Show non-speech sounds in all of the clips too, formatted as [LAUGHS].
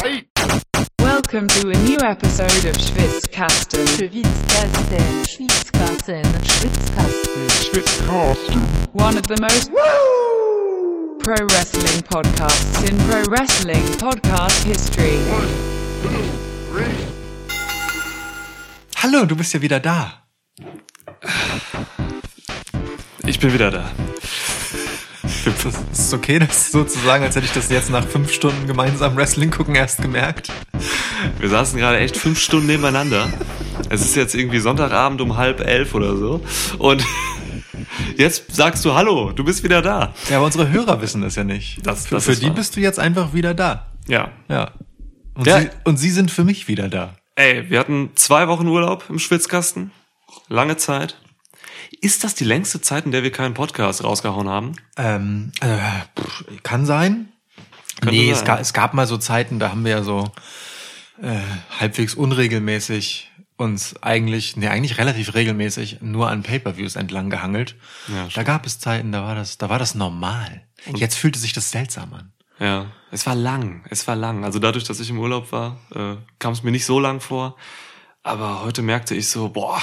Welcome to a new episode of Schwitzkasten. Schwitzkasten, Schwitzkasten, Schwitzkasten. one of the most pro wrestling podcasts in pro wrestling podcast history. Hallo, du bist ja wieder da. Ich bin wieder da. Das ist okay, das so zu sagen, als hätte ich das jetzt nach fünf Stunden gemeinsam Wrestling gucken erst gemerkt. Wir saßen gerade echt fünf Stunden nebeneinander. Es ist jetzt irgendwie Sonntagabend um halb elf oder so. Und [LAUGHS] jetzt sagst du Hallo, du bist wieder da. Ja, aber unsere Hörer wissen das ja nicht. Das- für das für die wahr. bist du jetzt einfach wieder da. Ja. Ja. Und, Ja. Sie, und sie sind für mich wieder da. Ey, wir hatten zwei Wochen Urlaub im Schwitzkasten. Lange Zeit. Ist das die längste Zeit, in der wir keinen Podcast rausgehauen haben? Ähm, äh, pff, kann sein. Könnte nee, sein. Es, gab, es gab mal so Zeiten, da haben wir ja so äh, halbwegs unregelmäßig uns eigentlich, nee, eigentlich relativ regelmäßig nur an Pay-per-Views entlang gehangelt. Ja, da gab es Zeiten, da war das, da war das normal. Jetzt fühlte sich das seltsam an. Ja, es war lang, es war lang. Also dadurch, dass ich im Urlaub war, äh, kam es mir nicht so lang vor. Aber heute merkte ich so, boah,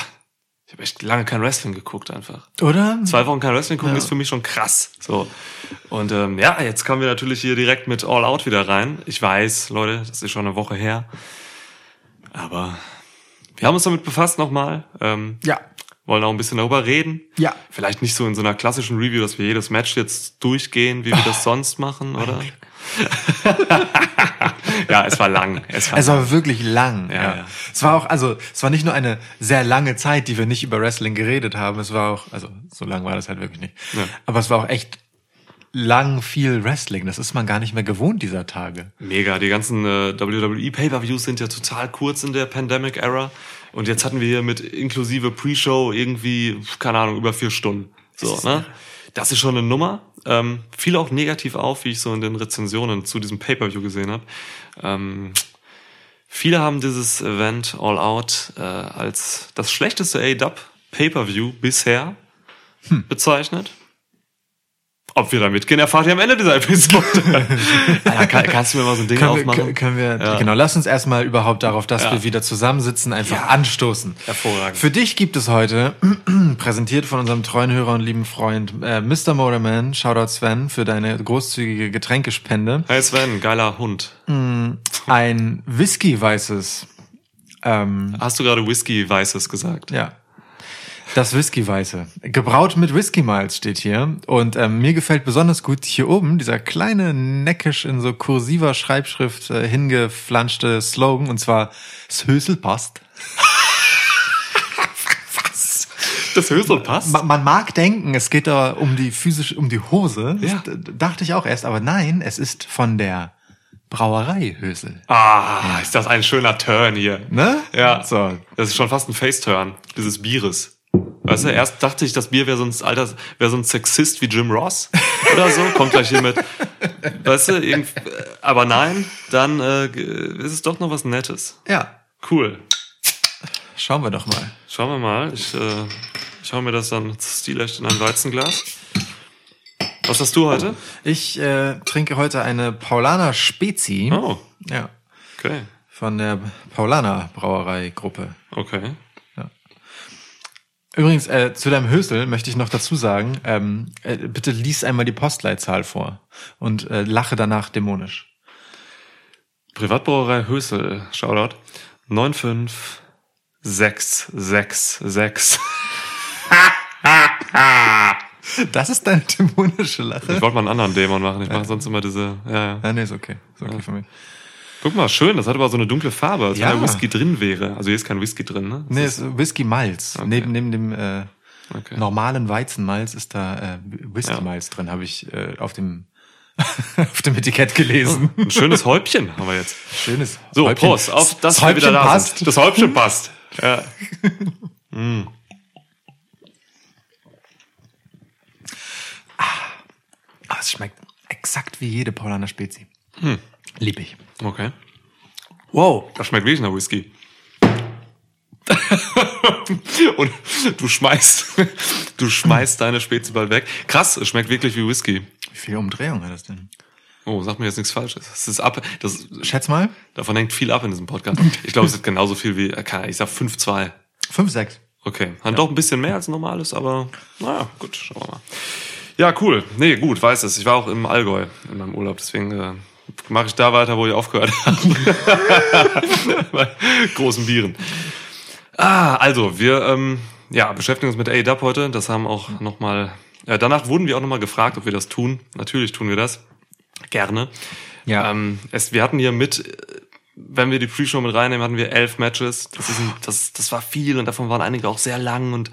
ich habe echt lange kein Wrestling geguckt einfach. Oder? Zwei Wochen kein Wrestling gucken Ja. ist für mich schon krass. So. Und ähm, ja, jetzt kommen wir natürlich hier direkt mit All Out wieder rein. Ich weiß, Leute, das ist schon eine Woche her. Aber wir haben uns damit befasst nochmal. Ähm, Ja. wollen auch ein bisschen darüber reden. Ja. Vielleicht nicht so in so einer klassischen Review, dass wir jedes Match jetzt durchgehen, wie wir das sonst machen, oder? [LAUGHS] ja, es war lang. Es war Es war wirklich lang. Ja, Ja, ja. Es war auch, also, es war nicht nur eine sehr lange Zeit, die wir nicht über Wrestling geredet haben. Es war auch, also, so lang war das halt wirklich nicht. Ja. Aber es war auch echt lang viel Wrestling. Das ist man gar nicht mehr gewohnt dieser Tage. Mega, die ganzen äh, WWE Pay-Per-Views sind ja total kurz in der Pandemic-Era. Und jetzt hatten wir hier mit inklusive Pre-Show irgendwie, keine Ahnung, über vier Stunden. So, ne? Das ist schon eine Nummer. Ähm, fiel auch negativ auf, wie ich so in den Rezensionen zu diesem Pay-Per-View gesehen habe. Ähm, viele haben dieses Event All Out äh, als das schlechteste A-Dub Pay-Per-View bisher bezeichnet. Ob wir da mitgehen, erfahrt ihr am Ende dieser Episode. [LAUGHS] Alter, kann, kannst du mir mal so ein Ding Können wir, aufmachen? können- können wir, Ja. genau, lass uns erstmal überhaupt darauf, dass Ja. wir wieder zusammensitzen, einfach Ja. anstoßen. Hervorragend. Für dich gibt es heute, [CLEARS THROAT] präsentiert von unserem treuen Hörer und lieben Freund, äh, Mr. Motorman, Shoutout Sven, für deine großzügige Getränkespende. Hey Sven, geiler Hund. Ein Whisky-weißes, ähm, Hast du gerade Whisky Weißes gesagt? Ja. Das Whisky-Weiße. Gebraut mit Whisky-Malz steht hier. Und ähm, mir gefällt besonders gut hier oben dieser kleine, neckisch in so kursiver Schreibschrift äh, hingeflanschte Slogan. Und zwar, das Hösel passt. Das Hösel passt. Ma man mag denken, es geht da um die physisch, um die Hose. Ja. Das dachte ich auch erst. Aber nein, es ist von der Brauerei Hösel. Ah, ist das ein schöner Turn hier. Ne? Ja. So. Das ist schon fast ein Face-Turn dieses Bieres. Weißt du, erst dachte ich, das Bier wäre so ein alter, wäre so ein Sexist wie Jim Ross oder so. Kommt gleich hier mit. Weißt du, irgend, aber nein, dann äh, ist es doch noch was Nettes. Ja. Cool. Schauen wir doch mal. Schauen wir mal. Ich, äh, ich hau mir das dann stilecht in ein Weizenglas. Was hast du heute? Ich äh, trinke heute eine Paulaner Spezi. Oh, Ja. okay. Von der Paulaner Brauerei-Gruppe. Okay. Übrigens, äh, zu deinem Hösel möchte ich noch dazu sagen, ähm, äh, bitte lies einmal die Postleitzahl vor und äh, lache danach dämonisch. Privatbrauerei Hösel, Shoutout. 95666. [LAUGHS] Das ist deine dämonische Lache? Ich wollte mal einen anderen Dämon machen. Ich mache sonst immer diese. Ja, ja. Ah, nee, ist okay. Ist okay für mich. Guck mal, schön. Das hat aber so eine dunkle Farbe, als Ja. wenn da Whisky drin wäre. Also hier ist kein Whisky drin, ne? Das Nee, ist, ist Whisky-Malz. Neben, neben dem äh, okay. normalen Weizenmalz ist da äh, Whisky-Malz drin, habe ich äh, auf dem [LAUGHS] auf dem Etikett gelesen. Ein schönes Häubchen haben wir jetzt. Schönes So, Häubchen. Prost, auf dass das wir wieder Häubchen da passt. sind. Das Häubchen passt. Ja. [LAUGHS] Ah, es schmeckt exakt wie jede Paulaner Spezi. Lieb ich. Okay. Wow. Das schmeckt wirklich nach Whisky. [LAUGHS] Und du schmeißt, du schmeißt deine Spezi bald weg. Krass, es schmeckt wirklich wie Whisky. Wie viel Umdrehung hat das denn? Oh, sag mir jetzt nichts Falsches. Das ist ab, das, Schätz mal. davon hängt viel ab in diesem Podcast. Ich glaube, es ist genauso viel wie, äh, ich sag 5-2. 5, 6. Okay. Dann doch ein bisschen mehr als normales, aber naja, gut, schauen wir mal. Ja, cool. Nee, gut, weiß es. Ich war auch im Allgäu in meinem Urlaub, deswegen äh, mache ich da weiter, wo ich aufgehört [LAUGHS] habe. Bei großen Bieren. Ah, also, wir ähm, ja, beschäftigen uns mit A-Dub heute. Das haben auch nochmal, äh, danach wurden wir auch nochmal gefragt, ob wir das tun. Natürlich tun wir das. Gerne. Ja. Ähm, es, wir hatten hier mit, äh, wenn wir die Pre-Show mit reinnehmen, hatten wir elf Matches. Das, ist ein, das, das war viel und davon waren einige auch sehr lang und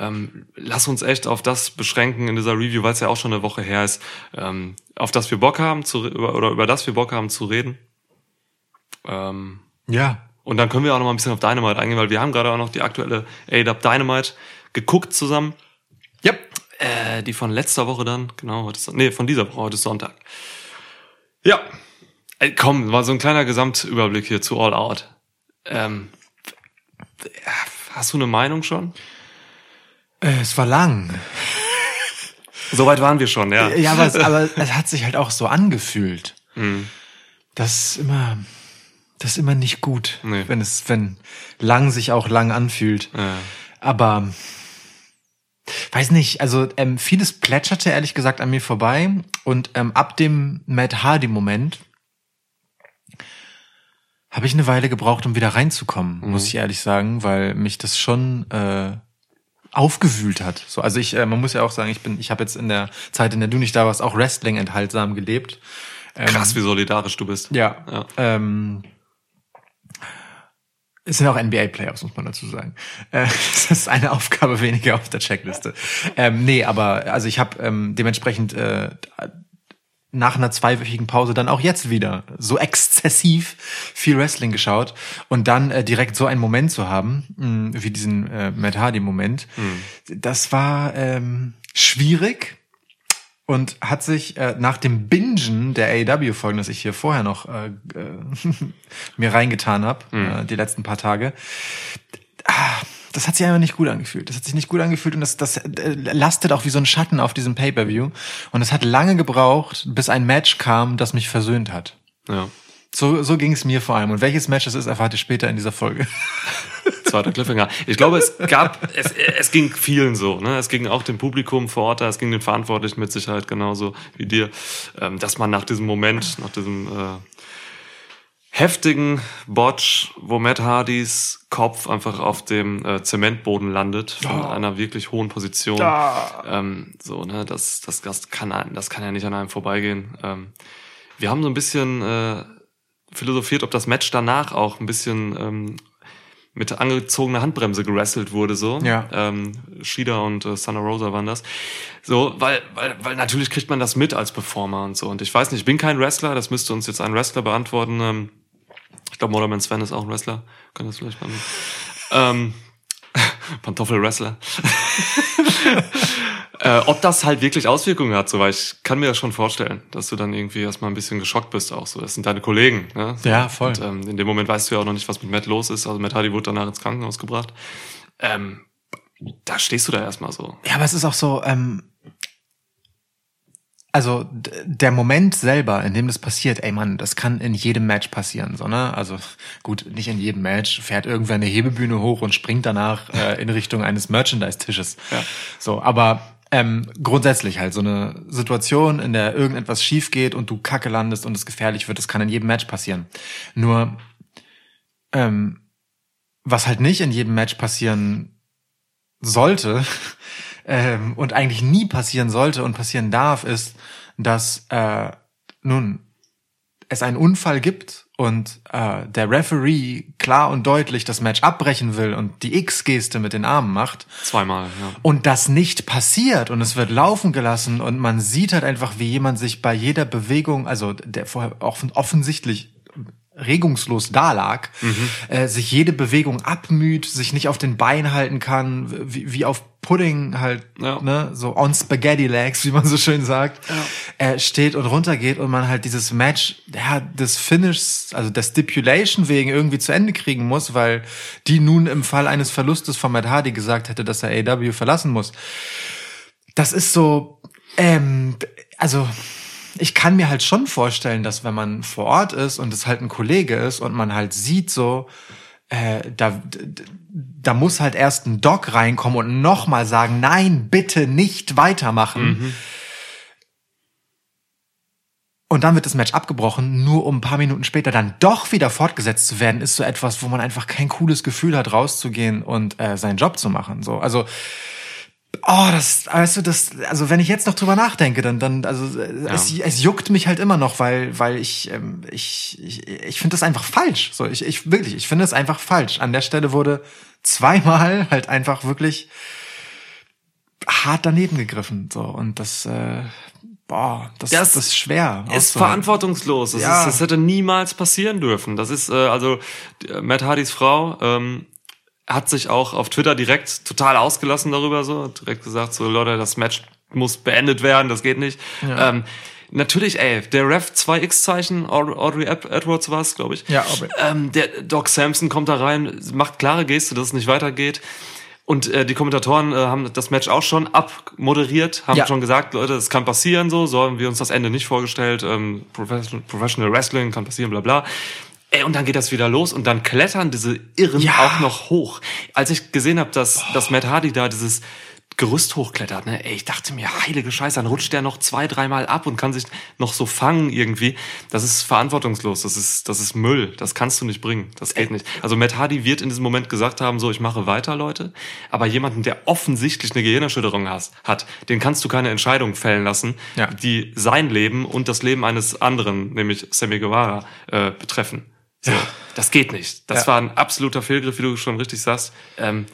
ähm, lass uns echt auf das beschränken in dieser Review, weil es ja auch schon eine Woche her ist, ähm, auf das wir Bock haben zu oder über das wir Bock haben zu reden. Ähm, Ja. und dann können wir auch noch mal ein bisschen auf Dynamite eingehen, weil wir haben gerade auch noch die aktuelle ADAP Dynamite geguckt zusammen. Yep. Äh, die von letzter Woche dann, genau, heute ist, nee, von dieser Woche, heute ist Sonntag. Ja. Ey, komm, mal so ein kleiner Gesamtüberblick hier zu All Out. Ähm, hast du eine Meinung schon? Äh, es war lang. [LAUGHS] Soweit waren wir schon, ja. Ja, aber es, [LAUGHS] aber es hat sich halt auch so angefühlt. Hm. Das ist immer, das ist immer nicht gut, Nee. wenn es, wenn lang sich auch lang anfühlt. Ja. Aber weiß nicht, also ähm, vieles plätscherte ehrlich gesagt an mir vorbei und ähm, ab dem Matt Hardy Moment habe ich eine Weile gebraucht, um wieder reinzukommen, muss ich ehrlich sagen, weil mich das schon äh, aufgewühlt hat. So, also ich, äh, man muss ja auch sagen, ich bin, ich habe jetzt in der Zeit, in der du nicht da warst, auch Wrestling enthaltsam gelebt. Krass, wie solidarisch du bist. Ja. Ja. Ähm, es sind auch NBA-Playoffs, muss man dazu sagen. Äh, [LAUGHS] das ist eine Aufgabe weniger auf der Checkliste. Ähm, nee, aber also ich habe ähm, dementsprechend äh, nach einer zweiwöchigen Pause dann auch jetzt wieder so exzessiv viel Wrestling geschaut und dann äh, direkt so einen Moment zu haben, mh, wie diesen äh, Matt Hardy-Moment, das war ähm, schwierig und hat sich äh, nach dem Bingen der AEW-Folgen, das ich hier vorher noch äh, äh, [LAUGHS] mir reingetan habe, äh, die letzten paar Tage, ah, das hat sich einfach nicht gut angefühlt. Das hat sich nicht gut angefühlt und das, das äh, lastet auch wie so ein Schatten auf diesem Pay-Per-View. Und es hat lange gebraucht, bis ein Match kam, das mich versöhnt hat. Ja. So, so ging es mir vor allem. Und welches Match es ist, erfahrt ihr später in dieser Folge. Zweiter Cliffhanger. Ich glaube, es gab, es, es ging vielen so, ne? Es ging auch dem Publikum vor Ort, da, es ging den Verantwortlichen mit Sicherheit genauso wie dir, ähm, dass man nach diesem Moment, nach diesem äh, heftigen Botch, wo Matt Hardys Kopf einfach auf dem äh, Zementboden landet, von einer wirklich hohen Position. Ähm, so, ne, das, das, das kann, das kann ja nicht an einem vorbeigehen. Ähm, wir haben so ein bisschen äh, philosophiert, ob das Match danach auch ein bisschen ähm, mit angezogener Handbremse gerasselt wurde, so. Ja. Ähm, Shida und äh, Santa Rosa waren das. So, weil, weil, weil natürlich kriegt man das mit als Performer und so. Und ich weiß nicht, ich bin kein Wrestler, das müsste uns jetzt ein Wrestler beantworten. Ähm, ich glaube, Motorman Sven ist auch ein Wrestler. Kann das vielleicht mal. ähm, [LAUGHS] Pantoffel-Wrestler. [LAUGHS] äh, ob das halt wirklich Auswirkungen hat, so, weil ich kann mir das schon vorstellen, dass du dann irgendwie erstmal ein bisschen geschockt bist auch so. Das sind deine Kollegen, ne? Ja, voll. Und, ähm, in dem Moment weißt du ja auch noch nicht, was mit Matt los ist. Also Matt Hardy wurde danach ins Krankenhaus gebracht. Ähm, da stehst du da erstmal so. Ja, aber es ist auch so, ähm, also der Moment selber, in dem das passiert, ey Mann, das kann in jedem Match passieren, so, ne? Also gut, nicht in jedem Match, fährt irgendwer eine Hebebühne hoch und springt danach äh, in Richtung eines Merchandise-Tisches. Ja. So, aber ähm, grundsätzlich halt so eine Situation, in der irgendetwas schief geht und du kacke landest und es gefährlich wird, das kann in jedem Match passieren. Nur, ähm, was halt nicht in jedem Match passieren sollte [LAUGHS] ähm, und eigentlich nie passieren sollte und passieren darf, ist, dass äh, nun es einen Unfall gibt und äh, der Referee klar und deutlich das Match abbrechen will und die X-Geste mit den Armen macht Zweimal, ja. und das nicht passiert und es wird laufen gelassen und man sieht halt einfach, wie jemand sich bei jeder Bewegung, also der vorher auch offensichtlich regungslos dalag, äh, sich jede Bewegung abmüht, sich nicht auf den Beinen halten kann, wie, wie auf Pudding halt, Ja. ne, so on Spaghetti Legs, wie man so schön sagt, äh, steht und runtergeht und man halt dieses Match, ja, des Finishes, also der Stipulation wegen irgendwie zu Ende kriegen muss, weil die nun im Fall eines Verlustes von Matt Hardy gesagt hätte, dass er AW verlassen muss. Das ist so, ähm, also ich kann mir halt schon vorstellen, dass wenn man vor Ort ist und es halt ein Kollege ist und man halt sieht so, äh, da, da muss halt erst ein Doc reinkommen und nochmal sagen, nein, bitte nicht weitermachen. Und dann wird das Match abgebrochen, nur um ein paar Minuten später dann doch wieder fortgesetzt zu werden, ist so etwas, wo man einfach kein cooles Gefühl hat, rauszugehen und äh, seinen Job zu machen. So, also Oh, das, weißt du, das, also wenn ich jetzt noch drüber nachdenke, dann, dann, also äh, es, es juckt mich halt immer noch, weil, weil ich, ähm, ich, ich, ich finde das einfach falsch. So, ich, ich wirklich, ich finde es einfach falsch. An der Stelle wurde zweimal [LAUGHS] halt einfach wirklich hart daneben gegriffen. So und das, äh, boah, das, Das das ist schwer. ist verantwortungslos. Das, Ja. ist, das hätte niemals passieren dürfen. Das ist, äh, also Matt Hardys Frau ähm, hat sich auch auf Twitter direkt total ausgelassen darüber, so direkt gesagt, so Leute, das Match muss beendet werden, das geht nicht. Ähm, natürlich, ey, der Ref 2X-Zeichen, Aud- Audrey Ed- Edwards war es, glaube ich. Ja, Aubrey. Ähm, der Doc Samson kommt da rein, macht klare Geste, dass es nicht weitergeht. Und äh, die Kommentatoren äh, haben das Match auch schon abmoderiert, haben Ja. schon gesagt, Leute, das kann passieren, so, so haben wir uns das Ende nicht vorgestellt. Ähm, Professional, Professional Wrestling kann passieren, bla bla. Ey, und dann geht das wieder los und dann klettern diese Irren Ja. auch noch hoch. Als ich gesehen habe, dass, dass Matt Hardy da dieses Gerüst hochklettert, ne, ey, ich dachte mir, heilige Scheiße, dann rutscht der noch zwei, dreimal ab und kann sich noch so fangen irgendwie. Das ist verantwortungslos, das ist, das ist Müll, das kannst du nicht bringen, das geht nicht. Also Matt Hardy wird in diesem Moment gesagt haben, so, ich mache weiter, Leute, aber jemanden, der offensichtlich eine Gehirnerschütterung has- hat, den kannst du keine Entscheidung fällen lassen, Ja. die sein Leben und das Leben eines anderen, nämlich Sammy Guevara, äh, betreffen. So, Das geht nicht. Das Ja. war ein absoluter Fehlgriff, wie du schon richtig sagst. Ähm,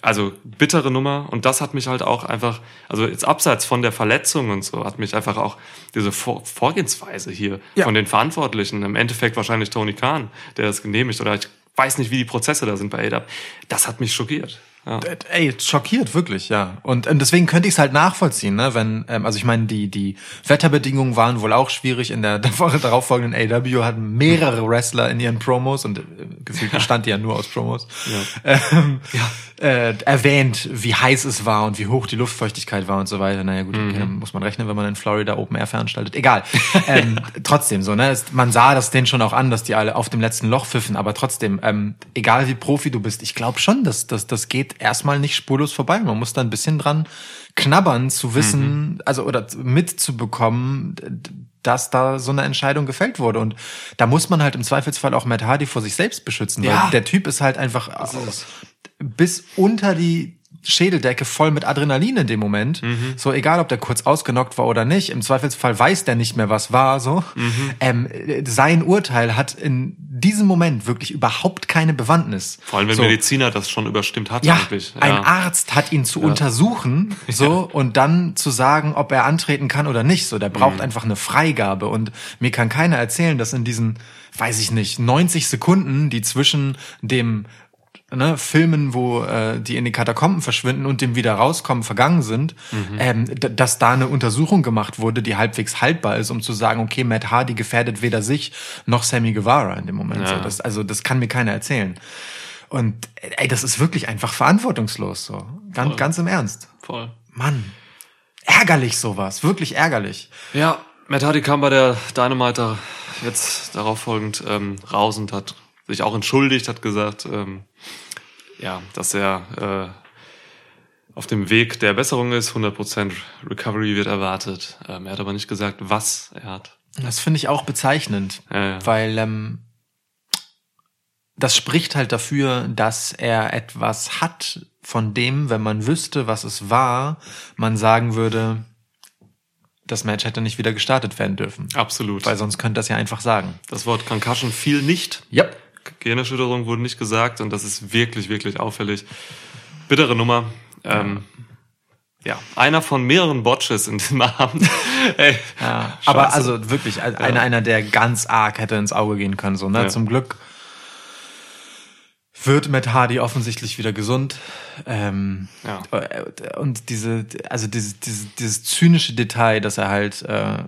also bittere Nummer und das hat mich halt auch einfach, also jetzt abseits von der Verletzung und so, hat mich einfach auch diese Vor Vorgehensweise hier Ja. von den Verantwortlichen, im Endeffekt wahrscheinlich Tony Khan, der das genehmigt oder ich weiß nicht, wie die Prozesse da sind bei ADAP, das hat mich schockiert. Ja. Äh, Ey, schockiert, wirklich, ja. Und, und deswegen könnte ich es halt nachvollziehen, ne? Wenn, ähm, also ich meine, die, die Wetterbedingungen waren wohl auch schwierig. In der, [LAUGHS] der Woche darauffolgenden AW hatten mehrere Wrestler in ihren Promos und äh, gefühlt bestand die ja nur aus Promos. Ähm, Äh, erwähnt, wie heiß es war und wie hoch die Luftfeuchtigkeit war und so weiter. Naja, gut, okay, dann muss man rechnen, wenn man in Florida Open Air veranstaltet. Egal. ähm, [LAUGHS] trotzdem so, ne? Es, man sah das denen schon auch an, dass die alle auf dem letzten Loch pfiffen, aber trotzdem, ähm, egal wie Profi du bist, ich glaube schon, dass, dass das geht erstmal nicht spurlos vorbei. Man muss da ein bisschen dran knabbern, zu wissen, also oder mitzubekommen, dass da so eine Entscheidung gefällt wurde. Und da muss man halt im Zweifelsfall auch Matt Hardy vor sich selbst beschützen, Ja. weil der Typ ist halt einfach bis unter die Schädeldecke voll mit Adrenalin in dem Moment. So egal, ob der kurz ausgenockt war oder nicht. Im Zweifelsfall weiß der nicht mehr, was war. So ähm, sein Urteil hat in diesem Moment wirklich überhaupt keine Bewandtnis. Vor allem, wenn so. Mediziner das schon überstimmt hat Ja, eigentlich. ein Arzt hat ihn zu untersuchen, [LAUGHS] so, und dann zu sagen, ob er antreten kann oder nicht, so. Der braucht Mhm. einfach eine Freigabe und mir kann keiner erzählen, dass in diesen, weiß ich nicht, 90 Sekunden, die zwischen dem, ne, Filmen, wo äh, die in die Katakomben verschwinden und dem wieder rauskommen vergangen sind, Mhm. ähm, dass da eine Untersuchung gemacht wurde, die halbwegs haltbar ist, um zu sagen, okay, Matt Hardy gefährdet weder sich noch Sammy Guevara in dem Moment. So, Ja. das, also das kann mir keiner erzählen. Und ey, das ist wirklich einfach verantwortungslos so. Ganz, ganz im Ernst. Voll. Mann. Ärgerlich sowas, wirklich ärgerlich. Ja, Matt Hardy kam bei der Dynamite jetzt darauf folgend ähm, raus und hat sich auch entschuldigt, hat gesagt, ähm, ja, dass er äh, auf dem Weg der Besserung ist, 100% Recovery wird erwartet. Ähm, er hat aber nicht gesagt, was er hat. Das finde ich auch bezeichnend, Ja, ja. weil ähm, das spricht halt dafür, dass er etwas hat, von dem, wenn man wüsste, was es war, man sagen würde, das Match hätte nicht wieder gestartet werden dürfen. Absolut. Weil sonst könnte das ja einfach sagen. Das Wort Concussion fiel nicht. Ja. Gehirnerschütterung wurde nicht gesagt und das ist wirklich, wirklich auffällig. Bittere Nummer. Ähm, ja, einer von mehreren Botches in diesem [LAUGHS] Abend. Ey, Ja, aber Scheiße. also wirklich ein- einer, einer, der ganz arg hätte ins Auge gehen können. So, ne? Ja. Zum Glück wird Matt Hardy offensichtlich wieder gesund. Ähm, Ja. äh, Und diese, also dieses, dieses, dieses zynische Detail, dass er halt äh,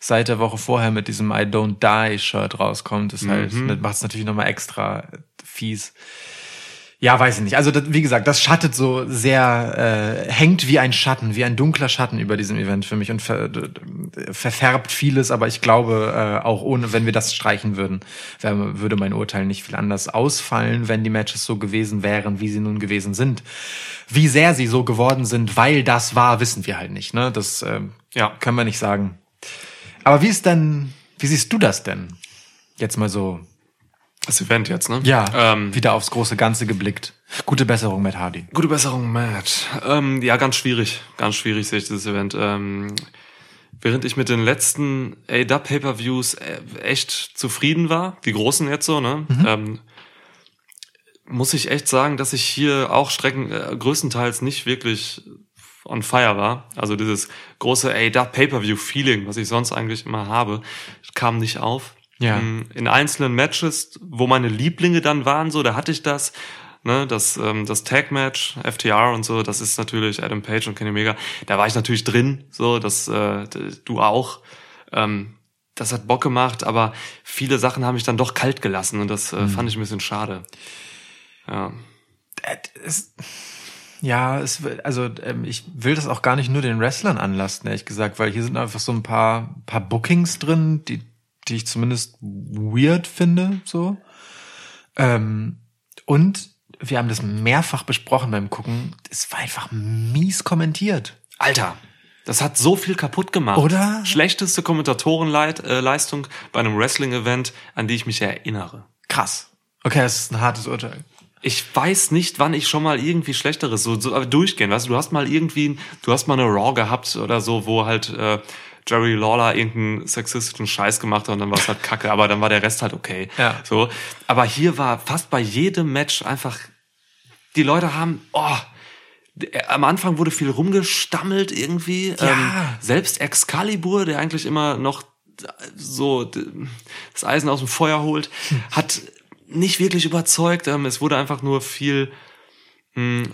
seit der Woche vorher mit diesem I Don't Die Shirt rauskommt, ist halt, Mhm. macht es natürlich nochmal extra fies. Ja, weiß ich nicht. Also das, wie gesagt, das schattet so sehr, äh, hängt wie ein Schatten, wie ein dunkler Schatten über diesem Event für mich und ver, verfärbt vieles. Aber ich glaube, äh, auch ohne, wenn wir das streichen würden, wär, würde mein Urteil nicht viel anders ausfallen, wenn die Matches so gewesen wären, wie sie nun gewesen sind. Wie sehr sie so geworden sind, weil das war, wissen wir halt nicht. Ne, das äh, Ja. können wir nicht sagen. Aber wie ist denn, wie siehst du das denn? Jetzt mal so Das Event jetzt, ne? ja, Ähm, wieder aufs große Ganze geblickt. Gute Besserung, Matt Hardy. Gute Besserung, Matt. Ähm, ja, ganz schwierig. Ganz schwierig sehe ich dieses Event. Ähm, während ich mit den letzten AW Pay-Per-Views äh, echt zufrieden war, die großen jetzt so, ne? Ähm, muss ich echt sagen, dass ich hier auch Strecken äh, größtenteils nicht wirklich on fire war. Also dieses große AW Pay-Per-View-Feeling, was ich sonst eigentlich immer habe, kam nicht auf. Ja. Mm, In einzelnen Matches, wo meine Lieblinge dann waren, so, da hatte ich das. Ne, das, ähm, das Tag-Match, FTR und so, das ist natürlich Adam Page und Kenny Omega. Da war ich natürlich drin, so, das äh, du auch. Ähm, das hat Bock gemacht, aber viele Sachen haben mich dann doch kalt gelassen und das äh, fand ich ein bisschen schade. Ja. es, ja, es, will- also ähm, ich will das auch gar nicht nur den Wrestlern anlasten, ehrlich gesagt, weil hier sind einfach so ein paar, paar Bookings drin, die, die ich zumindest weird finde, so. Ähm, und wir haben das mehrfach besprochen beim Gucken. Es war einfach mies kommentiert. Alter, das hat so viel kaputt gemacht. Oder? Schlechteste Kommentatorenleistung Leistung bei einem Wrestling-Event, an die ich mich erinnere. Krass. Okay, das ist ein hartes Urteil. Ich weiß nicht, wann ich schon mal irgendwie schlechteres so, so durchgehen. Weißt du, du hast mal irgendwie, du hast mal eine Raw gehabt oder so, wo halt äh, Jerry Lawler irgendeinen sexistischen Scheiß gemacht hat und dann war es halt kacke, aber dann war der Rest halt okay. Ja. So, aber hier war fast bei jedem Match einfach die Leute haben, oh, am Anfang wurde viel rumgestammelt irgendwie. Ähm, selbst Excalibur, der eigentlich immer noch so d- das Eisen aus dem Feuer holt, hat nicht wirklich überzeugt. Ähm, es wurde einfach nur viel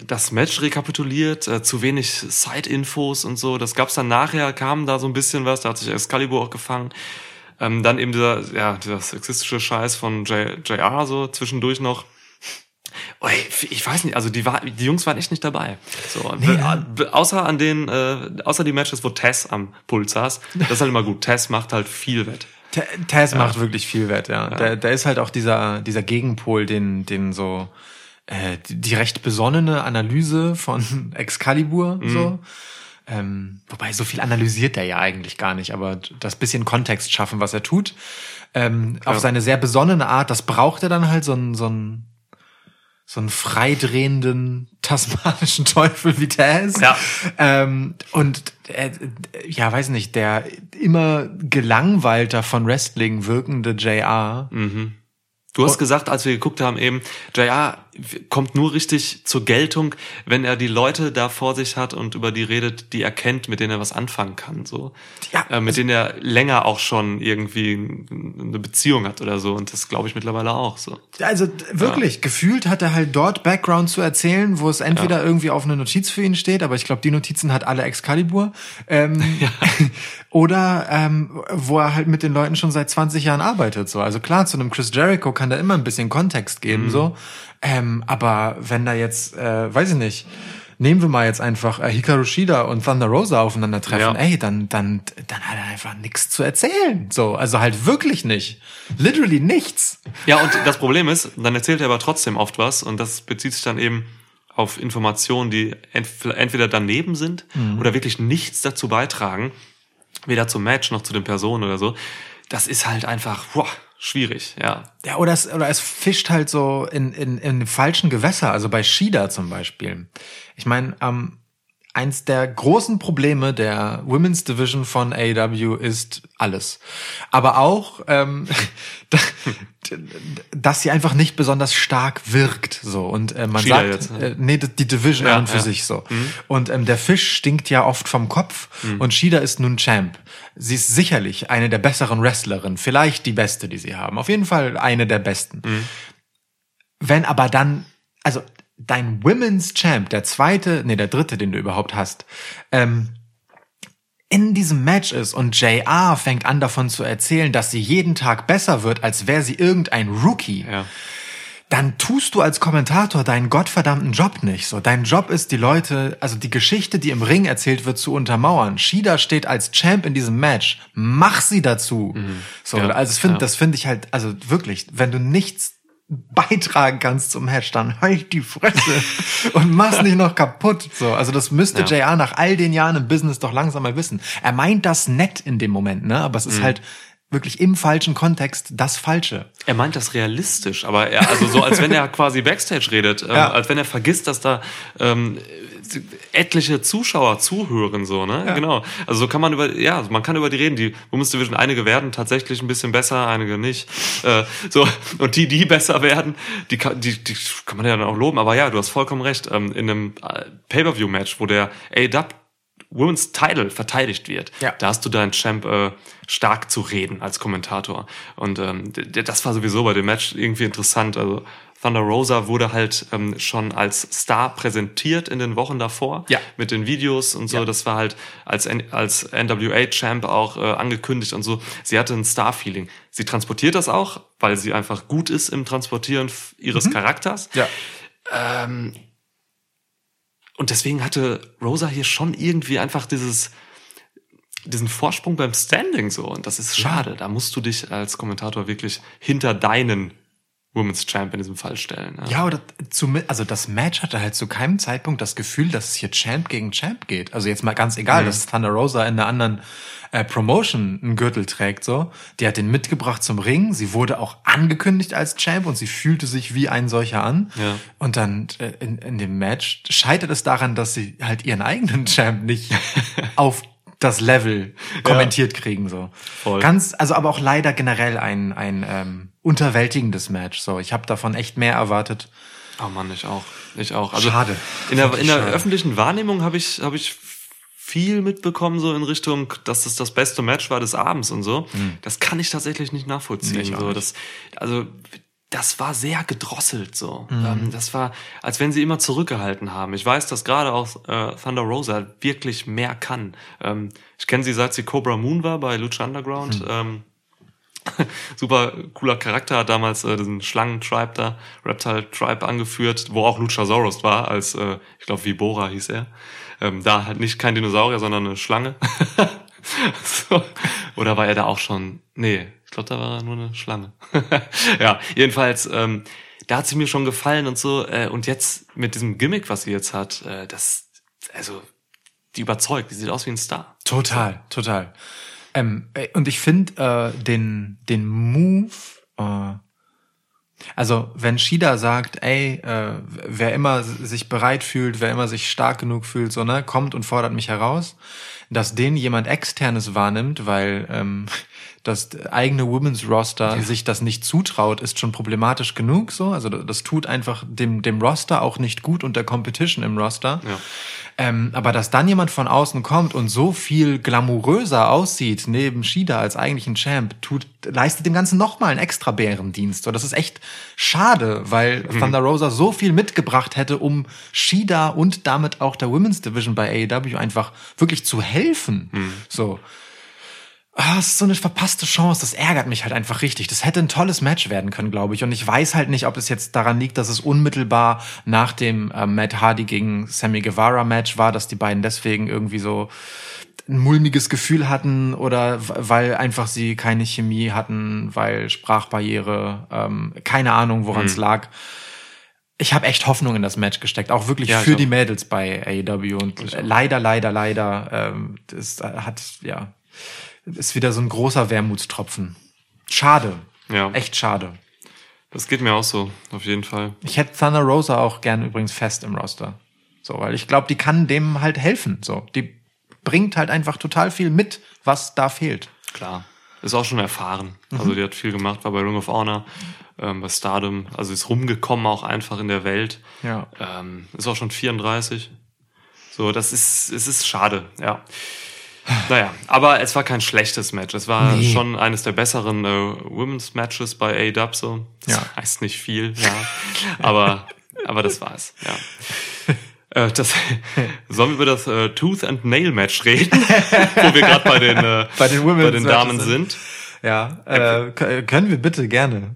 das Match rekapituliert, äh, zu wenig Side-Infos und so. Das gab's dann nachher, kam da so ein bisschen was, da hat sich Excalibur auch gefangen. Ähm, dann eben dieser, ja, dieser sexistische Scheiß von J, JR so zwischendurch noch. Oh, ey, ich weiß nicht, also die, war, die Jungs waren echt nicht dabei. So, und ne? be- außer an den, äh, außer die Matches, wo Tess am Pult saß. Das ist halt immer gut. Tess macht halt viel wett. T- Taz macht wirklich viel wett, ja. Der, der ist halt auch dieser, dieser Gegenpol, den, den so äh, die, recht besonnene Analyse von [LAUGHS] Excalibur so. Ähm, wobei so viel analysiert er ja eigentlich gar nicht, aber das bisschen Kontext schaffen, was er tut, ähm, auf seine sehr besonnene Art, das braucht er dann halt so ein, so ein so einen freidrehenden [LAUGHS] tasmanischen Teufel wie Taz. Ja. Ähm, und äh, ja, weiß nicht, der immer gelangweilter von Wrestling wirkende JR. Du hast gesagt, als wir geguckt haben eben, JR kommt nur richtig zur Geltung, wenn er die Leute da vor sich hat und über die redet, die er kennt, mit denen er was anfangen kann, so. Ja, äh, mit denen er länger auch schon irgendwie eine Beziehung hat oder so. Und das glaube ich mittlerweile auch so. Also wirklich, gefühlt hat er halt dort Background zu erzählen, wo es entweder irgendwie auf eine Notiz für ihn steht, aber ich glaube, die Notizen hat alle Excalibur. Ähm, [LAUGHS] [LAUGHS] oder ähm, wo er halt mit den Leuten schon seit 20 Jahren arbeitet. So. Also klar, zu einem Chris Jericho kann da immer ein bisschen Kontext geben, so. Ähm, aber wenn da jetzt, äh, weiß ich nicht, nehmen wir mal jetzt einfach äh, Hikaru Shida und Thunder Rosa aufeinandertreffen, Ja. ey, dann, dann, dann hat er einfach nichts zu erzählen. So, also halt wirklich nicht. Literally nichts. Ja, und das Problem ist, dann erzählt er aber trotzdem oft was und das bezieht sich dann eben auf Informationen, die ent entweder daneben sind oder wirklich nichts dazu beitragen, weder zum Match noch zu den Personen oder so. Das ist halt einfach boah, schwierig, ja. Ja, oder es, oder es fischt halt so in, in, in falschen Gewässer, also bei Shida zum Beispiel. Ich meine, ähm, eins der großen Probleme der Women's Division von AEW ist alles. Aber auch, ähm, [LAUGHS] dass sie einfach nicht besonders stark wirkt. So Und äh, man Shida sagt, jetzt, ne? äh, nee, die Division Ja, an und für ja. sich so. Und ähm, der Fisch stinkt ja oft vom Kopf und Shida ist nun Champ. Sie ist sicherlich eine der besseren Wrestlerinnen, vielleicht die beste, die sie haben. Auf jeden Fall eine der besten. Wenn aber dann, also dein Women's Champ, der zweite, nee, der dritte, den du überhaupt hast, ähm, in diesem Match ist und JR fängt an davon zu erzählen, dass sie jeden Tag besser wird, als wäre sie irgendein Rookie ja. dann tust du als Kommentator deinen gottverdammten Job nicht. So, dein Job ist, die Leute, also die Geschichte, die im Ring erzählt wird, zu untermauern. Shida steht als Champ in diesem Match. Mach sie dazu. So, Ja, also ich finde, ja. das finde ich halt, also wirklich, wenn du nichts beitragen kannst zum Match, dann halt die Fresse [LAUGHS] und mach's nicht noch kaputt. So, also das müsste Ja. JR nach all den Jahren im Business doch langsam mal wissen. Er meint das nett in dem Moment, ne? Aber es Mhm. ist halt wirklich im falschen Kontext das Falsche. Er meint das realistisch, aber er, also so, als wenn er [LAUGHS] quasi Backstage redet, ähm, Ja. als wenn er vergisst, dass da ähm, etliche Zuschauer zuhören, so, ne? Genau. Also so kann man über, ja, man kann über die reden. Die Women's Division, einige werden tatsächlich ein bisschen besser, einige nicht. Äh, so, und die, die besser werden, die kann, die, die kann man ja dann auch loben. Aber ja, du hast vollkommen recht. Ähm, in einem äh, Pay-Per-View-Match, wo der A-Dub Women's Title verteidigt wird, Ja. da hast du deinen Champ äh, stark zu reden als Kommentator. Und ähm, das war sowieso bei dem Match irgendwie interessant. Also Thunder Rosa wurde halt ähm, schon als Star präsentiert in den Wochen davor Ja. mit den Videos und so. Ja. Das war halt als, N als NWA-Champ auch äh, angekündigt und so. Sie hatte ein Star-Feeling. Sie transportiert das auch, weil sie einfach gut ist im Transportieren ihres Charakters. Ja. Ähm, und deswegen hatte Rosa hier schon irgendwie einfach dieses, diesen Vorsprung beim Standing so. Und das ist schade. Da musst du dich als Kommentator wirklich hinter deinen Women's Champ in diesem Fall stellen. Ja. Ja, oder zum, also das Match hatte halt zu keinem Zeitpunkt das Gefühl, dass es hier Champ gegen Champ geht. Also jetzt mal ganz egal, dass Thunder Rosa in einer anderen äh, Promotion einen Gürtel trägt, so. Die hat den mitgebracht zum Ring. Sie wurde auch angekündigt als Champ und sie fühlte sich wie ein solcher an. Ja. Und dann äh, in, in dem Match scheitert es daran, dass sie halt ihren eigenen Champ nicht [LAUGHS] auf das Level kommentiert kriegen, so. Voll. Ganz, also aber auch leider generell ein, ein ähm, unterwältigendes Match. So, ich habe davon echt mehr erwartet. Oh Mann, ich auch. Ich auch. Also Schade. In der, in der schade. öffentlichen Wahrnehmung habe ich, habe ich viel mitbekommen, so in Richtung, dass es das beste Match war des Abends und so. Das kann ich tatsächlich nicht nachvollziehen. Auch so, nicht. das, also, das war sehr gedrosselt so. Hm. Ähm, das war, als wenn sie immer zurückgehalten haben. Ich weiß, dass gerade auch äh, Thunder Rosa wirklich mehr kann. Ähm, ich kenne sie, seit sie Cobra Moon war bei Lucha Underground. Hm. Ähm, [LAUGHS] super cooler Charakter, hat damals äh, diesen Schlangen-Tribe da, Reptile Tribe angeführt, wo auch Luchasaurus war, als, äh, ich glaube, Vibora hieß er. Ähm, da halt nicht kein Dinosaurier, sondern eine Schlange. [LAUGHS] so. Oder war er da auch schon? Nee, ich glaube, da war er nur eine Schlange. [LAUGHS] ja, jedenfalls, ähm, da hat sie mir schon gefallen und so. Äh, und jetzt mit diesem Gimmick, was sie jetzt hat, äh, das, also, die überzeugt, die sieht aus wie ein Star. Total, total. Ähm, äh, und ich finde äh, den, den Move, äh, also wenn Shida sagt, ey, äh, wer immer sich bereit fühlt, wer immer sich stark genug fühlt, so ne, kommt und fordert mich heraus, dass den jemand externes wahrnimmt, weil ähm, [LAUGHS] das eigene Women's Roster sich das nicht zutraut, ist schon problematisch genug so. Also das tut einfach dem, dem Roster auch nicht gut und der Competition im Roster. Ja. Ähm, aber dass dann jemand von außen kommt und so viel glamouröser aussieht neben Shida als eigentlichen Champ, tut, leistet dem Ganzen nochmal einen extra Bärendienst. So, das ist echt schade, weil Thunder Rosa so viel mitgebracht hätte, um Shida und damit auch der Women's Division bei AEW einfach wirklich zu helfen. So. Ah, es ist so eine verpasste Chance. Das ärgert mich halt einfach richtig. Das hätte ein tolles Match werden können, glaube ich. Und ich weiß halt nicht, ob es jetzt daran liegt, dass es unmittelbar nach dem äh, Matt Hardy gegen Sammy Guevara Match war, dass die beiden deswegen irgendwie so ein mulmiges Gefühl hatten oder weil einfach sie keine Chemie hatten, weil Sprachbarriere, ähm, keine Ahnung, woran es lag. Ich habe echt Hoffnung in das Match gesteckt, auch wirklich Ja, für die Mädels bei AEW und leider, leider, leider, ähm, das hat ja ist wieder so ein großer Wermutstropfen. Schade. Ja. Echt schade. Das geht mir auch so, auf jeden Fall. Ich hätte Thunder Rosa auch gern übrigens fest im Roster. So, weil ich glaube, die kann dem halt helfen. So, die bringt halt einfach total viel mit, was da fehlt. Klar. Ist auch schon erfahren. Mhm. Also die hat viel gemacht, war bei Ring of Honor, ähm, bei Stardom, also ist rumgekommen auch einfach in der Welt. Ja. Ähm, ist auch schon 34. So, das ist, es ist schade, ja. Naja, aber es war kein schlechtes Match. Es war Nee. schon eines der besseren äh, Women's Matches bei A-Dub so. Das Ja. heißt nicht viel, ja. aber, aber das war's, ja. [LAUGHS] Äh, Das, sollen wir über das äh, Tooth and Nail Match reden, wo wir gerade bei den, äh, [LAUGHS] Bei den Women's bei den Damen Matches sind. Ja, äh, k- können wir bitte gerne.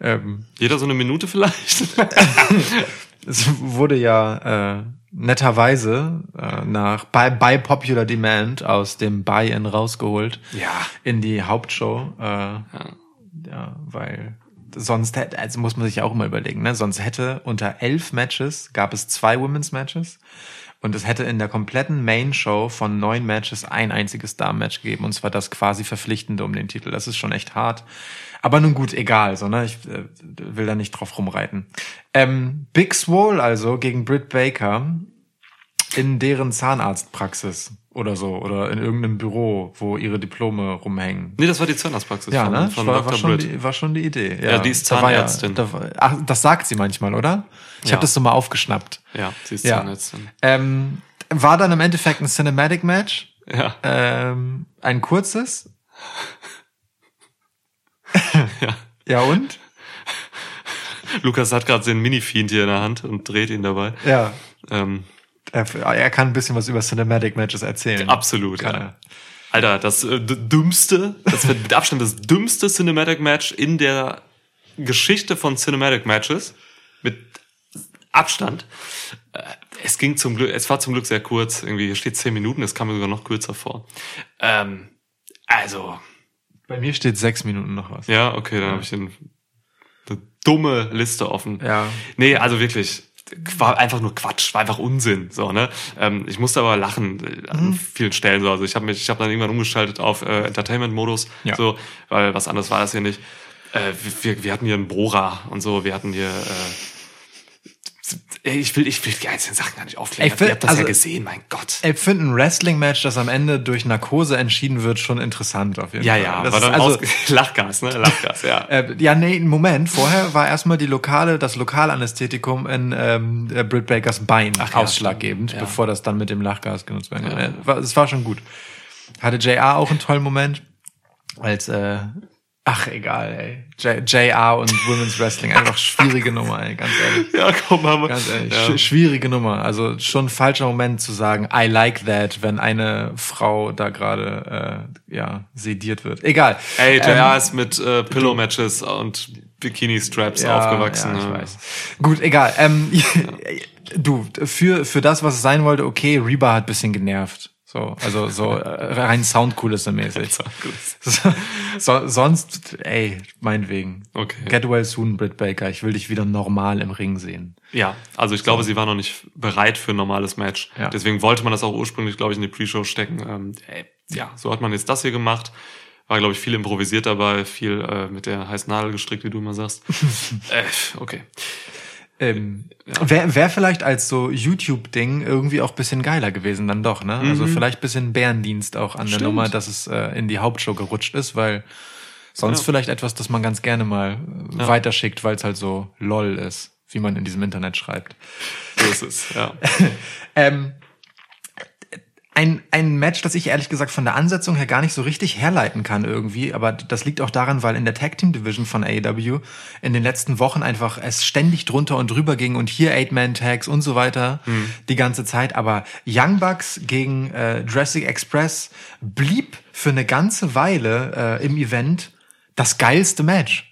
Ähm, Jeder so eine Minute vielleicht? [LAUGHS] es wurde ja äh, netterweise äh, nach by, by Popular Demand aus dem Buy-in rausgeholt Ja. in die Hauptshow. Äh, ja. weil sonst hätte, also muss man sich ja auch immer überlegen, ne? Sonst hätte unter elf Matches gab es zwei Women's Matches und es hätte in der kompletten Main Show von neun Matches ein einziges Damen-Match gegeben und zwar das quasi verpflichtende um den Titel. Das ist schon echt hart. Aber nun gut, egal, so, ne? Ich äh, will da nicht drauf rumreiten. Ähm, Big Swole also gegen Britt Baker in deren Zahnarztpraxis oder so oder in irgendeinem Büro, wo ihre Diplome rumhängen. Nee, das war die Zahnarztpraxis Ja, von, ne? von war, Dr. war, schon Britt. die, war schon die Idee. Ja, die ist Da war Zahnärztin. Ja, da, war- ach, das sagt sie manchmal, oder? Ich Ja. habe das so mal aufgeschnappt. Ja, sie ist Ja. Zahnärztin. Ähm, war dann im Endeffekt ein Cinematic Match, Ja. ähm, ein kurzes. Ja. Ja und? Lukas hat gerade seinen Mini-Fiend hier in der Hand und dreht ihn dabei. Ja. Ähm, Er, er kann ein bisschen was über Cinematic Matches erzählen. absolut, Kann ja. er. Alter, das äh, dümmste, das wird mit Abstand das dümmste Cinematic Match in der Geschichte von Cinematic Matches. Mit Abstand. Äh, Es ging zum Glück, es war zum Glück sehr kurz. Irgendwie hier steht zehn Minuten, es kam mir sogar noch kürzer vor. Ähm, also, Bei mir steht sechs Minuten noch was. ja, okay, dann habe ich den, eine dumme Liste offen. Ja. Nee, also wirklich, war einfach nur Quatsch, war einfach Unsinn, so, ne? Ähm, ich musste aber lachen äh, an Mhm. vielen Stellen, so. Also ich habe mich, ich habe dann irgendwann umgeschaltet auf äh, Entertainment-Modus, Ja. so, weil was anderes war das hier nicht. Äh, wir, wir hatten hier einen Bohrer und so, wir hatten hier, äh, ich will, ich will die einzelnen Sachen gar nicht aufklären. Ich will- Ihr habt das also- ja gesehen, mein Gott. Ich finde ein Wrestling-Match, das am Ende durch Narkose entschieden wird, schon interessant auf jeden Ja, Fall. ja, war dann also, [LAUGHS] Lachgas, ne? Lachgas, ja. [LAUGHS] Äh, ja, nee, Moment. Vorher war erstmal die lokale, das Lokalanästhetikum in ähm, äh, Britt Bakers Bein Ach ja, ausschlaggebend. Ja. bevor das dann mit dem Lachgas genutzt werden kann. Ja. Äh, war- Es war schon gut. Hatte JR auch einen tollen Moment, als äh, ach egal, ey. J JR und Women's Wrestling einfach schwierige Nummer, ey, ganz ehrlich. Ja, komm, haben wir. Ganz ehrlich, ja. sch schwierige Nummer. Also schon ein falscher Moment zu sagen, I like that, wenn eine Frau da gerade äh, ja sediert wird. Egal. Ey, JR Ähm, ist mit äh, Pillow-Matches und Bikini-Straps ja, aufgewachsen. Ja, ich ne? weiß. Gut, egal. Ähm, [LAUGHS] du, für, für das, was es sein wollte, okay, Reba hat bisschen genervt. So, also so äh, rein Soundkulisse-mäßig. So, so, sonst, ey, meinetwegen. Okay. Get well soon, Britt Baker. Ich will dich wieder normal im Ring sehen. Ja, also ich glaube, sie war noch nicht bereit für ein normales Match. Ja. Deswegen wollte man das auch ursprünglich, glaube ich, in die Pre-Show stecken. Ähm, ey, ja, so hat man jetzt das hier gemacht. War, glaube ich, viel improvisiert dabei, viel äh, mit der heißen Nadel gestrickt, wie du immer sagst. [LAUGHS] äh, okay. Ähm, Wäre wär vielleicht als so YouTube-Ding irgendwie auch bisschen geiler gewesen dann doch, ne? Also vielleicht bisschen Bärendienst auch an der Stimmt. Nummer, dass es äh, in die Hauptshow gerutscht ist, weil sonst Ja. vielleicht etwas, das man ganz gerne mal äh, weiterschickt, weil es halt so lol ist, wie man in diesem Internet schreibt. So ist es, ja. [LAUGHS] Ähm, ein, ein Match, das ich ehrlich gesagt von der Ansetzung her gar nicht so richtig herleiten kann irgendwie, aber das liegt auch daran, weil in der Tag Team Division von AEW in den letzten Wochen einfach es ständig drunter und drüber ging und hier Eight-Man-Tags und so weiter die ganze Zeit. Aber Young Bucks gegen äh, Jurassic Express blieb für eine ganze Weile äh, im Event das geilste Match.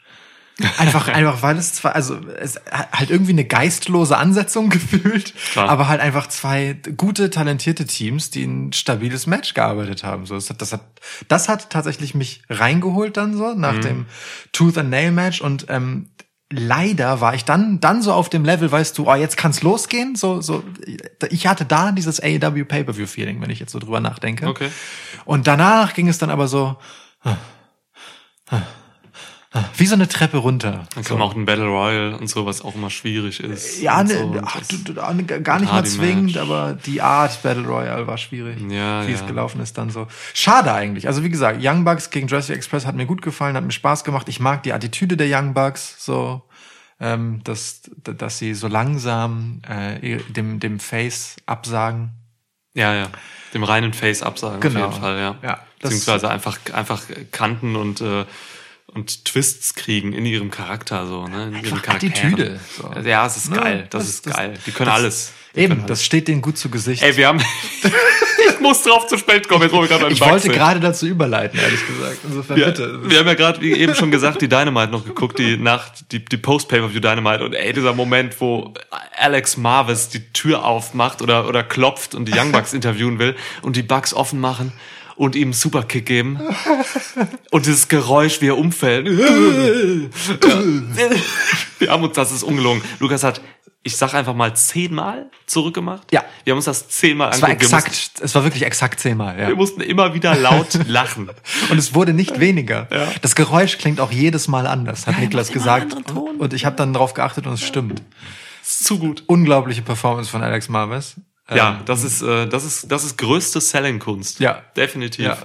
Einfach, einfach, weil es zwar, also es hat halt irgendwie eine geistlose Ansetzung [LAUGHS] gefühlt, Klar. aber halt einfach zwei gute, talentierte Teams, die ein stabiles Match gearbeitet haben. So, das hat, das hat, das hat tatsächlich mich reingeholt dann so nach dem Tooth and Nail Match und ähm, leider war ich dann dann so auf dem Level, weißt du, oh jetzt kann's losgehen. So, so, ich hatte da dieses AEW Pay-per-View Feeling, wenn ich jetzt so drüber nachdenke. Okay. Und danach ging es dann aber so wie so eine Treppe runter. Dann kam auch ein Battle Royale und so, was auch immer schwierig ist. Ja, ne, so. Ach, du, du, gar nicht mal zwingend, Match. aber die Art Battle Royale war schwierig, Ja, wie es ja. gelaufen ist dann so. Schade eigentlich. Also wie gesagt, Young Bucks gegen Jurassic Express hat mir gut gefallen, hat mir Spaß gemacht. Ich mag die Attitüde der Young Bucks so, ähm, dass dass sie so langsam äh, dem dem Face absagen. Ja, ja. Dem reinen Face absagen Genau. auf jeden Fall, ja. Ja, Beziehungsweise einfach, einfach Kanten und, äh, und Twists kriegen in ihrem Charakter, so, ne? In Einfach. Attitüde, so. Ja, es ist Ne? geil. Das, Das- ist das- geil. Die können das- alles. Die Eben, können das alles. steht denen gut zu Gesicht. Ey, wir haben, [LAUGHS] Ich muss drauf zu spät kommen, jetzt wir gerade Ich Bugs wollte gerade dazu überleiten, ehrlich gesagt. Insofern Ja, bitte. wir haben ja gerade, wie eben schon gesagt, die Dynamite noch geguckt, die Nacht, die, die Post-Pay-Per-View Dynamite. Und ey, dieser Moment, wo Alex Marvis die Tür aufmacht oder, oder klopft und die Young Bucks [LAUGHS] interviewen will und die Bucks offen machen und ihm einen Superkick geben. [LAUGHS] Und dieses Geräusch, wie er umfällt. [LAUGHS] Ja. Wir haben uns, das ist ungelogen. Lukas hat, ich sag einfach mal zehnmal zurückgemacht. Ja. Wir haben uns das zehnmal Es war angeguckt. Exakt, es war wirklich exakt zehnmal, ja. mussten, wir mussten immer wieder laut [LAUGHS] lachen. Und es wurde nicht weniger. Ja. Das Geräusch klingt auch jedes Mal anders, hat Niklas immer gesagt. Und ich habe dann drauf geachtet und es stimmt. ist zu gut. Unglaubliche Performance von Alex Marvis. Ja, das ist, äh, das ist, das ist größte Selling-Kunst. Ja. Definitiv. Ja.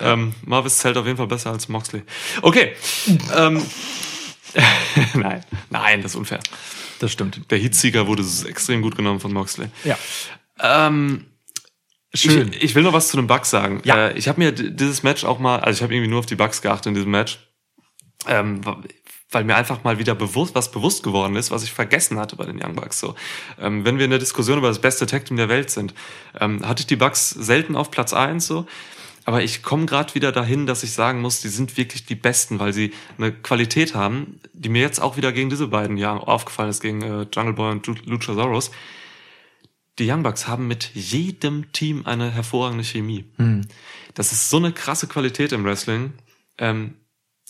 Ähm, Marvis zählt auf jeden Fall besser als Moxley. Okay. ähm, [LAUGHS] nein, nein, das ist unfair. Das stimmt. Der Heatsieger wurde extrem gut genommen von Moxley. Ja. Ähm, Schön. Ich, ich will noch was zu den Bugs sagen. Ja. Äh, ich habe mir dieses Match auch mal, also ich habe irgendwie nur auf die Bugs geachtet in diesem Match, ähm, weil mir einfach mal wieder bewusst was bewusst geworden ist, was ich vergessen hatte bei den Young Bucks. So, ähm, wenn wir in der Diskussion über das beste Tag Team der Welt sind, ähm, hatte ich die Bugs selten auf Platz eins so. Aber ich komme gerade wieder dahin, dass ich sagen muss, die sind wirklich die Besten, weil sie eine Qualität haben, die mir jetzt auch wieder gegen diese beiden ja aufgefallen ist, gegen äh, Jungle Boy und Lu- Luchasaurus. Die Young Bucks haben mit jedem Team eine hervorragende Chemie. Das ist so eine krasse Qualität im Wrestling. Ähm,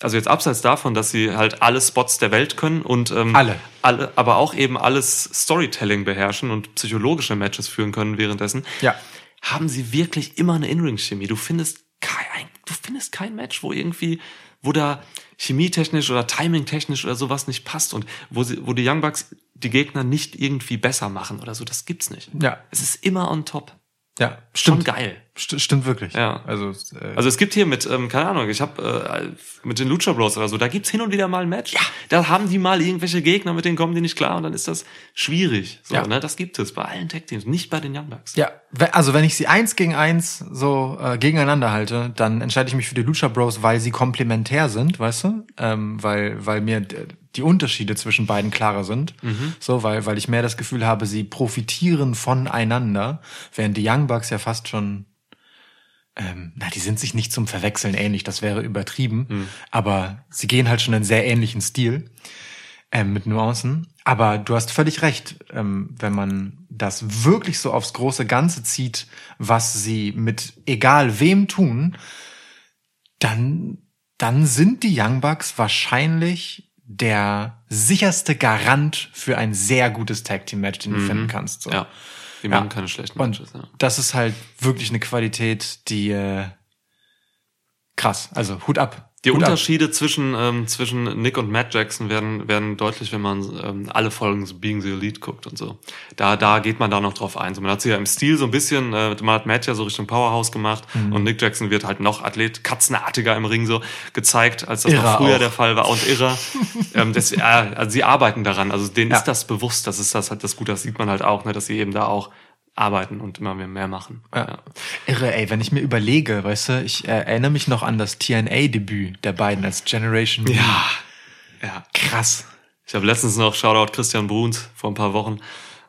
also jetzt abseits davon, dass sie halt alle Spots der Welt können und ähm, Alle. alle, aber auch eben alles Storytelling beherrschen und psychologische Matches führen können währenddessen, Ja. haben sie wirklich immer eine In-Ring-Chemie. Du findest kein, du findest kein Match, wo irgendwie, wo da chemietechnisch oder timingtechnisch oder sowas nicht passt und wo sie, wo die Young Bucks die Gegner nicht irgendwie besser machen oder so. Das gibt's nicht. Ja. Es ist immer on top. Ja. Schon Stimmt. geil. St stimmt wirklich. Ja. Also, äh, Also es gibt hier mit, ähm, keine Ahnung, ich habe äh, mit den Lucha Bros oder so, da gibt's hin und wieder mal ein Match. Ja. Da haben die mal irgendwelche Gegner, mit denen kommen die nicht klar und dann ist das schwierig. So, Ja. ne? Das gibt es bei allen Tag Teams, nicht bei den Young Bucks. Ja, also wenn ich sie eins gegen eins so äh, gegeneinander halte, dann entscheide ich mich für die Lucha Bros, weil sie komplementär sind, weißt du? Ähm, weil, weil mir die Unterschiede zwischen beiden klarer sind. So, weil, weil ich mehr das Gefühl habe, sie profitieren voneinander, während die Young Bucks ja fast schon ähm, na, die sind sich nicht zum Verwechseln ähnlich, das wäre übertrieben, aber sie gehen halt schon einen sehr ähnlichen Stil ähm, mit Nuancen. Aber du hast völlig recht, ähm, wenn man das wirklich so aufs große Ganze zieht, was sie mit egal wem tun, dann, dann sind die Young Bucks wahrscheinlich der sicherste Garant für ein sehr gutes Tag Team Match, den du finden kannst. So. Ja. Die machen keine schlechten Und Matches. Ja. das ist halt wirklich eine Qualität, die äh, krass. Also Hut ab. Die ab. Unterschiede zwischen, ähm, zwischen Nick und Matt Jackson werden, werden deutlich, wenn man ähm, alle Folgen so Being the Elite guckt und so. Da, da geht man da noch drauf ein. So, man hat sie ja im Stil so ein bisschen, äh, man hat Matt ja so Richtung Powerhouse gemacht Mhm. und Nick Jackson wird halt noch Athlet, katzenartiger im Ring so gezeigt, als das Irrer noch früher auch. der Fall war und irrer. [LAUGHS] ähm, das, äh, also sie arbeiten daran, also denen Ja. ist das bewusst, das ist das halt das Gute, das sieht man halt auch, ne, dass sie eben da auch arbeiten und immer mehr, machen. Ja. Irre, ey, wenn ich mir überlege, weißt du, ich äh, erinnere mich noch an das TNA-Debüt der beiden als Generation B. Ja. Ja. Krass. Ich habe letztens noch Shoutout Christian Bruns vor ein paar Wochen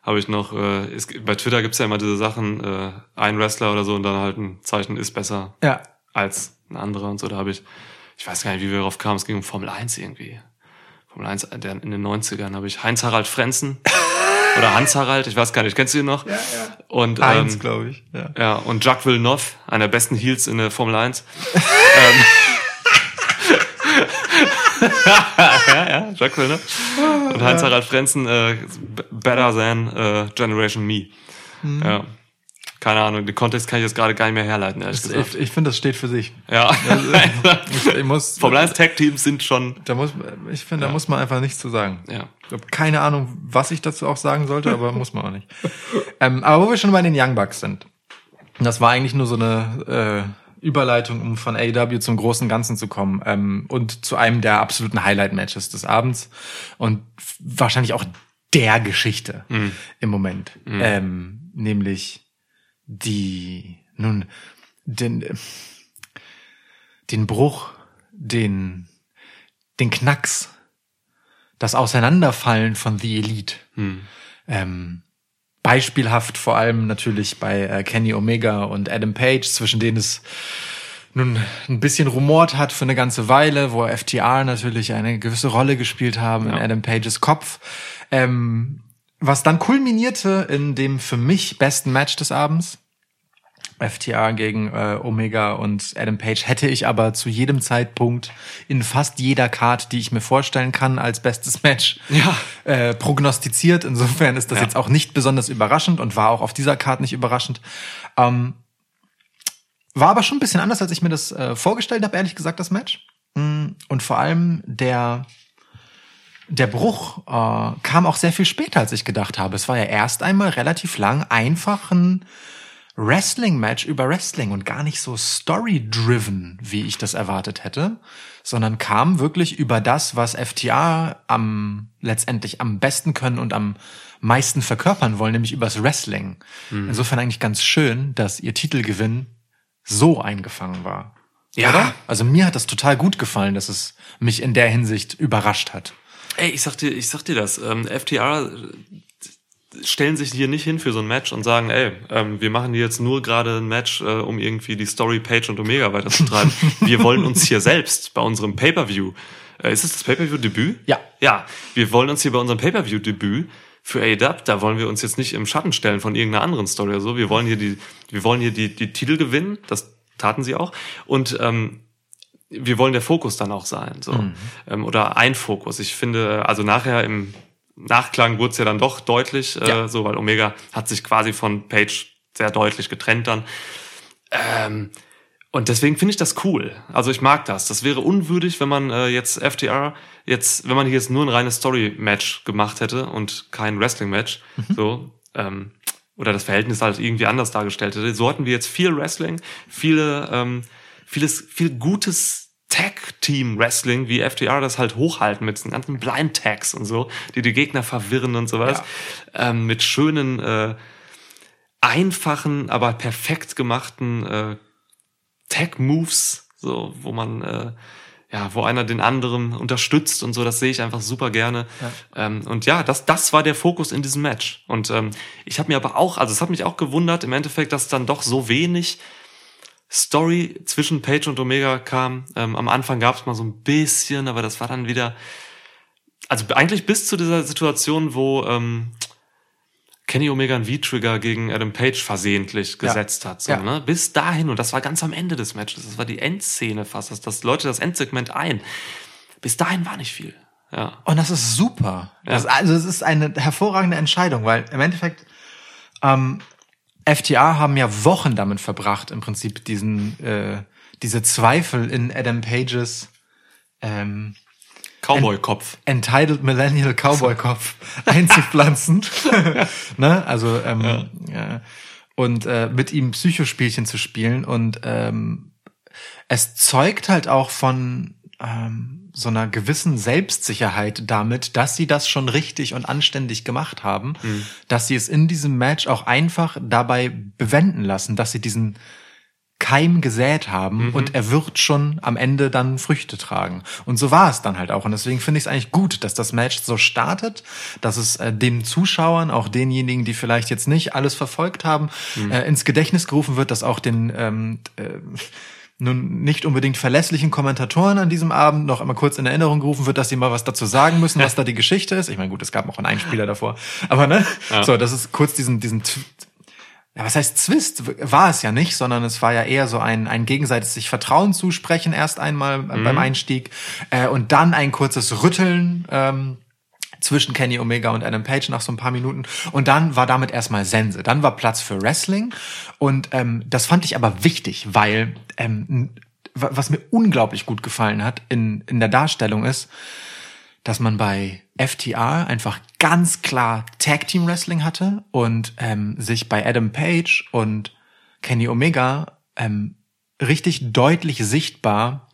habe ich noch äh, es, bei Twitter gibt's ja immer diese Sachen äh, ein Wrestler oder so und dann halt ein Zeichen ist besser Ja. als ein anderer und so da habe ich ich weiß gar nicht wie wir darauf kamen es ging um Formel 1 irgendwie Formel 1 der, in den 90ern habe ich Heinz Harald Frenzen [LAUGHS] oder Hans Harald ich weiß gar nicht kennst du ihn noch ja, ja. und Eins, ähm, glaube ich. Ja. ja, und Jacques Villeneuve, einer der besten Heels in der Formel 1. ähm, [LAUGHS] ja, ja, Jacques Villeneuve. Und Heinz-Harald Frenzen, äh, better than äh, Generation Me. Ja. Keine Ahnung, den Kontext kann ich jetzt gerade gar nicht mehr herleiten, ehrlich gesagt. Ich, ich finde, das steht für sich. Ja. [LAUGHS] Ich, ich muss, Formel 1 Tag Teams sind schon, da muss, ich finde, da muss man einfach nichts zu sagen. ja. Ich habe keine Ahnung, was ich dazu auch sagen sollte, aber muss man auch nicht. Ähm, aber wo wir schon bei den Young Bucks sind. Das war eigentlich nur so eine äh, Überleitung, um von AEW zum großen Ganzen zu kommen ähm, und zu einem der absoluten Highlight-Matches des Abends und wahrscheinlich auch der Geschichte im Moment, ähm, nämlich die nun den den Bruch, den den Knacks, das Auseinanderfallen von The Elite. Ähm, beispielhaft vor allem natürlich bei äh, Kenny Omega und Adam Page, zwischen denen es nun ein bisschen rumort hat für eine ganze Weile, wo FTR natürlich eine gewisse Rolle gespielt haben in Ja. Adam Pages Kopf. Ähm, was dann kulminierte in dem für mich besten Match des Abends. FTR gegen äh, Omega und Adam Page hätte ich aber zu jedem Zeitpunkt in fast jeder Card, die ich mir vorstellen kann, als bestes Match Ja. äh, prognostiziert. Insofern ist das Ja. jetzt auch nicht besonders überraschend und war auch auf dieser Card nicht überraschend. Ähm, war aber schon ein bisschen anders, als ich mir das äh, vorgestellt habe, ehrlich gesagt, das Match. Mm, Und vor allem der, der Bruch äh, kam auch sehr viel später, als ich gedacht habe. Es war ja erst einmal relativ lang einfach ein Wrestling-Match über Wrestling und gar nicht so story-driven, wie ich das erwartet hätte, sondern kam wirklich über das, was FTA am letztendlich am besten können und am meisten verkörpern wollen, nämlich übers Wrestling. Insofern eigentlich ganz schön, dass ihr Titelgewinn so eingefangen war. Ja. Oder? Also mir hat das total gut gefallen, dass es mich in der Hinsicht überrascht hat. Ey, ich sag dir, ich sag dir das. Ähm, FTR stellen sich hier nicht hin für so ein Match und sagen, ey, ähm, wir machen hier jetzt nur gerade ein Match, äh, um irgendwie die Story Page und Omega weiterzutreiben. [LAUGHS] wir wollen uns hier selbst bei unserem Pay-Per-View, äh, ist es das Pay-Per-View-Debüt? Ja. Ja, wir wollen uns hier bei unserem Pay-Per-View-Debüt für AEW, da wollen wir uns jetzt nicht im Schatten stellen von irgendeiner anderen Story oder so. Wir wollen hier die, wir wollen hier die, die Titel gewinnen. Das taten sie auch. Und ähm, wir wollen der Fokus dann auch sein, so ähm, oder ein Fokus. Ich finde, also nachher im Nachklang wurde es ja dann doch deutlich, äh, Ja. so weil Omega hat sich quasi von Page sehr deutlich getrennt dann. Ähm, und deswegen finde ich das cool. Also ich mag das. Das wäre unwürdig, wenn man äh, jetzt FTR jetzt, wenn man hier jetzt nur ein reines Story-Match gemacht hätte und kein Wrestling-Match, so ähm, oder das Verhältnis halt irgendwie anders dargestellt hätte. So hatten wir jetzt viel Wrestling, viele, ähm, vieles, viel gutes Tag-Team-Wrestling, wie FTR das halt hochhalten mit diesen ganzen Blind-Tags und so, die die Gegner verwirren und sowas. Ähm, mit schönen, äh, einfachen, aber perfekt gemachten äh, Tag-Moves, so, wo man, äh, ja, wo einer den anderen unterstützt und so, das sehe ich einfach super gerne. Ähm, und ja, das, das war der Fokus in diesem Match. Und ähm, ich habe mir aber auch, also es hat mich auch gewundert, im Endeffekt, dass dann doch so wenig Story zwischen Page und Omega kam. Ähm, am Anfang gab es mal so ein bisschen, aber das war dann wieder, also eigentlich bis zu dieser Situation, wo ähm, Kenny Omega einen V-Trigger gegen Adam Page versehentlich gesetzt hat. So, Ja. ne? Bis dahin, und das war ganz am Ende des Matches, das war die Endszene fast, das, das Leute das Endsegment ein. Bis dahin war nicht viel. Ja. Und das ist super. Das, also es ist eine hervorragende Entscheidung, weil im Endeffekt ähm, FTA haben ja Wochen damit verbracht, im Prinzip diesen äh, diese Zweifel in Adam Pages ähm, Cowboy-Kopf. Entitled Millennial Cowboy Kopf [LAUGHS] einzupflanzen. [LAUGHS] ne? Also ähm, ja. und äh, mit ihm Psychospielchen zu spielen und ähm, es zeugt halt auch von ähm, so einer gewissen Selbstsicherheit damit, dass sie das schon richtig und anständig gemacht haben, dass sie es in diesem Match auch einfach dabei bewenden lassen, dass sie diesen Keim gesät haben und er wird schon am Ende dann Früchte tragen. Und so war es dann halt auch. Und deswegen finde ich es eigentlich gut, dass das Match so startet, dass es äh, den Zuschauern, auch denjenigen, die vielleicht jetzt nicht alles verfolgt haben, äh, ins Gedächtnis gerufen wird, dass auch den ähm, äh, nun nicht unbedingt verlässlichen Kommentatoren an diesem Abend noch einmal kurz in Erinnerung gerufen wird, dass sie mal was dazu sagen müssen, was [LAUGHS] da die Geschichte ist. Ich meine, gut, es gab noch einen Einspieler davor. Aber ne? So, das ist kurz diesen, diesen ja, was heißt Zwist? War es ja nicht, sondern es war ja eher so ein, ein gegenseitiges sich Vertrauen zusprechen erst einmal äh, beim Einstieg äh, und dann ein kurzes Rütteln ähm, zwischen Kenny Omega und Adam Page nach so ein paar Minuten und dann war damit erstmal Sense. Dann war Platz für Wrestling und ähm, das fand ich aber wichtig, weil ähm, wa- was mir unglaublich gut gefallen hat in, in der Darstellung ist, dass man bei FTR einfach ganz klar Tag Team Wrestling hatte und ähm, sich bei Adam Page und Kenny Omega ähm, richtig deutlich sichtbar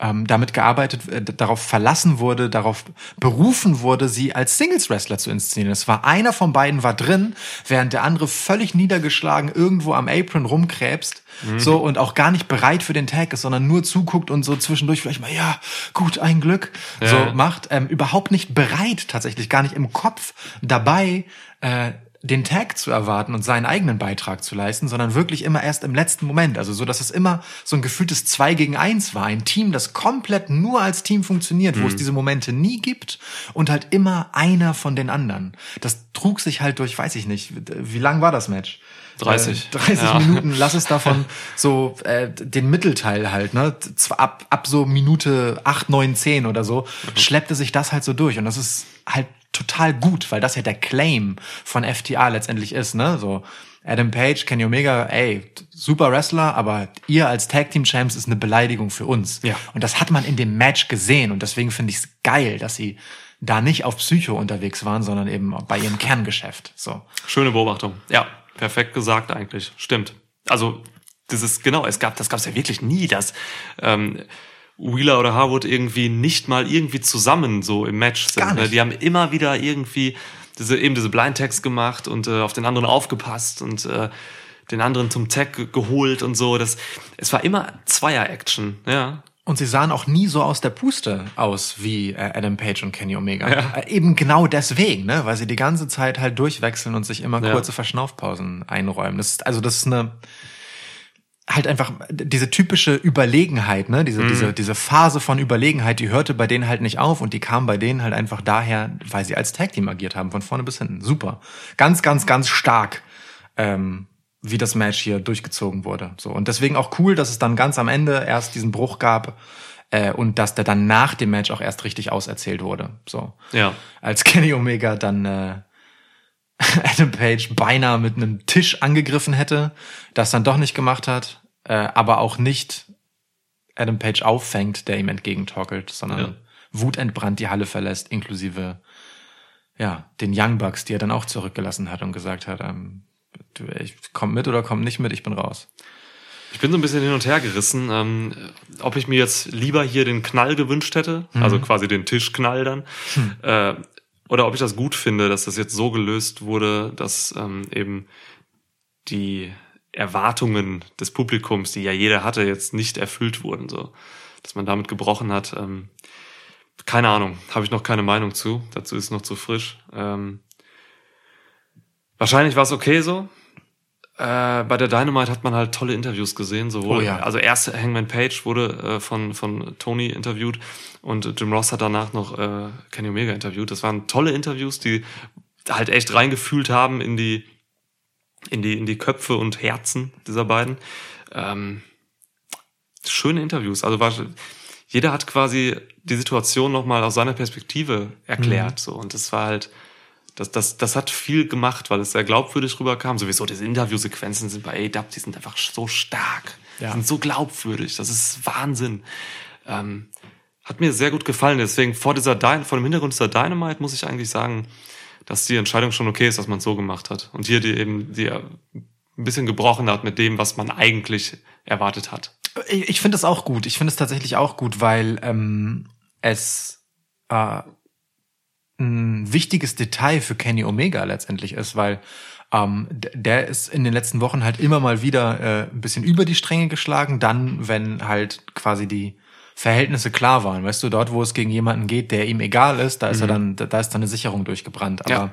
ähm, damit gearbeitet, äh, darauf verlassen wurde, darauf berufen wurde, sie als Singles-Wrestler zu inszenieren. Es war einer von beiden war drin, während der andere völlig niedergeschlagen irgendwo am Apron rumkrebst, so und auch gar nicht bereit für den Tag ist, sondern nur zuguckt und so zwischendurch vielleicht mal ja gut ein Glück so Ja. macht, ähm, überhaupt nicht bereit tatsächlich, gar nicht im Kopf dabei. Äh, den Tag zu erwarten und seinen eigenen Beitrag zu leisten, sondern wirklich immer erst im letzten Moment. Also so, dass es immer so ein gefühltes Zwei gegen Eins war. Ein Team, das komplett nur als Team funktioniert, wo es diese Momente nie gibt und halt immer einer von den anderen. Das trug sich halt durch, weiß ich nicht, wie lang war das Match? 30. Äh, 30 Ja. Minuten, lass es davon [LAUGHS] so äh, den Mittelteil halt, ne? Ab, ab so Minute 8, 9, 10 oder so, schleppte sich das halt so durch. Und das ist halt total gut, weil das ja der Claim von FTA letztendlich ist, ne? So Adam Page, Kenny Omega, ey, super Wrestler, aber ihr als Tag Team Champs ist eine Beleidigung für uns. Ja. Und das hat man in dem Match gesehen und deswegen finde ich es geil, dass sie da nicht auf Psycho unterwegs waren, sondern eben bei ihrem Kerngeschäft. So. Schöne Beobachtung. Ja, perfekt gesagt eigentlich. Stimmt. Also, das ist genau, es gab, das gab es ja wirklich nie, dass ähm, Wheeler oder Harwood irgendwie nicht mal irgendwie zusammen so im Match sind. Gar nicht. ne? Die haben immer wieder irgendwie diese, eben diese Blind Tags gemacht und äh, auf den anderen aufgepasst und äh, den anderen zum Tag ge- geholt und so. Das, es war immer Zweier-Action, ja. Und sie sahen auch nie so aus der Puste aus wie äh, Adam Page und Kenny Omega. Äh, eben genau deswegen, ne? weil sie die ganze Zeit halt durchwechseln und sich immer Ja. kurze Verschnaufpausen einräumen. Das ist, also das ist eine halt einfach diese typische Überlegenheit, ne? Diese, diese, diese Phase von Überlegenheit, die hörte bei denen halt nicht auf und die kam bei denen halt einfach daher, weil sie als Tag Team agiert haben, von vorne bis hinten. Super. Ganz, ganz, ganz stark. Ähm, wie das Match hier durchgezogen wurde. So und deswegen auch cool, dass es dann ganz am Ende erst diesen Bruch gab äh, und dass der dann nach dem Match auch erst richtig auserzählt wurde. So Ja. als [LAUGHS] Kenny Omega dann äh, [LAUGHS] Adam Page beinahe mit einem Tisch angegriffen hätte, das dann doch nicht gemacht hat, äh, aber auch nicht Adam Page auffängt, der ihm entgegentorkelt, sondern Ja. wutentbrannt die Halle verlässt, inklusive ja den Young Bucks, die er dann auch zurückgelassen hat und gesagt hat, ähm, du, ich komm mit oder komm nicht mit, ich bin raus. Ich bin so ein bisschen hin und her gerissen, ähm, ob ich mir jetzt lieber hier den Knall gewünscht hätte, also quasi den Tischknall dann, äh, oder ob ich das gut finde, dass das jetzt so gelöst wurde, dass ähm, eben die Erwartungen des Publikums, die ja jeder hatte, jetzt nicht erfüllt wurden, so, dass man damit gebrochen hat. Ähm, keine Ahnung, habe ich noch keine Meinung zu. Dazu ist noch zu frisch. Ähm, wahrscheinlich war es okay so. Äh, bei der Dynamite hat man halt tolle Interviews gesehen, sowohl, Oh ja. also erst Hangman Page wurde äh, von, von Tony interviewt und Jim Ross hat danach noch äh, Kenny Omega interviewt. Das waren tolle Interviews, die halt echt reingefühlt haben in die, in die, in die Köpfe und Herzen dieser beiden. Ähm, schöne Interviews. Also war, jeder hat quasi die Situation nochmal aus seiner Perspektive erklärt. So. Und das war halt, das, das, das hat viel gemacht, weil es sehr glaubwürdig rüberkam. Sowieso diese Interviewsequenzen sind bei A-Dub, die sind einfach so stark. Ja. Die sind so glaubwürdig. Das ist Wahnsinn. Ähm, hat mir sehr gut gefallen. Deswegen vor dieser Dy vor dem Hintergrund dieser Dynamite muss ich eigentlich sagen, dass die Entscheidung schon okay ist, dass man es so gemacht hat. Und hier die eben die ein bisschen gebrochen hat mit dem, was man eigentlich erwartet hat. Ich, ich finde es auch gut. Ich finde es tatsächlich auch gut, weil ähm, es äh, ein wichtiges Detail für Kenny Omega letztendlich ist, weil ähm, der ist in den letzten Wochen halt immer mal wieder äh, ein bisschen über die Stränge geschlagen, dann, wenn halt quasi die Verhältnisse klar waren. Weißt du, dort, wo es gegen jemanden geht, der ihm egal ist, da ist er dann, da da ist dann eine Sicherung durchgebrannt. Aber Ja.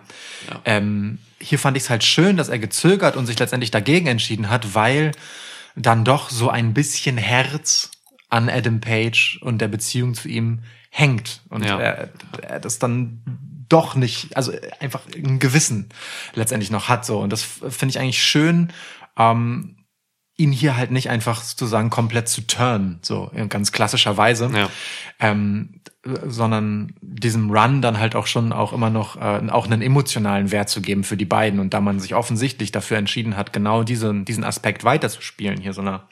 Ja. Ähm, hier fand ich es halt schön, dass er gezögert und sich letztendlich dagegen entschieden hat, weil dann doch so ein bisschen Herz an Adam Page und der Beziehung zu ihm hängt und Ja. er, er das dann doch nicht, also einfach ein Gewissen letztendlich noch hat so und das finde ich eigentlich schön, ähm, ihn hier halt nicht einfach sozusagen komplett zu turn, so in ganz klassischer Weise, Ja. ähm, sondern diesem Run dann halt auch schon auch immer noch äh, auch einen emotionalen Wert zu geben für die beiden und da man sich offensichtlich dafür entschieden hat, genau diesen diesen Aspekt weiterzuspielen hier so einer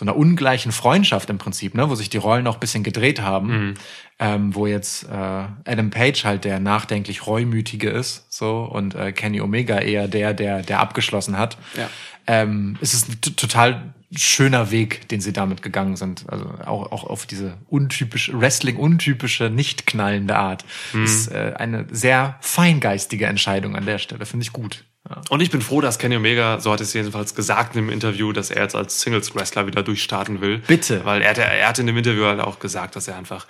so einer ungleichen Freundschaft im Prinzip, ne, wo sich die Rollen auch ein bisschen gedreht haben, ähm, wo jetzt äh, Adam Page halt der nachdenklich reumütige ist, so und äh, Kenny Omega eher der, der der abgeschlossen hat. Ja. Ähm, es ist ein total schöner Weg, den sie damit gegangen sind, also auch auch auf diese untypische Wrestling untypische nicht knallende Art. Ist äh, eine sehr feingeistige Entscheidung an der Stelle, finde ich gut. Ja. Und ich bin froh, dass Kenny Omega, so hat es jedenfalls gesagt im Interview, dass er jetzt als Singles-Wrestler wieder durchstarten will. Bitte. Weil er, hat- er hat in dem Interview halt auch gesagt, dass er einfach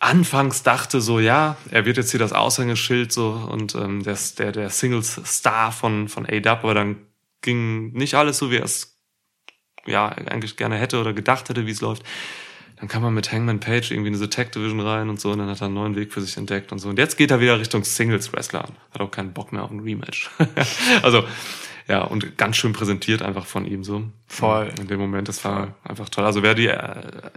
anfangs dachte so, ja, er wird jetzt hier das Aushängeschild so und ähm, der, der, der Singles-Star von, von A-Dub, aber dann ging nicht alles so, wie er es ja eigentlich gerne hätte oder gedacht hätte, wie es läuft. Dann kam man mit Hangman Page irgendwie in diese Tag Division rein und so und dann hat er einen neuen Weg für sich entdeckt und so. Und jetzt geht er wieder Richtung Singles-Wrestler. Hat auch keinen Bock mehr auf ein Rematch. [LAUGHS] also, ja, und ganz schön präsentiert einfach von ihm so. Voll. In dem Moment, das war einfach toll. Also wer die äh,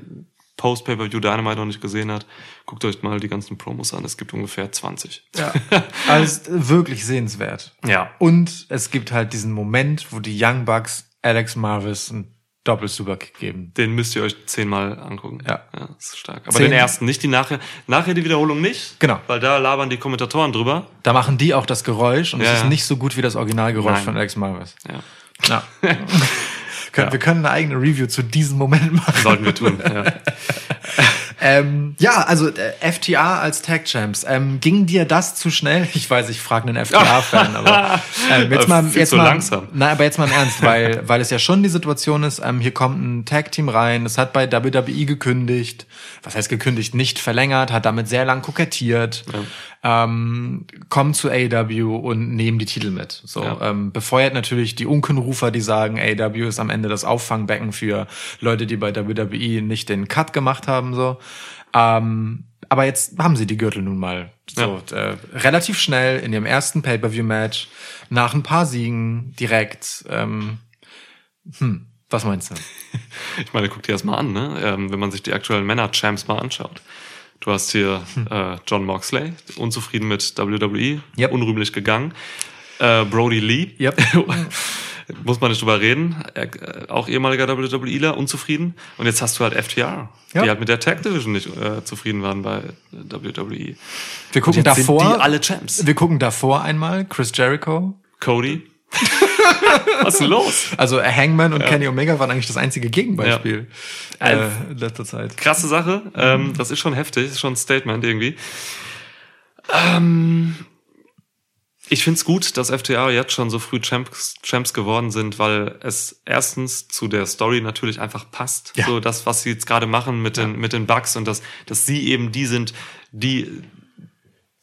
Post-Pay-Per-View Dynamite noch nicht gesehen hat, guckt euch mal die ganzen Promos an. Es gibt ungefähr 20. Ja. [LAUGHS] Also wirklich sehenswert. Ja. Und es gibt halt diesen Moment, wo die Young Bucks Alex Marvis einen Doppel-Superkick geben. Den müsst ihr euch zehnmal angucken. Ja. ja das ist stark. Aber Zehn- den ersten, nicht die nachher. Nachher die Wiederholung nicht. Genau. Weil da labern die Kommentatoren drüber. Da machen die auch das Geräusch und Ja, es ist nicht so gut wie das Originalgeräusch Nein. von Alex Marvis. Ja. [LAUGHS] Ja. Wir können eine eigene Review zu diesem Moment machen. Sollten wir tun. ja. [LAUGHS] Ähm, ja, also äh, FTA als Tag Champs. Ähm, ging dir das zu schnell? [LAUGHS] Ich weiß, ich frage einen FTA-Fan, aber [LAUGHS] ähm, jetzt mal, jetzt mal, langsam. Nein, aber jetzt mal im Ernst, weil weil es ja schon die Situation ist. Ähm, hier kommt ein Tag Team rein. Es hat bei WWE gekündigt. Was heißt gekündigt? Nicht verlängert. Hat damit sehr lang kokettiert. Ähm, kommen zu AW und nehmen die Titel mit. So Ja. ähm, befeuert natürlich die Unkenrufer, die sagen, AW ist am Ende das Auffangbecken für Leute, die bei WWE nicht den Cut gemacht haben. So, ähm, aber jetzt haben sie die Gürtel nun mal so äh, relativ schnell in ihrem ersten Pay-per-View-Match nach ein paar Siegen direkt. Ähm, hm, was meinst du? [LAUGHS] Ich meine, guck dir das mal an, ne? ähm, wenn man sich die aktuellen Männer-Champs mal anschaut. Du hast hier äh, John Moxley, unzufrieden mit WWE, Yep. unrühmlich gegangen. Äh, Brody Lee, Yep. [LAUGHS] muss man nicht drüber reden, er, äh, auch ehemaliger WWEler, unzufrieden. Und jetzt hast du halt FTR, Ja. die halt mit der Tag Division nicht äh, zufrieden waren bei WWE. Wir gucken jetzt sind davor. die alle Champs. wir gucken davor einmal Chris Jericho. Cody. [LAUGHS] Was ist denn los? Also äh, Hangman und Kenny Omega waren eigentlich das einzige Gegenbeispiel Ja. äh, in letzter Zeit. krasse Sache. Ähm, das ist schon heftig, ist schon ein Statement irgendwie. Ähm, ich find's gut, dass FTA jetzt schon so früh Champs, Champs geworden sind, weil es erstens zu der Story natürlich einfach passt. Ja. So das, was sie jetzt gerade machen mit den, mit den Bugs und dass, dass sie eben die sind, die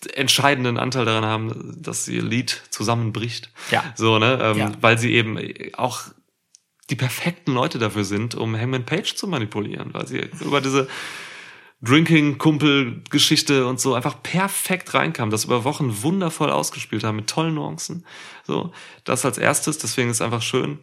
entscheidenden Anteil daran haben, dass ihr Lied zusammenbricht. Ja. So, ne? Ähm, Ja. Weil sie eben auch die perfekten Leute dafür sind, um Hangman Page zu manipulieren, weil sie über diese Drinking-Kumpel-Geschichte und so einfach perfekt reinkam, das über Wochen wundervoll ausgespielt haben, mit tollen Nuancen. So, das als erstes, deswegen ist es einfach schön.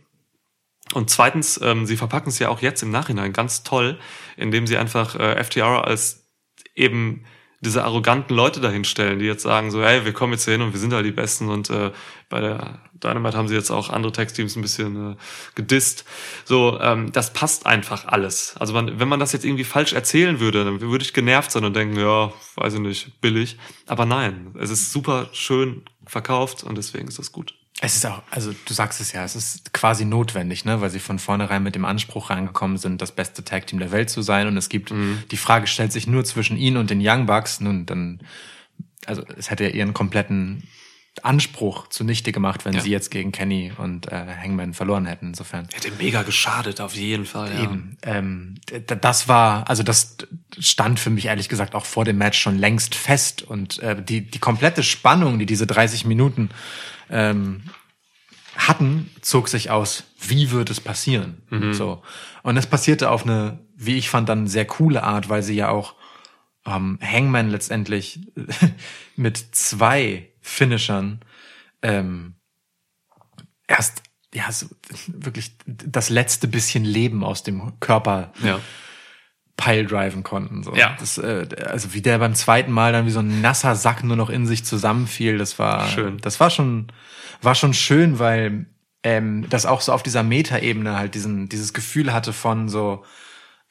Und zweitens, ähm, sie verpacken es ja auch jetzt im Nachhinein ganz toll, indem sie einfach äh, FTR als eben diese arroganten Leute dahinstellen, die jetzt sagen so, hey, wir kommen jetzt hier hin und wir sind halt die Besten und äh, bei der Dynamite haben sie jetzt auch andere Tag-Teams ein bisschen äh, gedisst. So, ähm, das passt einfach alles. Also man, wenn man das jetzt irgendwie falsch erzählen würde, dann würde ich genervt sein und denken, ja, weiß ich nicht, billig. Aber nein, es ist super schön verkauft und deswegen ist das gut. Es ist auch, also du sagst es ja, es ist quasi notwendig, ne, weil sie von vornherein mit dem Anspruch reingekommen sind, das beste Tag Team der Welt zu sein. Und es gibt, die Frage stellt sich nur zwischen ihnen und den Young Bucks. Nun, dann, also es hätte ja ihren kompletten Anspruch zunichte gemacht, wenn Ja. sie jetzt gegen Kenny und äh, Hangman verloren hätten. Insofern. Hätte mega geschadet, auf jeden Fall. Ja. Eben. Ähm, das war, also das stand für mich ehrlich gesagt auch vor dem Match schon längst fest und äh, die die komplette Spannung, die diese 30 Minuten ähm, hatten, zog sich aus, wie wird es passieren? So und es passierte auf eine, wie ich fand, dann sehr coole Art, weil sie ja auch ähm, Hangman letztendlich [LAUGHS] mit zwei Finishern ähm, erst ja so, wirklich das letzte bisschen Leben aus dem Körper Ja. Piledriven konnten. So. Ja. Das, äh, also wie der beim zweiten Mal dann wie so ein nasser Sack nur noch in sich zusammenfiel, das war Schön. Das war schon war schon schön, weil ähm, das auch so auf dieser Metaebene halt diesen dieses Gefühl hatte von so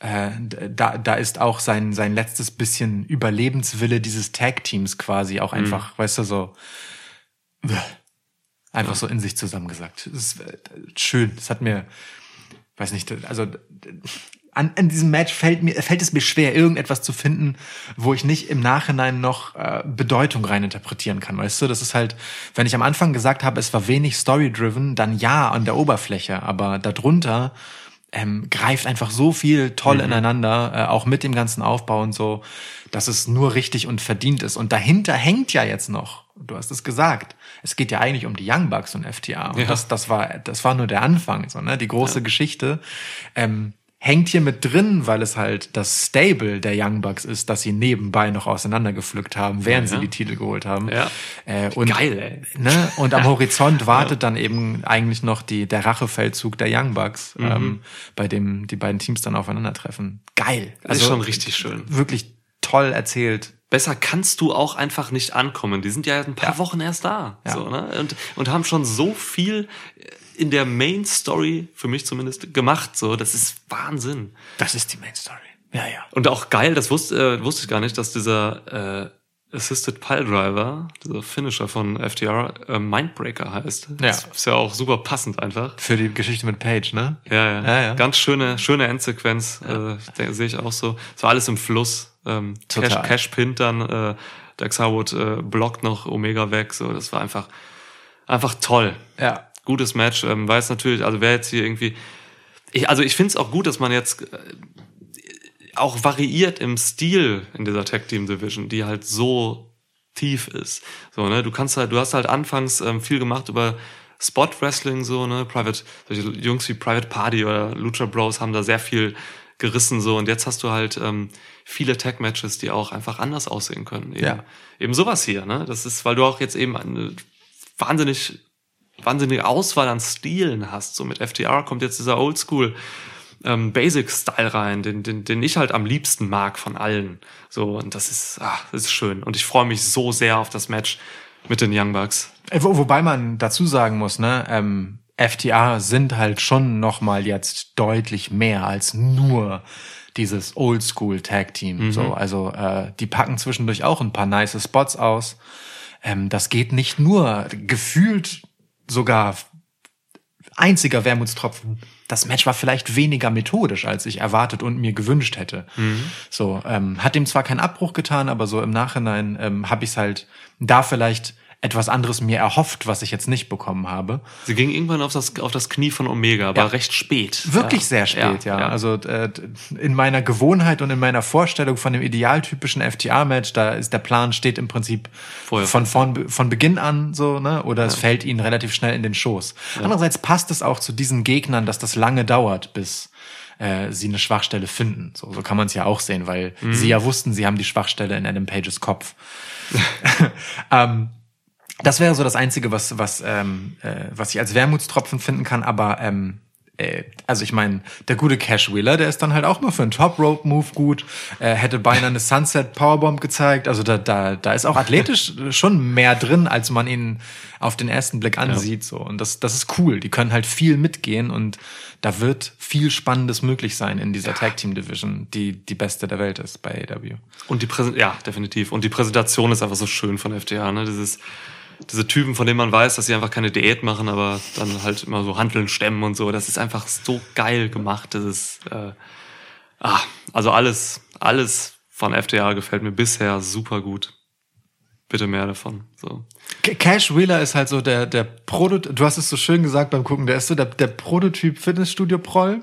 äh, da, da ist auch sein, sein letztes bisschen Überlebenswille dieses Tag-Teams quasi Mhm. auch einfach, weißt du, so einfach so in sich zusammengesagt. Das ist äh, schön. Das hat mir, weiß nicht, also an, an diesem Match fällt mir fällt es mir schwer, irgendetwas zu finden, wo ich nicht im Nachhinein noch äh, Bedeutung reininterpretieren kann. Weißt du, das ist halt, wenn ich am Anfang gesagt habe, es war wenig story-driven, dann ja an der Oberfläche, aber darunter ähm, greift einfach so viel toll Mhm. ineinander, äh, auch mit dem ganzen Aufbau und so, dass es nur richtig und verdient ist. Und dahinter hängt ja jetzt noch, du hast es gesagt, es geht ja eigentlich um die Young Bucks und FTA. Und Ja. das, das war, das war nur der Anfang, so, ne? Die große Geschichte. Ähm, hängt hier mit drin, weil es halt das Stable der Young Bucks ist, dass sie nebenbei noch auseinandergepflückt haben, während Ja. sie die Titel geholt haben. Ja. Äh, und, Geil, ey. Ne? Und am [LAUGHS] Horizont wartet dann eben eigentlich noch die, der Rachefeldzug der Young Bucks, Mhm. ähm, bei dem die beiden Teams dann aufeinandertreffen. Geil. Das ist schon richtig schön. Wirklich toll erzählt. Besser kannst du auch einfach nicht ankommen. Die sind ja ein paar Ja. Wochen erst da. Ja. So, ne? und, und haben schon so viel in der Main Story, für mich zumindest, gemacht. So, das ist Wahnsinn. Das ist die Main Story. Ja, ja. Und auch geil, das wusste, äh, wusste ich gar nicht, dass dieser äh, Assisted Pile Driver, dieser Finisher von FTR, äh, Mindbreaker heißt. Das ist ja auch super passend einfach. Für die Geschichte mit Paige, ne? Ja, ja. Ja, ja. Ganz schöne, schöne Endsequenz. Äh, der- sehe ich auch so. Es war alles im Fluss. Ähm, Total. Cash, Cash pinnt dann, äh, Dax Harwood äh, blockt noch Omega weg. So, das war einfach, einfach toll. Ja. Gutes Match. Ähm, weiß natürlich, also wer jetzt hier irgendwie. Ich, also ich finde es auch gut, dass man jetzt äh, auch variiert im Stil in dieser Tag Team Division, die halt so tief ist. So, ne, du kannst halt, du hast halt anfangs ähm, viel gemacht über Spot Wrestling, so, ne, Private, solche Jungs wie Private Party oder Lucha Bros haben da sehr viel gerissen, so, und jetzt hast du halt ähm, viele Tag Matches, die auch einfach anders aussehen können. Eben, Ja. eben sowas hier, ne, das ist, weil du auch jetzt eben eine wahnsinnig, wahnsinnige Auswahl an Stilen hast, so mit FTR kommt jetzt dieser Oldschool, ähm, Basic-Style rein, den, den, den ich halt am liebsten mag von allen. So, und das ist, ah, das ist schön. Und ich freue mich so sehr auf das Match mit den Young Bucks. Äh, Wo, wobei man dazu sagen muss, ne, ähm, FTA sind halt schon noch mal jetzt deutlich mehr als nur dieses Oldschool Tag Team. So, also äh, die packen zwischendurch auch ein paar nice Spots aus. Ähm, das geht nicht nur gefühlt sogar einziger Wermutstropfen. Das Match war vielleicht weniger methodisch, als ich erwartet und mir gewünscht hätte. So ähm, hat dem zwar keinen Abbruch getan, aber so im Nachhinein ähm, habe ich es halt da vielleicht etwas anderes mir erhofft, was ich jetzt nicht bekommen habe. Sie ging irgendwann auf das, auf das Knie von Omega, aber Ja. recht spät. Wirklich Ja. sehr spät, ja. Also äh, in meiner Gewohnheit und in meiner Vorstellung von dem idealtypischen FTA-Match, da ist der Plan steht im Prinzip Vorher von, von, von Beginn an so, ne? Oder es fällt ihnen relativ schnell in den Schoß. Andererseits passt es auch zu diesen Gegnern, dass das lange dauert, bis äh, sie eine Schwachstelle finden. So, so kann man es ja auch sehen, weil Mhm. sie ja wussten, sie haben die Schwachstelle in Adam Pages Kopf. [LAUGHS] [LAUGHS] ähm, das wäre so das Einzige, was, was, ähm, äh, was ich als Wermutstropfen finden kann, aber ähm, äh, also ich meine, der gute Cash Wheeler, der ist dann halt auch mal für einen Top Rope Move gut, äh, hätte beinahe eine Sunset Powerbomb gezeigt, also da, da, da ist auch athletisch [LAUGHS] schon mehr drin, als man ihn auf den ersten Blick ansieht, so. Und das, das ist cool. Die können halt viel mitgehen und da wird viel Spannendes möglich sein in dieser Tag Team Division, die die beste der Welt ist bei AW. Und die Präsent ja, definitiv. Und die Präsentation ist einfach so schön von FTA, ne? Dieses, diese Typen, von denen man weiß, dass sie einfach keine Diät machen, aber dann halt immer so Handeln stemmen und so. Das ist einfach so geil gemacht. Das ist, äh, ah, also alles, alles von FTA gefällt mir bisher super gut. Bitte mehr davon. So. Ca- Cash Wheeler ist halt so der, der Prototyp, du hast es so schön gesagt beim Gucken, der ist so der, der Prototyp Fitnessstudio-Proll,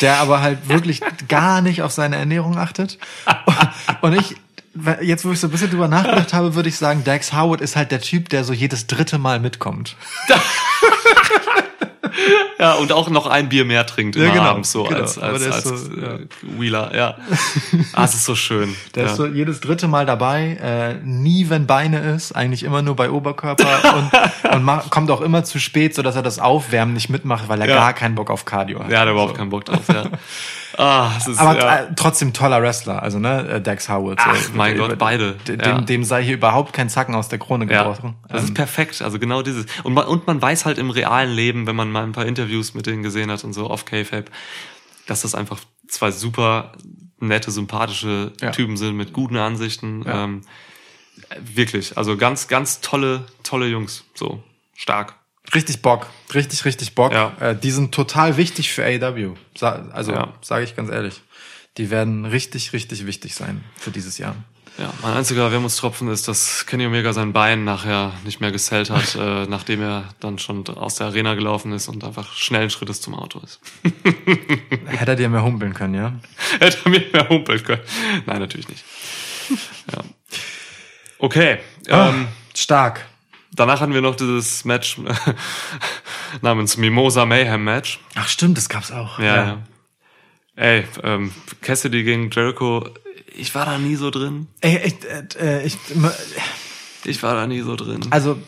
der aber halt wirklich [LAUGHS] gar nicht auf seine Ernährung achtet. Und ich, jetzt wo ich so ein bisschen drüber nachgedacht habe, würde ich sagen, Dax Howard ist halt der Typ, der so jedes dritte Mal mitkommt. [LAUGHS] Ja, und auch noch ein Bier mehr trinkt immer Ja, genau, abends so genau. als, als, als so, äh, Wheeler, ja. [LAUGHS] ah, es ist so schön. Der ja. ist so jedes dritte Mal dabei, äh, nie wenn Beine ist, eigentlich immer nur bei Oberkörper [LAUGHS] und, und kommt auch immer zu spät, so dass er das Aufwärmen nicht mitmacht, weil er Ja. gar keinen Bock auf Cardio hat. Der hat überhaupt keinen Bock drauf, ja. Ah, es ist, Aber ja. äh, trotzdem toller Wrestler, also ne, äh, Dax Howard. Ach, so, mein Gott, beide, Dem, ja. dem sei hier überhaupt kein Zacken aus der Krone Ja, gebrochen. das Ähm, ist perfekt. Also genau dieses. Und man, und man weiß halt im realen Leben, wenn man mal ein paar Interviews mit denen gesehen hat und so auf K-Fab, dass das einfach zwei super nette, sympathische Ja. Typen sind mit guten Ansichten. Ja. Ähm, wirklich. Also ganz, ganz tolle, tolle Jungs. So stark. Richtig Bock, richtig, richtig Bock. Ja. Äh, die sind total wichtig für AEW. Sa also Ja. sage ich ganz ehrlich. Die werden richtig, richtig wichtig sein für dieses Jahr. Ja, mein einziger Wermutstropfen ist, dass Kenny Omega sein Bein nachher nicht mehr gesellt hat, [LAUGHS] äh, nachdem er dann schon aus der Arena gelaufen ist und einfach schnellen Schrittes zum Auto ist. [LAUGHS] Hätte er dir mehr humpeln können, ja? [LAUGHS] Hätte er mir mehr humpeln können. Nein, natürlich nicht. Ja. Okay. Ähm, Stark. Danach hatten wir noch dieses Match [LAUGHS] namens Mimosa Mayhem Match. Ach stimmt, das gab's auch. Ja, ja. Ey, ähm, Cassidy gegen Jericho, ich war da nie so drin. Ey, ich, äh, äh, ich, Ich war da nie so drin. also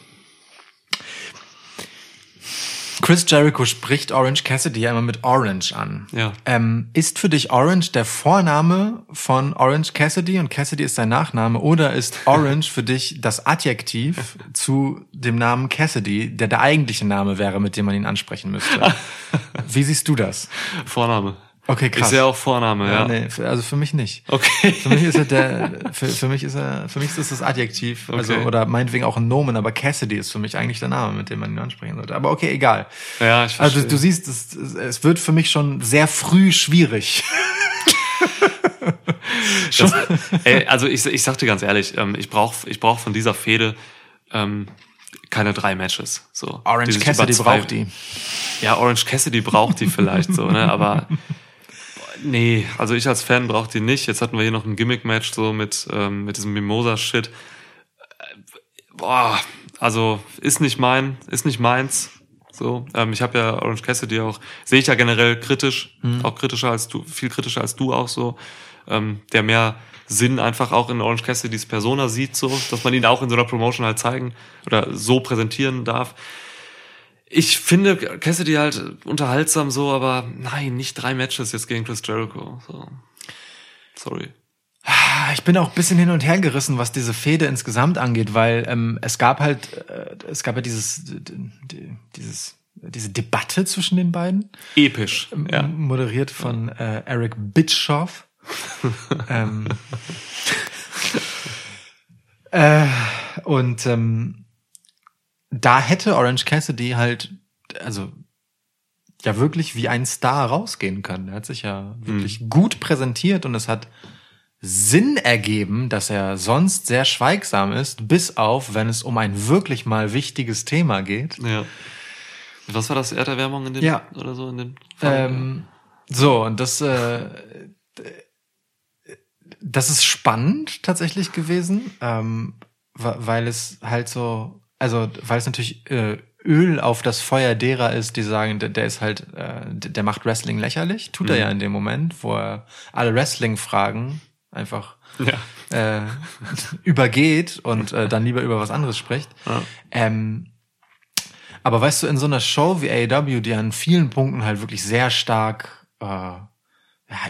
Chris Jericho spricht Orange Cassidy ja immer mit Orange an. Ja. Ähm, ist für dich Orange der Vorname von Orange Cassidy und Cassidy ist sein Nachname oder ist [LAUGHS] Orange für dich das Adjektiv zu dem Namen Cassidy, der der eigentliche Name wäre, mit dem man ihn ansprechen müsste? [LAUGHS] Wie siehst du das? Vorname. Okay, krass. sehe auch Vorname, ja. Nee, für, also für mich nicht. Okay. Für mich ist er der, [LAUGHS] für, für mich ist er, für mich ist es das Adjektiv, also Okay. oder meinetwegen auch ein Nomen, aber Cassidy ist für mich eigentlich der Name, mit dem man ihn ansprechen sollte. Aber okay, egal. Ja, ich Also verstehe. du siehst, es, es wird für mich schon sehr früh schwierig. [LAUGHS] Das, ey, also ich, ich sag dir ganz ehrlich, ähm, ich brauche ich brauch von dieser Fehde ähm, keine drei Matches. So, Orange Cassidy zwei- braucht die. Ja, Orange Cassidy braucht die vielleicht so, ne? Aber [LAUGHS] nee, also ich als Fan brauche die nicht. Jetzt hatten wir hier noch ein Gimmick-Match so mit, ähm, mit diesem Mimosa-Shit. Äh, Boah, also ist nicht mein, ist nicht meins. So, ähm, ich habe ja Orange Cassidy auch, sehe ich ja generell kritisch, auch kritischer als du, viel kritischer als du auch so, ähm, der mehr Sinn einfach auch in Orange Cassidys Persona sieht, so, dass man ihn auch in so einer Promotion halt zeigen oder so präsentieren darf. Ich finde Cassidy halt unterhaltsam so, aber nein, nicht drei Matches jetzt gegen Chris Jericho. So. Sorry. Ich bin auch ein bisschen hin und her gerissen, was diese Fehde insgesamt angeht, weil ähm, es gab halt, äh, es gab ja dieses, dieses, diese Debatte zwischen den beiden, Episch. Ja. moderiert von äh, Eric Bitchoff. [LAUGHS] ähm, äh, und ähm, da hätte Orange Cassidy halt, also ja wirklich wie ein Star rausgehen können. Er hat sich ja wirklich gut präsentiert und es hat Sinn ergeben, dass er sonst sehr schweigsam ist, bis auf, wenn es um ein wirklich mal wichtiges Thema geht. ja. Was war das? Erderwärmung in dem Ja. oder so in dem Ähm, so, und das, äh, das ist spannend tatsächlich gewesen, ähm, weil es halt so, also weil es natürlich äh, Öl auf das Feuer derer ist, die sagen, der, der ist halt, äh, der macht Wrestling lächerlich. Tut er ja in dem Moment, wo er alle Wrestling-Fragen einfach Ja. äh, [LAUGHS] übergeht und äh, dann lieber über was anderes spricht. Ja. Ähm, aber weißt du, in so einer Show wie AEW, die an vielen Punkten halt wirklich sehr stark äh, ja,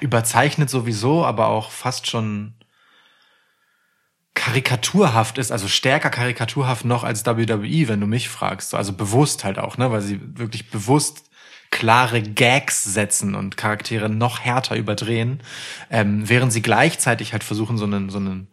überzeichnet sowieso, aber auch fast schon karikaturhaft ist, also stärker karikaturhaft noch als WWE, wenn du mich fragst. Also bewusst halt auch, ne, weil sie wirklich bewusst klare Gags setzen und Charaktere noch härter überdrehen, ähm, während sie gleichzeitig halt versuchen, so einen, so einen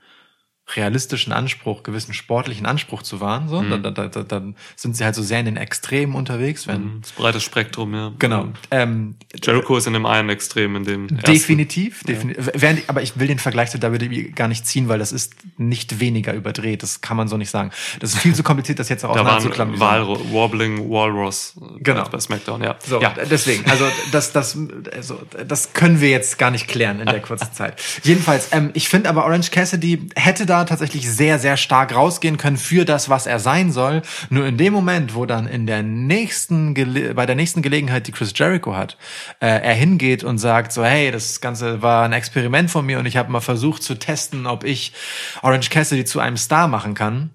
realistischen Anspruch, gewissen sportlichen Anspruch zu wahren. So, da, da, da, dann sind sie halt so sehr in den Extremen unterwegs, wenn Das breite Spektrum, ja. genau. Ähm, Jericho ist in dem einen Extrem, in dem ersten. Definitiv, definitiv. Während, aber ich will den Vergleich zu WWE gar nicht ziehen, weil das ist nicht weniger überdreht. Das kann man so nicht sagen. Das ist viel zu kompliziert, das jetzt auch Da war ein auseinanderzuklamüsern. Wal Wobbling Walrus äh, Genau. bei SmackDown, ja. So, ja. deswegen, also das, das, also das können wir jetzt gar nicht klären in der [LAUGHS] kurzen Zeit. Jedenfalls, ähm, ich finde aber Orange Cassidy hätte da tatsächlich sehr, sehr stark rausgehen können für das, was er sein soll. Nur in dem Moment, wo dann in der nächsten, Gele bei der nächsten Gelegenheit, die Chris Jericho hat, äh, er hingeht und sagt so, hey, das Ganze war ein Experiment von mir und ich habe mal versucht zu testen, ob ich Orange Cassidy zu einem Star machen kann,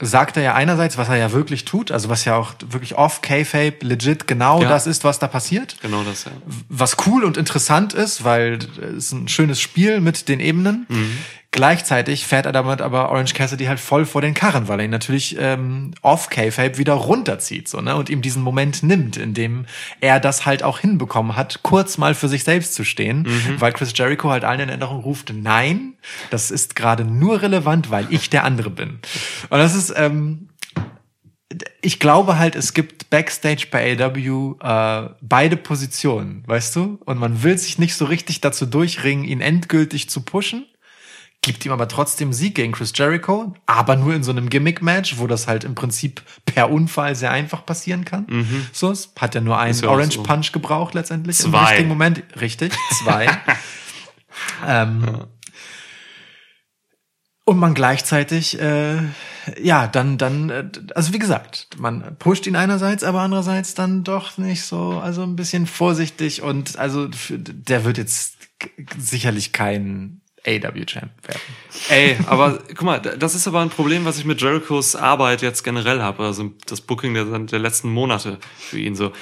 sagt er ja einerseits, was er ja wirklich tut, also was ja auch wirklich off K-Fape legit genau Ja. das ist, was da passiert Genau das, ja. was cool und interessant ist, weil es ein schönes Spiel mit den Ebenen. Gleichzeitig fährt er damit aber Orange Cassidy halt voll vor den Karren, weil er ihn natürlich ähm, off K-Fape wieder runterzieht so, ne? und ihm diesen Moment nimmt, in dem er das halt auch hinbekommen hat, kurz mal für sich selbst zu stehen, weil Chris Jericho halt allen in Erinnerung ruft, nein, das ist gerade nur relevant, weil ich der andere bin. Und das ist, ähm, ich glaube halt, es gibt Backstage bei AW äh, beide Positionen, weißt du? Und man will sich nicht so richtig dazu durchringen, ihn endgültig zu pushen. Gibt ihm aber trotzdem Sieg gegen Chris Jericho, aber nur in so einem Gimmick-Match, wo das halt im Prinzip per Unfall sehr einfach passieren kann. So, es hat ja nur einen ja Orange so. Punch gebraucht letztendlich im Zwei. richtigen Moment. Richtig, zwei. [LAUGHS] ähm, und man gleichzeitig, äh, ja, dann, dann, äh, also wie gesagt, man pusht ihn einerseits, aber andererseits dann doch nicht so, also ein bisschen vorsichtig und also der wird jetzt sicherlich kein AW-Champ werden. Ey, aber guck mal, das ist aber ein Problem, was ich mit Jerichos Arbeit jetzt generell habe, also das Booking der, der letzten Monate für ihn so.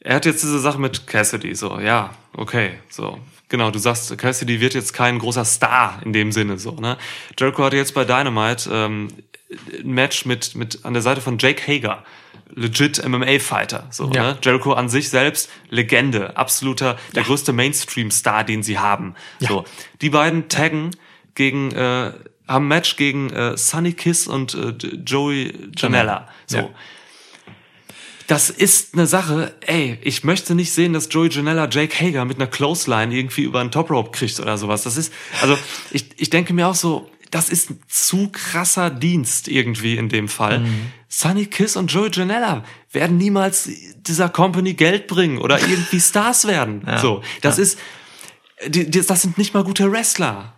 Er hat jetzt diese Sache mit Cassidy, so, ja, okay, so. Genau, du sagst, Cassidy wird jetzt kein großer Star in dem Sinne, so, ne? Jericho hatte jetzt bei Dynamite ähm, ein Match mit, mit an der Seite von Jake Hager. Legit MMA-Fighter. So, Ja. ne? Jericho an sich selbst, Legende, absoluter, der größte Mainstream-Star, den sie haben. So. Die beiden taggen gegen, äh, haben ein Match gegen äh, Sunny Kiss und äh, Joey Janela. So. Ja. Das ist eine Sache, ey, ich möchte nicht sehen, dass Joey Janela Jake Hager mit einer Clothesline irgendwie über einen Top Rope kriegt oder sowas. Das ist, also, ich, ich denke mir auch so, das ist ein zu krasser Dienst irgendwie in dem Fall. Mhm. Sunny Kiss und Joey Janela werden niemals dieser Company Geld bringen oder [LAUGHS] irgendwie Stars werden. So, das ist, die, die, das sind nicht mal gute Wrestler.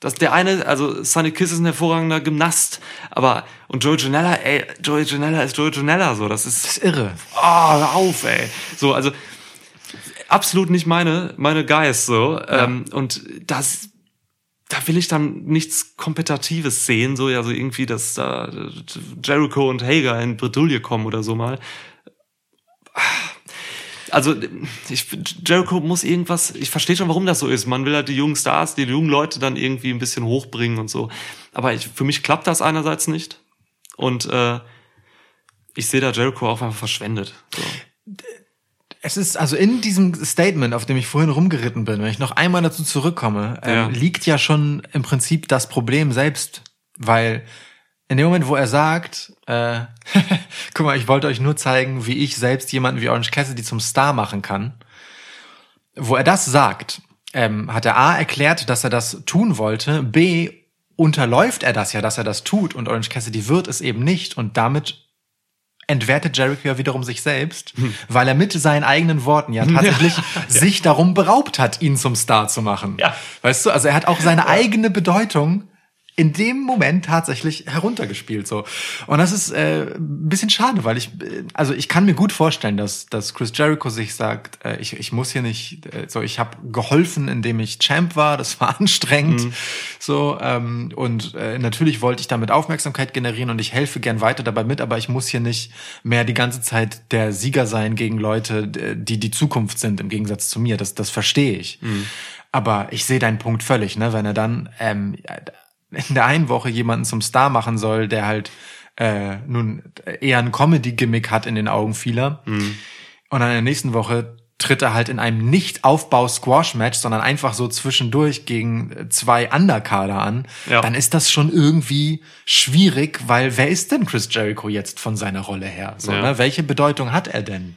Das, der eine, also Sunny Kiss ist ein hervorragender Gymnast, aber, und Joey Janela, ey, Joey Janela ist Joey Janela, so, das ist, Das ist irre. oh, hör auf, ey. So, also absolut nicht meine, meine Guys so. Ähm, und das, da will ich dann nichts Kompetitives sehen, so also irgendwie, dass da Jericho und Hager in Bredouille kommen oder so mal. Also ich, Jericho muss irgendwas, ich verstehe schon, warum das so ist. Man will halt die jungen Stars, die jungen Leute dann irgendwie ein bisschen hochbringen und so. Aber ich, für mich klappt das einerseits nicht. Und äh, ich sehe da Jericho auch einfach verschwendet. So. Es ist also in diesem Statement, auf dem ich vorhin rumgeritten bin, wenn ich noch einmal dazu zurückkomme, Ja. ähm, liegt ja schon im Prinzip das Problem selbst, weil in dem Moment, wo er sagt, äh, [LAUGHS] guck mal, ich wollte euch nur zeigen, wie ich selbst jemanden wie Orange Cassidy zum Star machen kann, wo er das sagt, ähm, hat er A erklärt, dass er das tun wollte, B unterläuft er das ja, dass er das tut. Und Orange Cassidy wird es eben nicht. Und damit entwertet Jericho ja wiederum sich selbst, weil er mit seinen eigenen Worten ja tatsächlich [LAUGHS] sich darum beraubt hat, ihn zum Star zu machen. Ja. Weißt du, also er hat auch seine eigene Bedeutung in dem Moment tatsächlich heruntergespielt so. Und das ist äh, ein bisschen schade weil ich äh, also ich kann mir gut vorstellen dass dass Chris Jericho sich sagt äh, ich ich muss hier nicht äh, so ich habe geholfen indem ich Champ war das war [LAUGHS] anstrengend so ähm, und äh, natürlich wollte ich damit Aufmerksamkeit generieren und ich helfe gern weiter dabei mit aber ich muss hier nicht mehr die ganze Zeit der Sieger sein gegen Leute die die Zukunft sind im Gegensatz zu mir. Das das verstehe ich. Aber ich sehe deinen Punkt völlig ne? Wenn er dann ähm, in der einen Woche jemanden zum Star machen soll, der halt äh, nun eher ein Comedy-Gimmick hat in den Augen vieler. Und dann in der nächsten Woche tritt er halt in einem Nicht-Aufbau-Squash-Match, sondern einfach so zwischendurch gegen zwei Underkader an, Ja. dann ist das schon irgendwie schwierig, weil wer ist denn Chris Jericho jetzt von seiner Rolle her? So, Ja. ne? Welche Bedeutung hat er denn?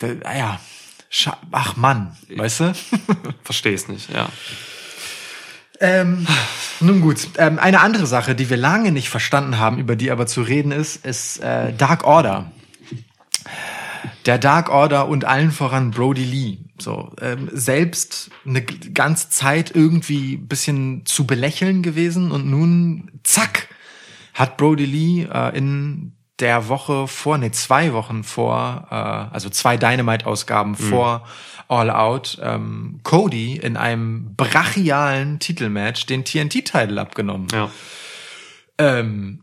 Da, ja, ach Mann, weißt du? [LAUGHS] Verstehe es nicht, ja. Ähm, nun gut, ähm, eine andere Sache, die wir lange nicht verstanden haben, über die aber zu reden ist, ist äh, Dark Order. Der Dark Order und allen voran Brody Lee. So ähm, selbst eine ganze Zeit irgendwie bisschen zu belächeln gewesen und nun zack hat Brody Lee äh, in der Woche vor, nee, zwei Wochen vor, äh, also zwei Dynamite-Ausgaben vor All Out, ähm, Cody in einem brachialen Titelmatch den TNT-Titel abgenommen. Ja. Ähm,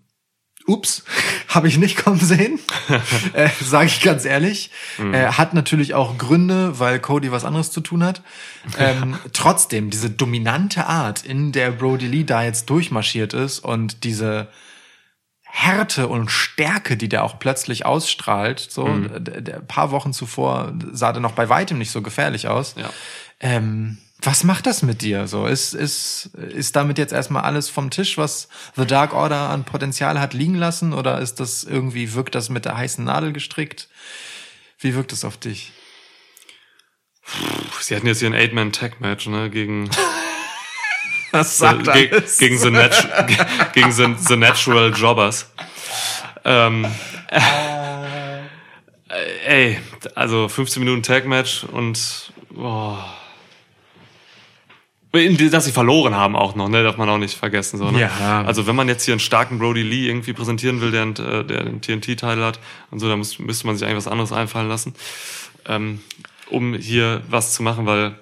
ups, [LAUGHS] habe ich nicht kommen sehen, [LAUGHS] äh, sage ich ganz ehrlich. Äh, hat natürlich auch Gründe, weil Cody was anderes zu tun hat. Ähm, trotzdem, diese dominante Art, in der Brody Lee da jetzt durchmarschiert ist und diese Härte und Stärke, die der auch plötzlich ausstrahlt, so der, der paar Wochen zuvor sah der noch bei weitem nicht so gefährlich aus. Ja. Ähm, was macht das mit dir? So ist ist ist damit jetzt erstmal alles vom Tisch, was The Dark Order an Potenzial hat liegen lassen, oder ist das irgendwie wirkt das mit der heißen Nadel gestrickt? Wie wirkt es auf dich? Sie hatten jetzt hier ein Eight-Man-Tag-Match, ne, gegen [LAUGHS] Das sagt Ge alles. gegen, the natu [LAUGHS] gegen the, the Natural Jobbers. Ähm, äh, ey, also 15 Minuten Tag-Match und oh. Dass sie verloren haben auch noch, ne, darf man auch nicht vergessen. So, ne? Ja. Also wenn man jetzt hier einen starken Brody Lee irgendwie präsentieren will, der, äh, der den TNT-Teil hat und so, dann muss, müsste man sich eigentlich was anderes einfallen lassen, ähm, um hier was zu machen, weil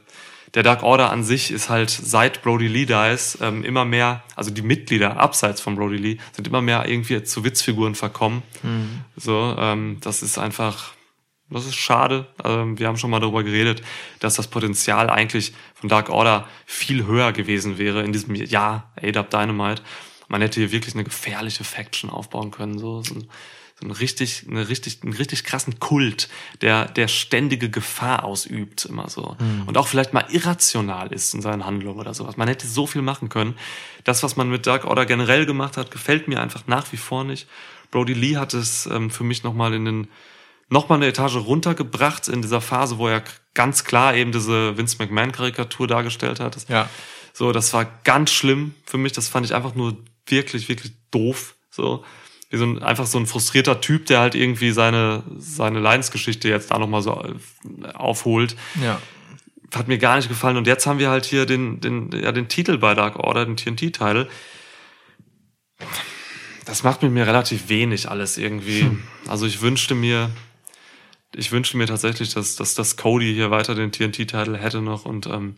der Dark Order an sich ist halt seit Brody Lee da ist ähm, immer mehr, also die Mitglieder abseits von Brody Lee sind immer mehr irgendwie zu Witzfiguren verkommen. So, ähm, das ist einfach, das ist schade. Ähm, wir haben schon mal darüber geredet, dass das Potenzial eigentlich von Dark Order viel höher gewesen wäre in diesem Jahr ADAP Dynamite. Man hätte hier wirklich eine gefährliche Faction aufbauen können, so, so ein, so ein richtig, eine richtig, einen richtig krassen Kult, der, der ständige Gefahr ausübt, immer so. Und auch vielleicht mal irrational ist in seinen Handlungen oder sowas. Man hätte so viel machen können. Das, was man mit Dark Order generell gemacht hat, gefällt mir einfach nach wie vor nicht. Brody Lee hat es ähm, für mich nochmal in den, nochmal eine Etage runtergebracht in dieser Phase, wo er ganz klar eben diese Vince McMahon-Karikatur dargestellt hat. Das, Ja. So, das war ganz schlimm für mich. Das fand ich einfach nur wirklich, wirklich doof. So, wie so ein, einfach so ein frustrierter Typ, der halt irgendwie seine, seine Leidensgeschichte jetzt da nochmal so äh, aufholt. Ja. Hat mir gar nicht gefallen. Und jetzt haben wir halt hier den, den, ja, den Titel bei Dark Order, den TNT-Titel. Das macht mit mir relativ wenig alles irgendwie. Also ich wünschte mir, ich wünschte mir tatsächlich, dass, dass, dass Cody hier weiter den TNT-Titel hätte noch und ähm,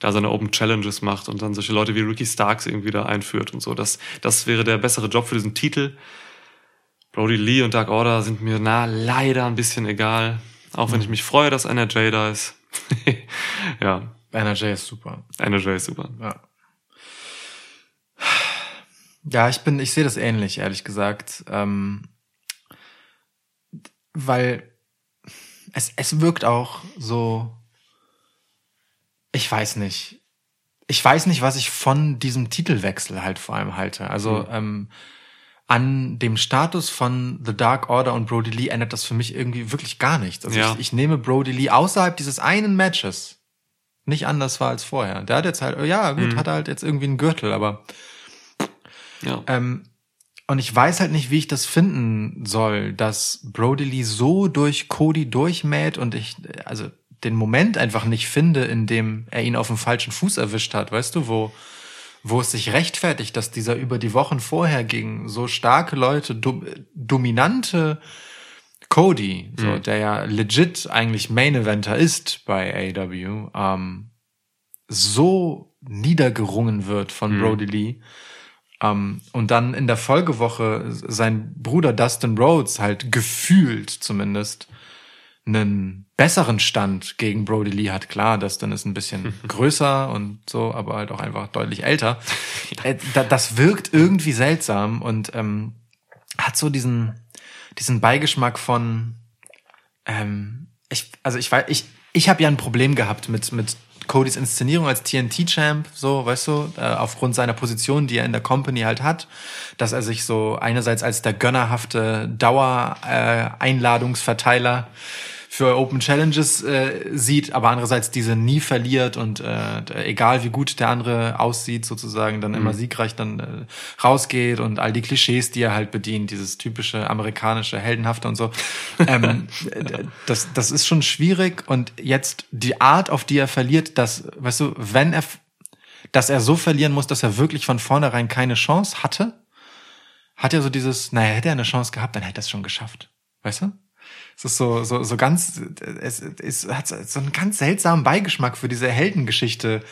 da seine Open Challenges macht und dann solche Leute wie Ricky Starks irgendwie da einführt und so. Das, das wäre der bessere Job für diesen Titel. Brody Lee und Dark Order sind mir na leider ein bisschen egal. Auch wenn ich mich freue, dass NRJ da ist. [LAUGHS] ja, NRJ ist super. NRJ ist super. Ja. Ja, ich bin, ich sehe das ähnlich, ehrlich gesagt. Ähm, weil es, es wirkt auch so, ich weiß nicht. Ich weiß nicht, was ich von diesem Titelwechsel halt vor allem halte. Also ähm, an dem Status von The Dark Order und Brody Lee ändert das für mich irgendwie wirklich gar nichts. Also Ja. ich, ich nehme Brody Lee außerhalb dieses einen Matches nicht anders war als vorher. Der hat jetzt halt, ja gut, hat er halt jetzt irgendwie einen Gürtel, aber Ja. ähm, und ich weiß halt nicht, wie ich das finden soll, dass Brody Lee so durch Cody durchmäht und ich, also den Moment einfach nicht finde, in dem er ihn auf dem falschen Fuß erwischt hat, weißt du, wo, wo es sich rechtfertigt, dass dieser über die Wochen vorher gegen so starke Leute, dom dominante Cody, so, der ja legit eigentlich Main Eventer ist bei AEW, ähm, so niedergerungen wird von Brody Lee. Ähm, und dann in der Folgewoche sein Bruder Dustin Rhodes halt gefühlt zumindest einen besseren Stand gegen Brody Lee hat. Klar, Dustin ist ein bisschen [LAUGHS] größer und so, aber halt auch einfach deutlich älter. [LAUGHS] Äh, da- Das wirkt irgendwie seltsam und ähm, hat so diesen, diesen Beigeschmack von, ähm, ich, also ich weiß, ich, ich habe ja ein Problem gehabt mit, mit Codys Inszenierung als TNT-Champ, so, weißt du, äh, aufgrund seiner Position, die er in der Company halt hat, dass er sich so einerseits als der gönnerhafte Dauer-Einladungsverteiler für Open Challenges äh, sieht, aber andererseits diese nie verliert und äh, egal wie gut der andere aussieht, sozusagen dann immer siegreich dann äh, rausgeht und all die Klischees, die er halt bedient, dieses typische amerikanische Heldenhafte und so. Ähm, [LAUGHS] das, das ist schon schwierig und jetzt die Art, auf die er verliert, dass, weißt du, wenn er, dass er so verlieren muss, dass er wirklich von vornherein keine Chance hatte, hat er so dieses, naja, hätte er eine Chance gehabt, dann hätte er es schon geschafft. Weißt du? Es ist so, so, so ganz, es, es hat so einen ganz seltsamen Beigeschmack für diese Heldengeschichte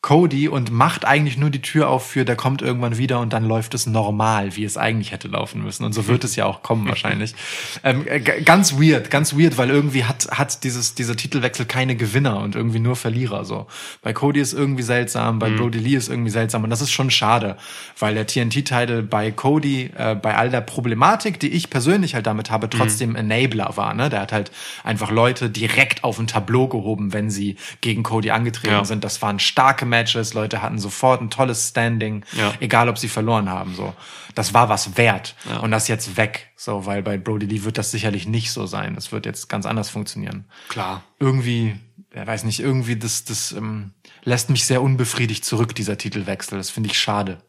Cody und macht eigentlich nur die Tür auf für, der kommt irgendwann wieder und dann läuft es normal, wie es eigentlich hätte laufen müssen. Und so wird es ja auch kommen [LAUGHS] wahrscheinlich. ähm, äh, ganz weird, ganz weird, weil irgendwie hat, hat dieses, dieser Titelwechsel keine Gewinner und irgendwie nur Verlierer, so. Bei Cody ist irgendwie seltsam, bei Brody Lee ist irgendwie seltsam und das ist schon schade, weil der TNT-Titel bei Cody, äh, bei all der Problematik, die ich persönlich halt damit habe, trotzdem Enabler war, ne? Der hat halt einfach Leute direkt auf ein Tableau gehoben, wenn sie gegen Cody angetreten Ja. sind. Das waren starke Matches, Leute hatten sofort ein tolles Standing, Ja. egal ob sie verloren haben, so. Das war was wert. Ja. Und das jetzt weg, so, weil bei Brody Lee wird das sicherlich nicht so sein. Das wird jetzt ganz anders funktionieren Klar. irgendwie, ja, weiß nicht, irgendwie das, das ähm, lässt mich sehr unbefriedigt zurück, dieser Titelwechsel. Das finde ich schade.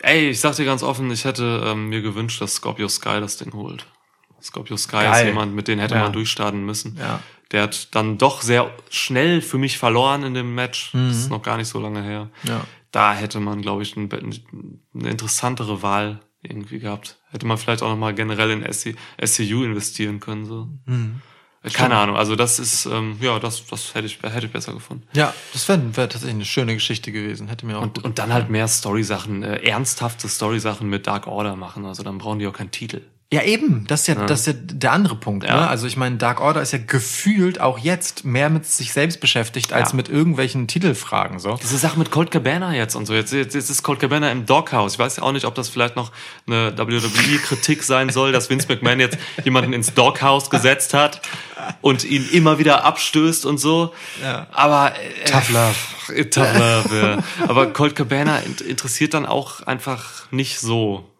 Ey, ich sag dir ganz offen, ich hätte ähm, mir gewünscht, dass Scorpio Sky das Ding holt. Scorpio Sky ist Geil. jemand, mit dem hätte Ja. man durchstarten müssen. Ja. Der hat dann doch sehr schnell für mich verloren in dem Match. Das ist noch gar nicht so lange her. Mhm. Ja. Da hätte man, glaube ich, ein, eine interessantere Wahl irgendwie gehabt. Hätte man vielleicht auch noch mal generell in SC, SCU investieren können. So. Mhm. Äh, Keine Ahnung. Also das ist, ähm, ja, das, das hätte ich, hätte ich besser gefunden. Ja, das wäre wär tatsächlich eine schöne Geschichte gewesen. Hätte mir auch Und, und dann halt mehr Story-Sachen, äh, ernsthafte Story-Sachen mit Dark Order machen. Also dann brauchen die auch keinen Titel. Ja, eben. Das ist ja, das ist ja der andere Punkt. Ja. Ne? Also ich meine, Dark Order ist ja gefühlt auch jetzt mehr mit sich selbst beschäftigt als Ja. mit irgendwelchen Titelfragen. So. Diese Sache mit Colt Cabana jetzt und so. Jetzt, jetzt, ist Colt Cabana im Doghouse. Ich weiß ja auch nicht, ob das vielleicht noch eine WWE-Kritik sein soll, dass Vince McMahon jetzt jemanden ins Doghouse gesetzt hat und ihn immer wieder abstößt und so. Ja. Aber äh, Tough love. Tough love, ja. Aber Colt Cabana int- interessiert dann auch einfach nicht so.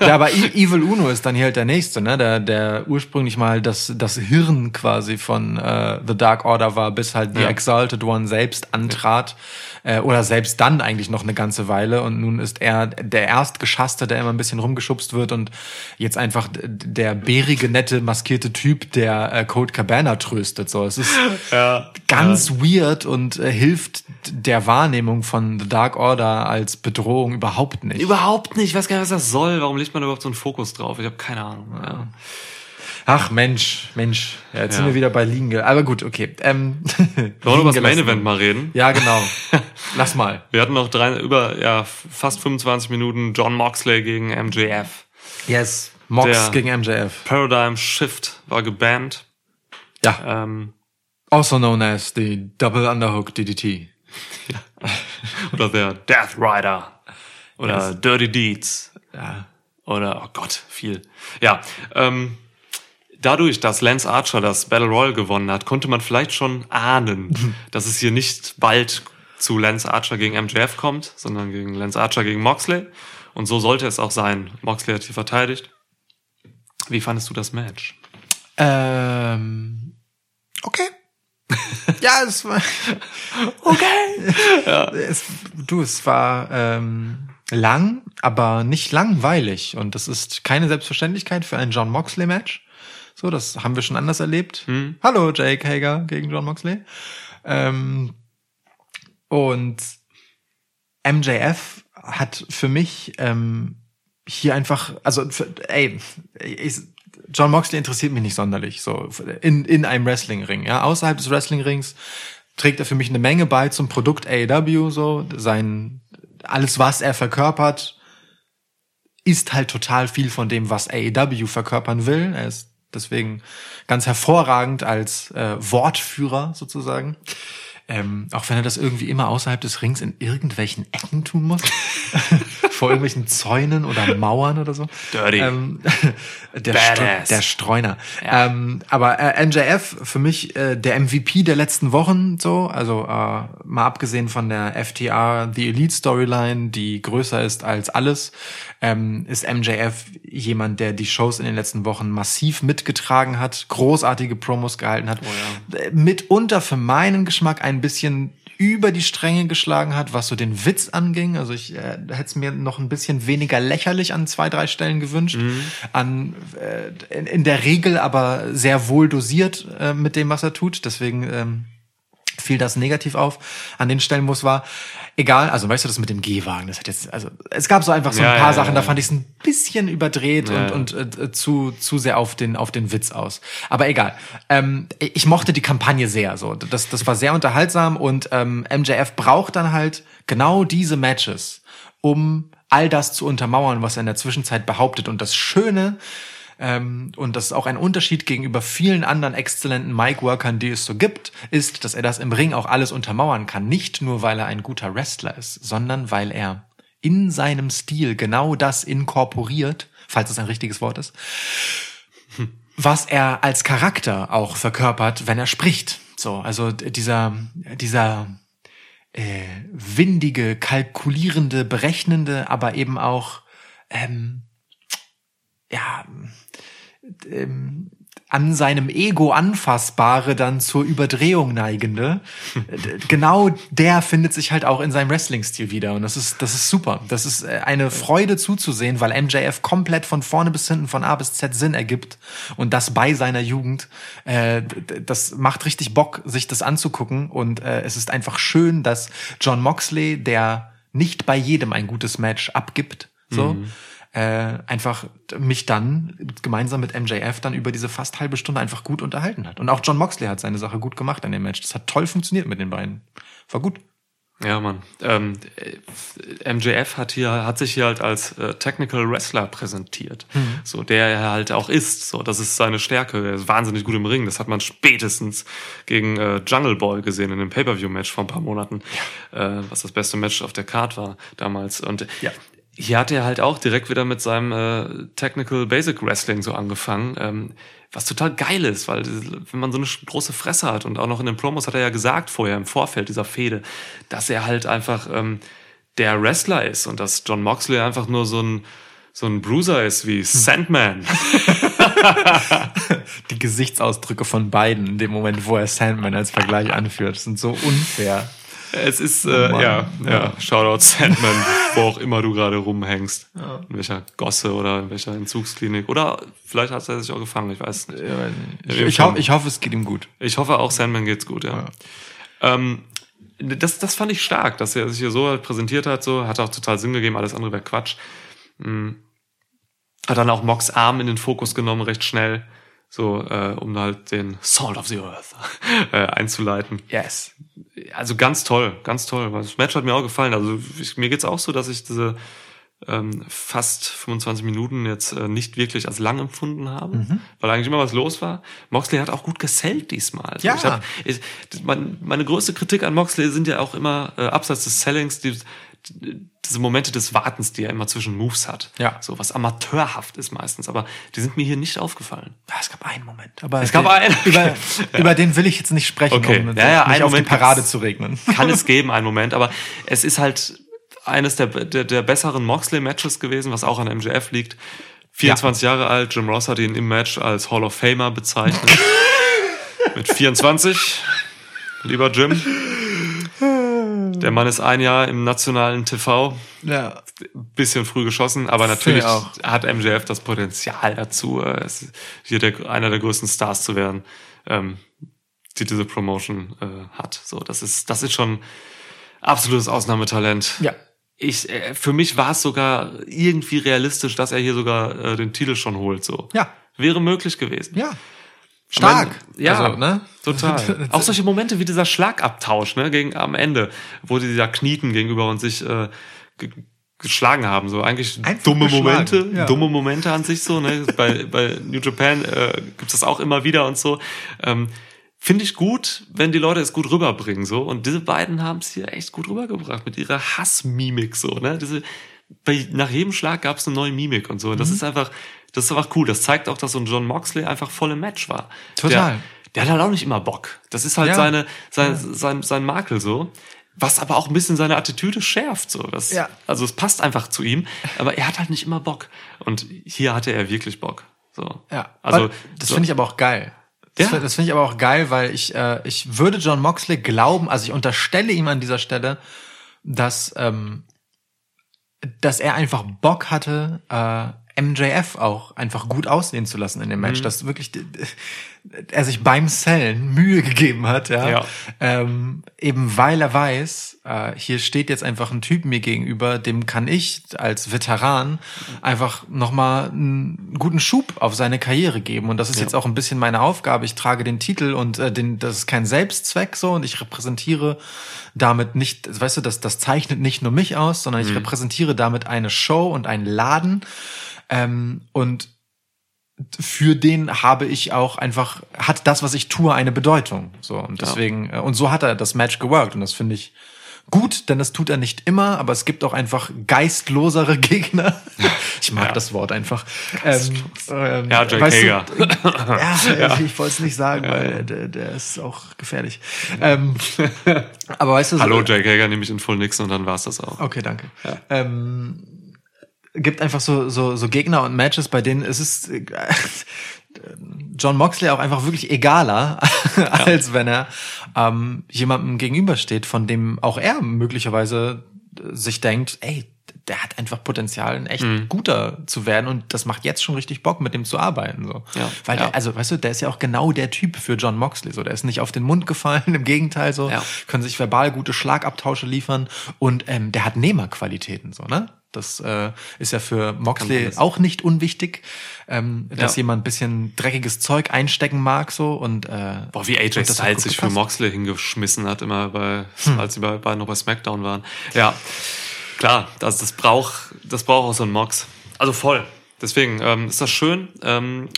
Ja, aber Evil Uno ist dann hier halt der nächste, ne? Der, der ursprünglich mal das, das Hirn quasi von äh, The Dark Order war, bis halt Ja. Exalted One selbst antrat. Äh, oder selbst dann eigentlich noch eine ganze Weile. Und nun ist er der Erstgeschasste, der immer ein bisschen rumgeschubst wird und jetzt einfach der bärige, nette, maskierte Typ, der äh, Code Cabana tröstet. So, es ist [LAUGHS] Ja. ganz weird und äh, hilft der Wahrnehmung von The Dark Order als Bedrohung überhaupt nicht. Überhaupt nicht. Ich weiß gar nicht, was das soll. Warum legt man überhaupt so einen Fokus drauf? Ich habe keine Ahnung. Ja. Ach Mensch, Mensch, ja, jetzt sind Ja. wir wieder bei Liegen. Aber gut, okay. Ähm, [LAUGHS] Wollen wir über das Main. Event mal reden? Ja, genau. [LAUGHS] Lass mal. Wir hatten noch drei, über ja, fast 25 Minuten John Moxley gegen MJF. Yes. Mox Der- gegen MJF. Paradigm Shift war gebannt. Ja. Ähm, Also known as the Double Underhook DDT. oder der Death Rider. Oder Dirty Deeds. Ja. Oder, oh Gott, viel. Ja, ähm, dadurch, dass Lance Archer das Battle Royal gewonnen hat, konnte man vielleicht schon ahnen, [LAUGHS] dass es hier nicht bald zu Lance Archer gegen MJF kommt, sondern gegen Lance Archer gegen Moxley. Und so sollte es auch sein. Moxley hat hier verteidigt. Wie fandest du das Match? Ähm, okay. [LAUGHS] ja, es war [LAUGHS] okay. Es, du, es war ähm, lang, aber nicht langweilig und das ist keine Selbstverständlichkeit für ein John Moxley Match. So, das haben wir schon anders erlebt. Hallo Jake Hager gegen John Moxley. Ähm, und MJF hat für mich ähm, hier einfach, also für, ey, ich, John Moxley interessiert mich nicht sonderlich so in in einem Wrestlingring, ja, außerhalb des Wrestlingrings trägt er für mich eine Menge bei zum Produkt AEW so sein alles was er verkörpert ist halt total viel von dem was AEW verkörpern will. Er ist deswegen ganz hervorragend als äh, Wortführer sozusagen. Ähm, auch wenn er das irgendwie immer außerhalb des Rings in irgendwelchen Ecken tun muss. [LAUGHS] Vor irgendwelchen Zäunen oder Mauern oder so. Dirty. Ähm, [LAUGHS] der, Badass. Stro der Streuner. Ähm, aber äh, MJF für mich äh, der MVP der letzten Wochen so. Also äh, mal abgesehen von der FTR The Elite Storyline, die größer ist als alles, ähm, ist MJF jemand, der die Shows in den letzten Wochen massiv mitgetragen hat, großartige Promos gehalten hat, äh, mitunter für meinen Geschmack ein bisschen über die Stränge geschlagen hat, was so den Witz anging. Also ich äh, hätte es mir noch ein bisschen weniger lächerlich an zwei, drei Stellen gewünscht. An äh, in, in der Regel aber sehr wohl dosiert äh, mit dem, was er tut. Deswegen ähm, fiel das negativ auf an den Stellen, wo es war. Egal, also weißt du, das mit dem Gehwagen, das hat jetzt, also es gab so einfach so ein Ja, paar ja, Sachen, ja, da fand ich es ein bisschen überdreht und, und äh, zu, zu sehr auf den, auf den Witz aus. Aber egal. Ähm, ich mochte die Kampagne sehr. So. Das, das war sehr unterhaltsam und ähm, MJF braucht dann halt genau diese Matches, um all das zu untermauern, was er in der Zwischenzeit behauptet. Und das Schöne, ähm, und das ist auch ein Unterschied gegenüber vielen anderen exzellenten Mic-Workern, die es so gibt, ist, dass er das im Ring auch alles untermauern kann. Nicht nur, weil er ein guter Wrestler ist, sondern weil er in seinem Stil genau das inkorporiert, falls es ein richtiges Wort ist, was er als Charakter auch verkörpert, wenn er spricht. So, also dieser, dieser äh, windige, kalkulierende, berechnende, aber eben auch ähm, ja ähm, an seinem Ego anfassbare dann zur Überdrehung neigende, [LAUGHS] genau der findet sich halt auch in seinem Wrestling-Stil wieder. Und das ist, das ist super. Das ist äh, eine Freude zuzusehen, weil MJF komplett von vorne bis hinten, von A bis Z Sinn ergibt. Und das bei seiner Jugend. Äh, das macht richtig Bock, sich das anzugucken. Und äh, es ist einfach schön, dass John Moxley, der nicht bei jedem ein gutes Match abgibt, so, äh, einfach mich dann gemeinsam mit MJF dann über diese fast halbe Stunde einfach gut unterhalten hat. Und auch John Moxley hat seine Sache gut gemacht in dem Match. Das hat toll funktioniert mit den beiden. War gut. Ja, Mann. Ähm, äh, MJF hat hier, hat sich hier halt als äh, Technical Wrestler präsentiert. So, der er halt auch ist. So, das ist seine Stärke. Er ist wahnsinnig gut im Ring. Das hat man spätestens gegen äh, Jungle Boy gesehen in dem Pay-Per-View-Match vor ein paar Monaten. Äh, was das beste Match auf der Card war damals. Und Ja. Hier hat er halt auch direkt wieder mit seinem äh, Technical Basic Wrestling so angefangen. Ähm, was total geil ist, weil wenn man so eine große Fresse hat und auch noch in den Promos hat er ja gesagt vorher im Vorfeld dieser Fehde, dass er halt einfach ähm, der Wrestler ist und dass John Moxley einfach nur so ein so ein Bruiser ist wie Sandman. [LAUGHS] Die Gesichtsausdrücke von beiden in dem Moment, wo er Sandman als Vergleich anführt, sind so unfair. Es ist, äh, Mann. ja, ja, Shoutout [LAUGHS] Sandman, wo auch immer du gerade rumhängst. In welcher Gosse oder in welcher Entzugsklinik. Oder vielleicht hat er sich auch gefangen, ich weiß nicht. Ich, ich, hoffe, ich hoffe, es geht ihm gut. Ich hoffe auch Sandman geht's gut, ja. Ähm, das, das fand ich stark, dass er sich hier so halt präsentiert hat, so, hat auch total Sinn gegeben, alles andere wäre Quatsch. Hm. Hat dann auch Mox Arm in den Fokus genommen, recht schnell, so, äh, um halt den Salt of the Earth [LAUGHS] äh, einzuleiten. Yes. Also ganz toll, ganz toll. Das Match hat mir auch gefallen. Also ich, mir geht's auch so, dass ich diese ähm, fast 25 Minuten jetzt äh, nicht wirklich als lang empfunden habe, Mhm. weil eigentlich immer was los war. Moxley hat auch gut gesellt diesmal. Also Ja. Ich hab, ich, mein, meine größte Kritik an Moxley sind ja auch immer äh, abseits des Sellings die, diese Momente des Wartens, die er immer zwischen Moves hat. Ja. So was amateurhaft ist meistens, aber die sind mir hier nicht aufgefallen. Ja, es gab einen Moment. Aber Es gab den, einen. Über, [LAUGHS] über den will ich jetzt nicht sprechen, Okay. um Ja, ja, nicht einen auf Moment die Parade zu regnen. [LAUGHS] kann es [LAUGHS] geben, einen Moment, aber es ist halt eines der, der, der besseren Moxley-Matches gewesen, was auch an MJF liegt. 24 Jahre alt, Jim Ross hat ihn im Match als Hall of Famer bezeichnet. Mit 24, lieber Jim. Der Mann ist ein Jahr im nationalen TV, Ja. bisschen früh geschossen, aber natürlich hat MJF das Potenzial dazu, es- hier der, einer der größten Stars zu werden, ähm, die diese Promotion äh, hat. So, das ist, das ist schon absolutes Ausnahmetalent. Ja. Ich, äh, für mich war es sogar irgendwie realistisch, dass er hier sogar äh, den Titel schon holt. So, Ja. wäre möglich gewesen. Ja. Stark. Ja, Also, ne? total. [LAUGHS] Auch solche Momente wie dieser Schlagabtausch, ne, gegen am Ende, wo die da knieten gegenüber und sich äh, ge geschlagen haben, so eigentlich Einfach dumme Momente, ja. dumme Momente an sich so, ne, bei, bei New Japan äh, gibt's das auch immer wieder und so. Ähm, Finde ich gut, wenn die Leute es gut rüberbringen, so. Und diese beiden haben es hier echt gut rübergebracht mit ihrer Hassmimik, so, ne. Diese, bei, nach jedem Schlag gab es eine neue Mimik und so. Und das Mhm. ist einfach, das ist einfach cool. Das zeigt auch, dass so ein John Moxley einfach voll im Match war. Total. Der, der hat halt auch nicht immer Bock. Das ist halt Ja. seine, sein, sein, sein Makel so. Was aber auch ein bisschen seine Attitüde schärft, so. Das, Ja. Also es passt einfach zu ihm. Aber er hat halt nicht immer Bock. Und hier hatte er wirklich Bock. So. Ja, Also, das so- finde ich aber auch geil. Das, Ja. das finde ich aber auch geil, weil ich äh, ich würde John Moxley glauben, also ich unterstelle ihm an dieser Stelle, dass ähm, dass er einfach Bock hatte, äh, MJF auch einfach gut aussehen zu lassen in dem Mhm. Match, dass wirklich er sich beim Sellen Mühe gegeben hat, ja, Ja. Ähm, eben weil er weiß, äh, hier steht jetzt einfach ein Typ mir gegenüber, dem kann ich als Veteran einfach nochmal einen guten Schub auf seine Karriere geben. Und das ist jetzt auch ein bisschen meine Aufgabe. Ich trage den Titel und äh, den, das ist kein Selbstzweck so und ich repräsentiere damit nicht, weißt du, das, das zeichnet nicht nur mich aus, sondern ich repräsentiere damit eine Show und einen Laden. Ähm, und für den habe ich auch einfach, hat das, was ich tue, eine Bedeutung. So, und deswegen, äh, und so hat er das Match geworkt. Und das finde ich gut, denn das tut er nicht immer, aber es gibt auch einfach geistlosere [LAUGHS] Gegner. Ich mag Ja. das Wort einfach. Ähm, ähm, Ja, Jake weißt du, Hager. [LAUGHS] [LAUGHS] ja, ich wollte es nicht sagen, weil der, der ist auch gefährlich. Ähm, aber weißt du, so- Hallo, Jake Hager nehme ich in Full Nixon und dann war's das auch. Okay, danke. Ähm, gibt einfach so, so, so Gegner und Matches, bei denen es ist äh, [LAUGHS] John Moxley auch einfach wirklich egaler, [LAUGHS] als wenn er ähm, jemandem gegenübersteht, von dem auch er möglicherweise äh, sich denkt, ey, der hat einfach Potenzial, ein echt Mhm. guter zu werden und das macht jetzt schon richtig Bock, mit dem zu arbeiten. So. Ja, Weil ja. der, also weißt du, der ist ja auch genau der Typ für John Moxley. So, der ist nicht auf den Mund gefallen, [LAUGHS] im Gegenteil so, Ja. können sich verbal gute Schlagabtausche liefern und ähm, der hat Nehmerqualitäten, so, ne? Das äh, ist ja für Moxley auch nicht unwichtig, ähm, dass Ja. jemand ein bisschen dreckiges Zeug einstecken mag so und äh, Boah, wie AJ Styles sich für. Moxley hingeschmissen hat, immer bei, Hm. als sie bei, bei, noch bei SmackDown waren. Ja, klar, das, das braucht das braucht auch so ein Mox. Also voll. Deswegen ähm, ist das schön. Ähm,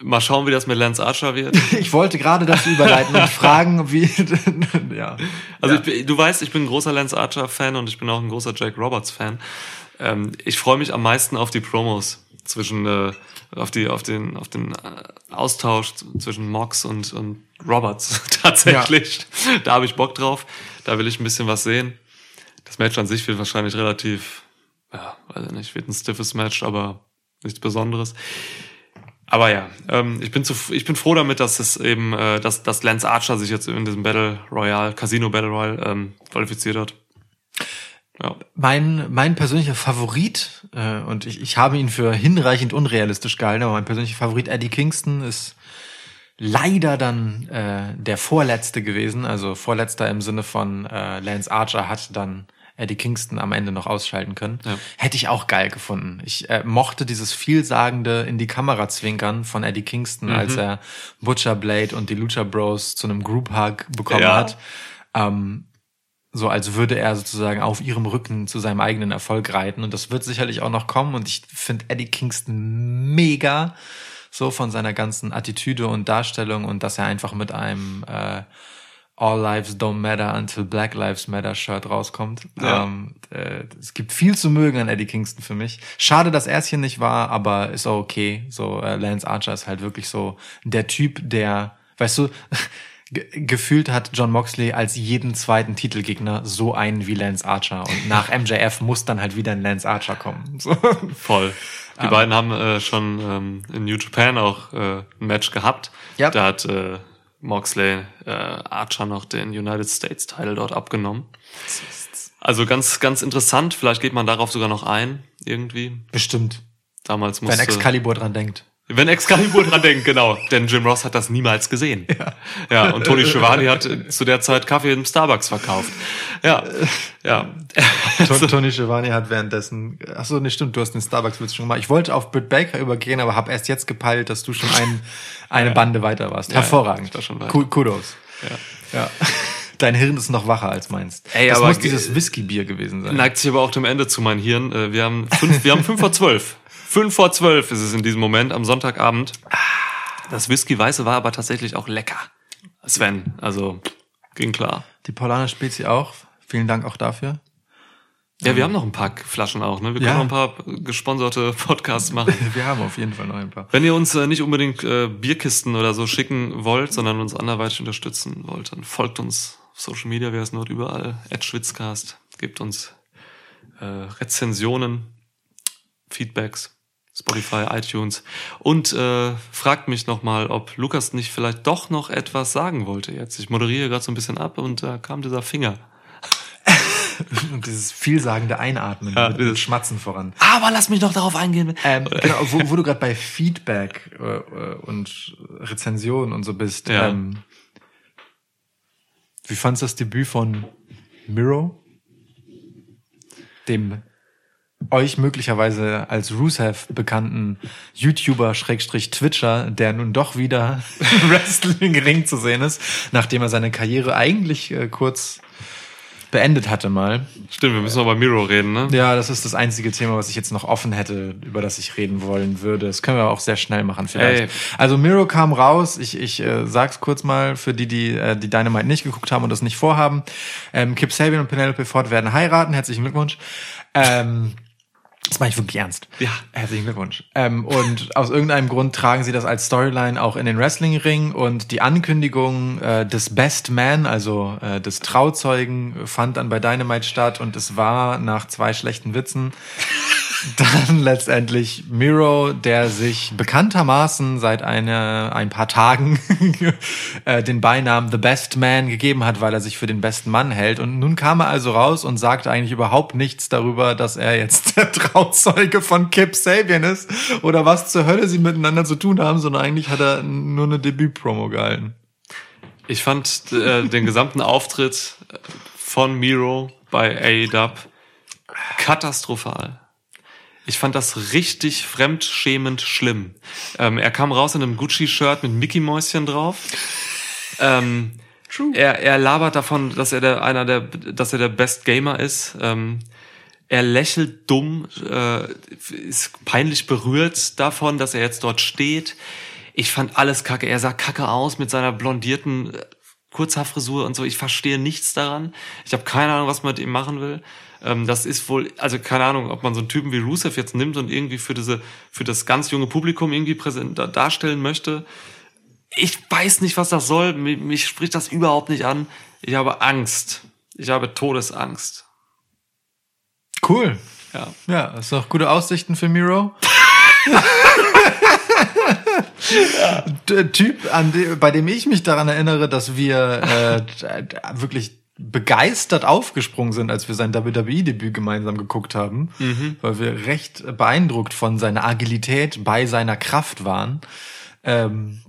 mal schauen, wie das mit Lance Archer wird. [LAUGHS] Ich wollte gerade dazu überleiten und fragen, wie [LAUGHS] ja. Also ja. ich, du weißt, ich bin ein großer Lance Archer Fan und ich bin auch ein großer Jack Roberts Fan. Ähm, ich freue mich am meisten auf die Promos zwischen äh, auf die auf den auf den äh, Austausch zwischen Mox und und Roberts [LAUGHS] tatsächlich. Da habe ich Bock drauf. Da will ich ein bisschen was sehen. Das Match an sich wird wahrscheinlich relativ ja, weiß ich nicht, wird ein stiffes Match, aber nichts Besonderes. Aber ja, ähm, ich bin zu, ich bin froh damit, dass es eben, äh, dass, dass Lance Archer sich jetzt in diesem Battle Royale, Casino Battle Royale ähm, qualifiziert hat. Ja. Mein, mein persönlicher Favorit, äh, und ich, ich habe ihn für hinreichend unrealistisch gehalten, aber mein persönlicher Favorit Eddie Kingston ist leider dann äh, der vorletzte gewesen, also vorletzter im Sinne von äh, Lance Archer hat dann Eddie Kingston am Ende noch ausschalten können. Ja. Hätte ich auch geil gefunden. Ich äh, mochte dieses vielsagende in die Kamera zwinkern von Eddie Kingston, Mhm. als er Butcher Blade und die Lucha Bros zu einem Group Hug bekommen Ja. hat. Ähm, so als würde er sozusagen auf ihrem Rücken zu seinem eigenen Erfolg reiten. Und das wird sicherlich auch noch kommen. Und ich finde Eddie Kingston mega, so von seiner ganzen Attitüde und Darstellung und dass er einfach mit einem äh, All Lives Don't Matter Until Black Lives Matter Shirt rauskommt. Ja. Ähm, äh, es gibt viel zu mögen an Eddie Kingston für mich. Schade, dass er es hier nicht war, aber ist auch okay. So äh, Lance Archer ist halt wirklich so der Typ, der, weißt du, [LAUGHS] ge gefühlt hat John Moxley als jeden zweiten Titelgegner so einen wie Lance Archer und [LAUGHS] nach MJF muss dann halt wieder ein Lance Archer kommen. [LAUGHS] So. Voll. Die beiden haben äh, schon ähm, in New Japan auch äh, ein Match gehabt. Ja. Da hat äh, Moxley äh, Archer noch den United States Title dort abgenommen. Also ganz, ganz interessant. Vielleicht geht man darauf sogar noch ein, irgendwie. Bestimmt. Damals Wenn musste... Excalibur dran denkt. Wenn Excalibur dran denkt, genau. Denn Jim Ross hat das niemals gesehen. Ja. ja und Tony Schiavone hat zu der Zeit Kaffee im Starbucks verkauft. Ja. Ja. Ton- Tony Schiavone hat währenddessen, ach so, nee, stimmt, du hast den Starbucks-Witz schon gemacht. Ich wollte auf Britt Baker übergehen, aber habe erst jetzt gepeilt, dass du schon ein, eine [LAUGHS] Bande weiter warst. Ja, Hervorragend. ich war schon weiter. Ku- Kudos. ja. Ja. [LAUGHS] Dein Hirn ist noch wacher als meins. Ey, das muss dieses Whisky-Bier gewesen sein. Neigt sich aber auch dem Ende zu mein Hirn. Äh, Wir haben fünf, wir haben fünf vor zwölf. Fünf vor zwölf ist es in diesem Moment am Sonntagabend. Das Whisky Weiße war aber tatsächlich auch lecker. Sven, also ging klar. Die Paulaner Spezi auch. Vielen Dank auch dafür. Ja, wir haben noch ein paar Flaschen auch, ne? Wir können Ja. noch ein paar gesponserte Podcasts machen. [LAUGHS] Wir haben auf jeden Fall noch ein paar. Wenn ihr uns äh, nicht unbedingt äh, Bierkisten oder so schicken wollt, sondern uns anderweitig unterstützen wollt, dann folgt uns auf Social Media, wer ist dort überall, at Schwitzcast, gebt uns äh, Rezensionen, Feedbacks, Spotify, iTunes und äh, fragt mich nochmal, ob Lukas nicht vielleicht doch noch etwas sagen wollte jetzt. Ich moderiere gerade so ein bisschen ab und da kam dieser Finger. Und [LAUGHS] dieses vielsagende Einatmen Ja, mit Schmatzen voran. Aber lass mich noch darauf eingehen. Ähm, genau, wo, wo du gerade bei Feedback äh, äh, und Rezension und so bist. Ja. Ähm, wie fandst du das Debüt von Miro? Dem euch möglicherweise als Rusev bekannten YouTuber Schrägstrich Twitcher, der nun doch wieder [LAUGHS] im Wrestling-Ring zu sehen ist, nachdem er seine Karriere eigentlich äh, kurz beendet hatte mal. Stimmt, wir müssen noch bei Miro reden, ne? Ja, das ist das einzige Thema, was ich jetzt noch offen hätte, über das ich reden wollen würde. Das können wir auch sehr schnell machen vielleicht. Ey. Also Miro kam raus. Ich, ich äh, sag's kurz mal für die, die äh, die Dynamite nicht geguckt haben und das nicht vorhaben. Ähm, Kip Sabian und Penelope Ford werden heiraten. Herzlichen Glückwunsch. Ähm, das meine ich wirklich ernst. Ja. Herzlichen Glückwunsch. Ähm, und aus irgendeinem Grund tragen sie das als Storyline auch in den Wrestling-Ring und die Ankündigung äh, des Best Man, also äh, des Trauzeugen, fand dann bei Dynamite statt und es war nach zwei schlechten Witzen [LAUGHS] dann letztendlich Miro, der sich bekanntermaßen seit eine, ein paar Tagen [LAUGHS] äh, den Beinamen The Best Man gegeben hat, weil er sich für den besten Mann hält. Und nun kam er also raus und sagte eigentlich überhaupt nichts darüber, dass er jetzt [LAUGHS] der Trauzeuge von Kip Sabian ist oder was zur Hölle sie miteinander zu tun haben, sondern eigentlich hat er nur eine Debütpromo gehalten. Ich fand äh, den gesamten Auftritt von Miro bei AEW katastrophal. Ich fand das richtig fremdschämend schlimm. Ähm, er kam raus in einem Gucci-Shirt mit Mickey-Mäuschen drauf. Ähm, er, er labert davon, dass er der, einer der, dass er der Best Gamer ist. Ähm, er lächelt dumm, äh, ist peinlich berührt davon, dass er jetzt dort steht. Ich fand alles kacke. Er sah kacke aus mit seiner blondierten äh, Kurzhaarfrisur und so. Ich verstehe nichts daran. Ich habe keine Ahnung, was man mit ihm machen will. Ähm, das ist wohl, also keine Ahnung, ob man so einen Typen wie Rusev jetzt nimmt und irgendwie für diese, für das ganz junge Publikum irgendwie präsent darstellen möchte. Ich weiß nicht, was das soll. Mich, mich spricht das überhaupt nicht an. Ich habe Angst. Ich habe Todesangst. Cool. Ja. Ja, das ist doch gute Aussichten für Miro. [LAUGHS] Der Typ, an de, bei dem ich mich daran erinnere, dass wir äh, wirklich begeistert aufgesprungen sind, als wir sein WWE-Debüt gemeinsam geguckt haben, weil wir recht beeindruckt von seiner Agilität bei seiner Kraft waren. Ähm,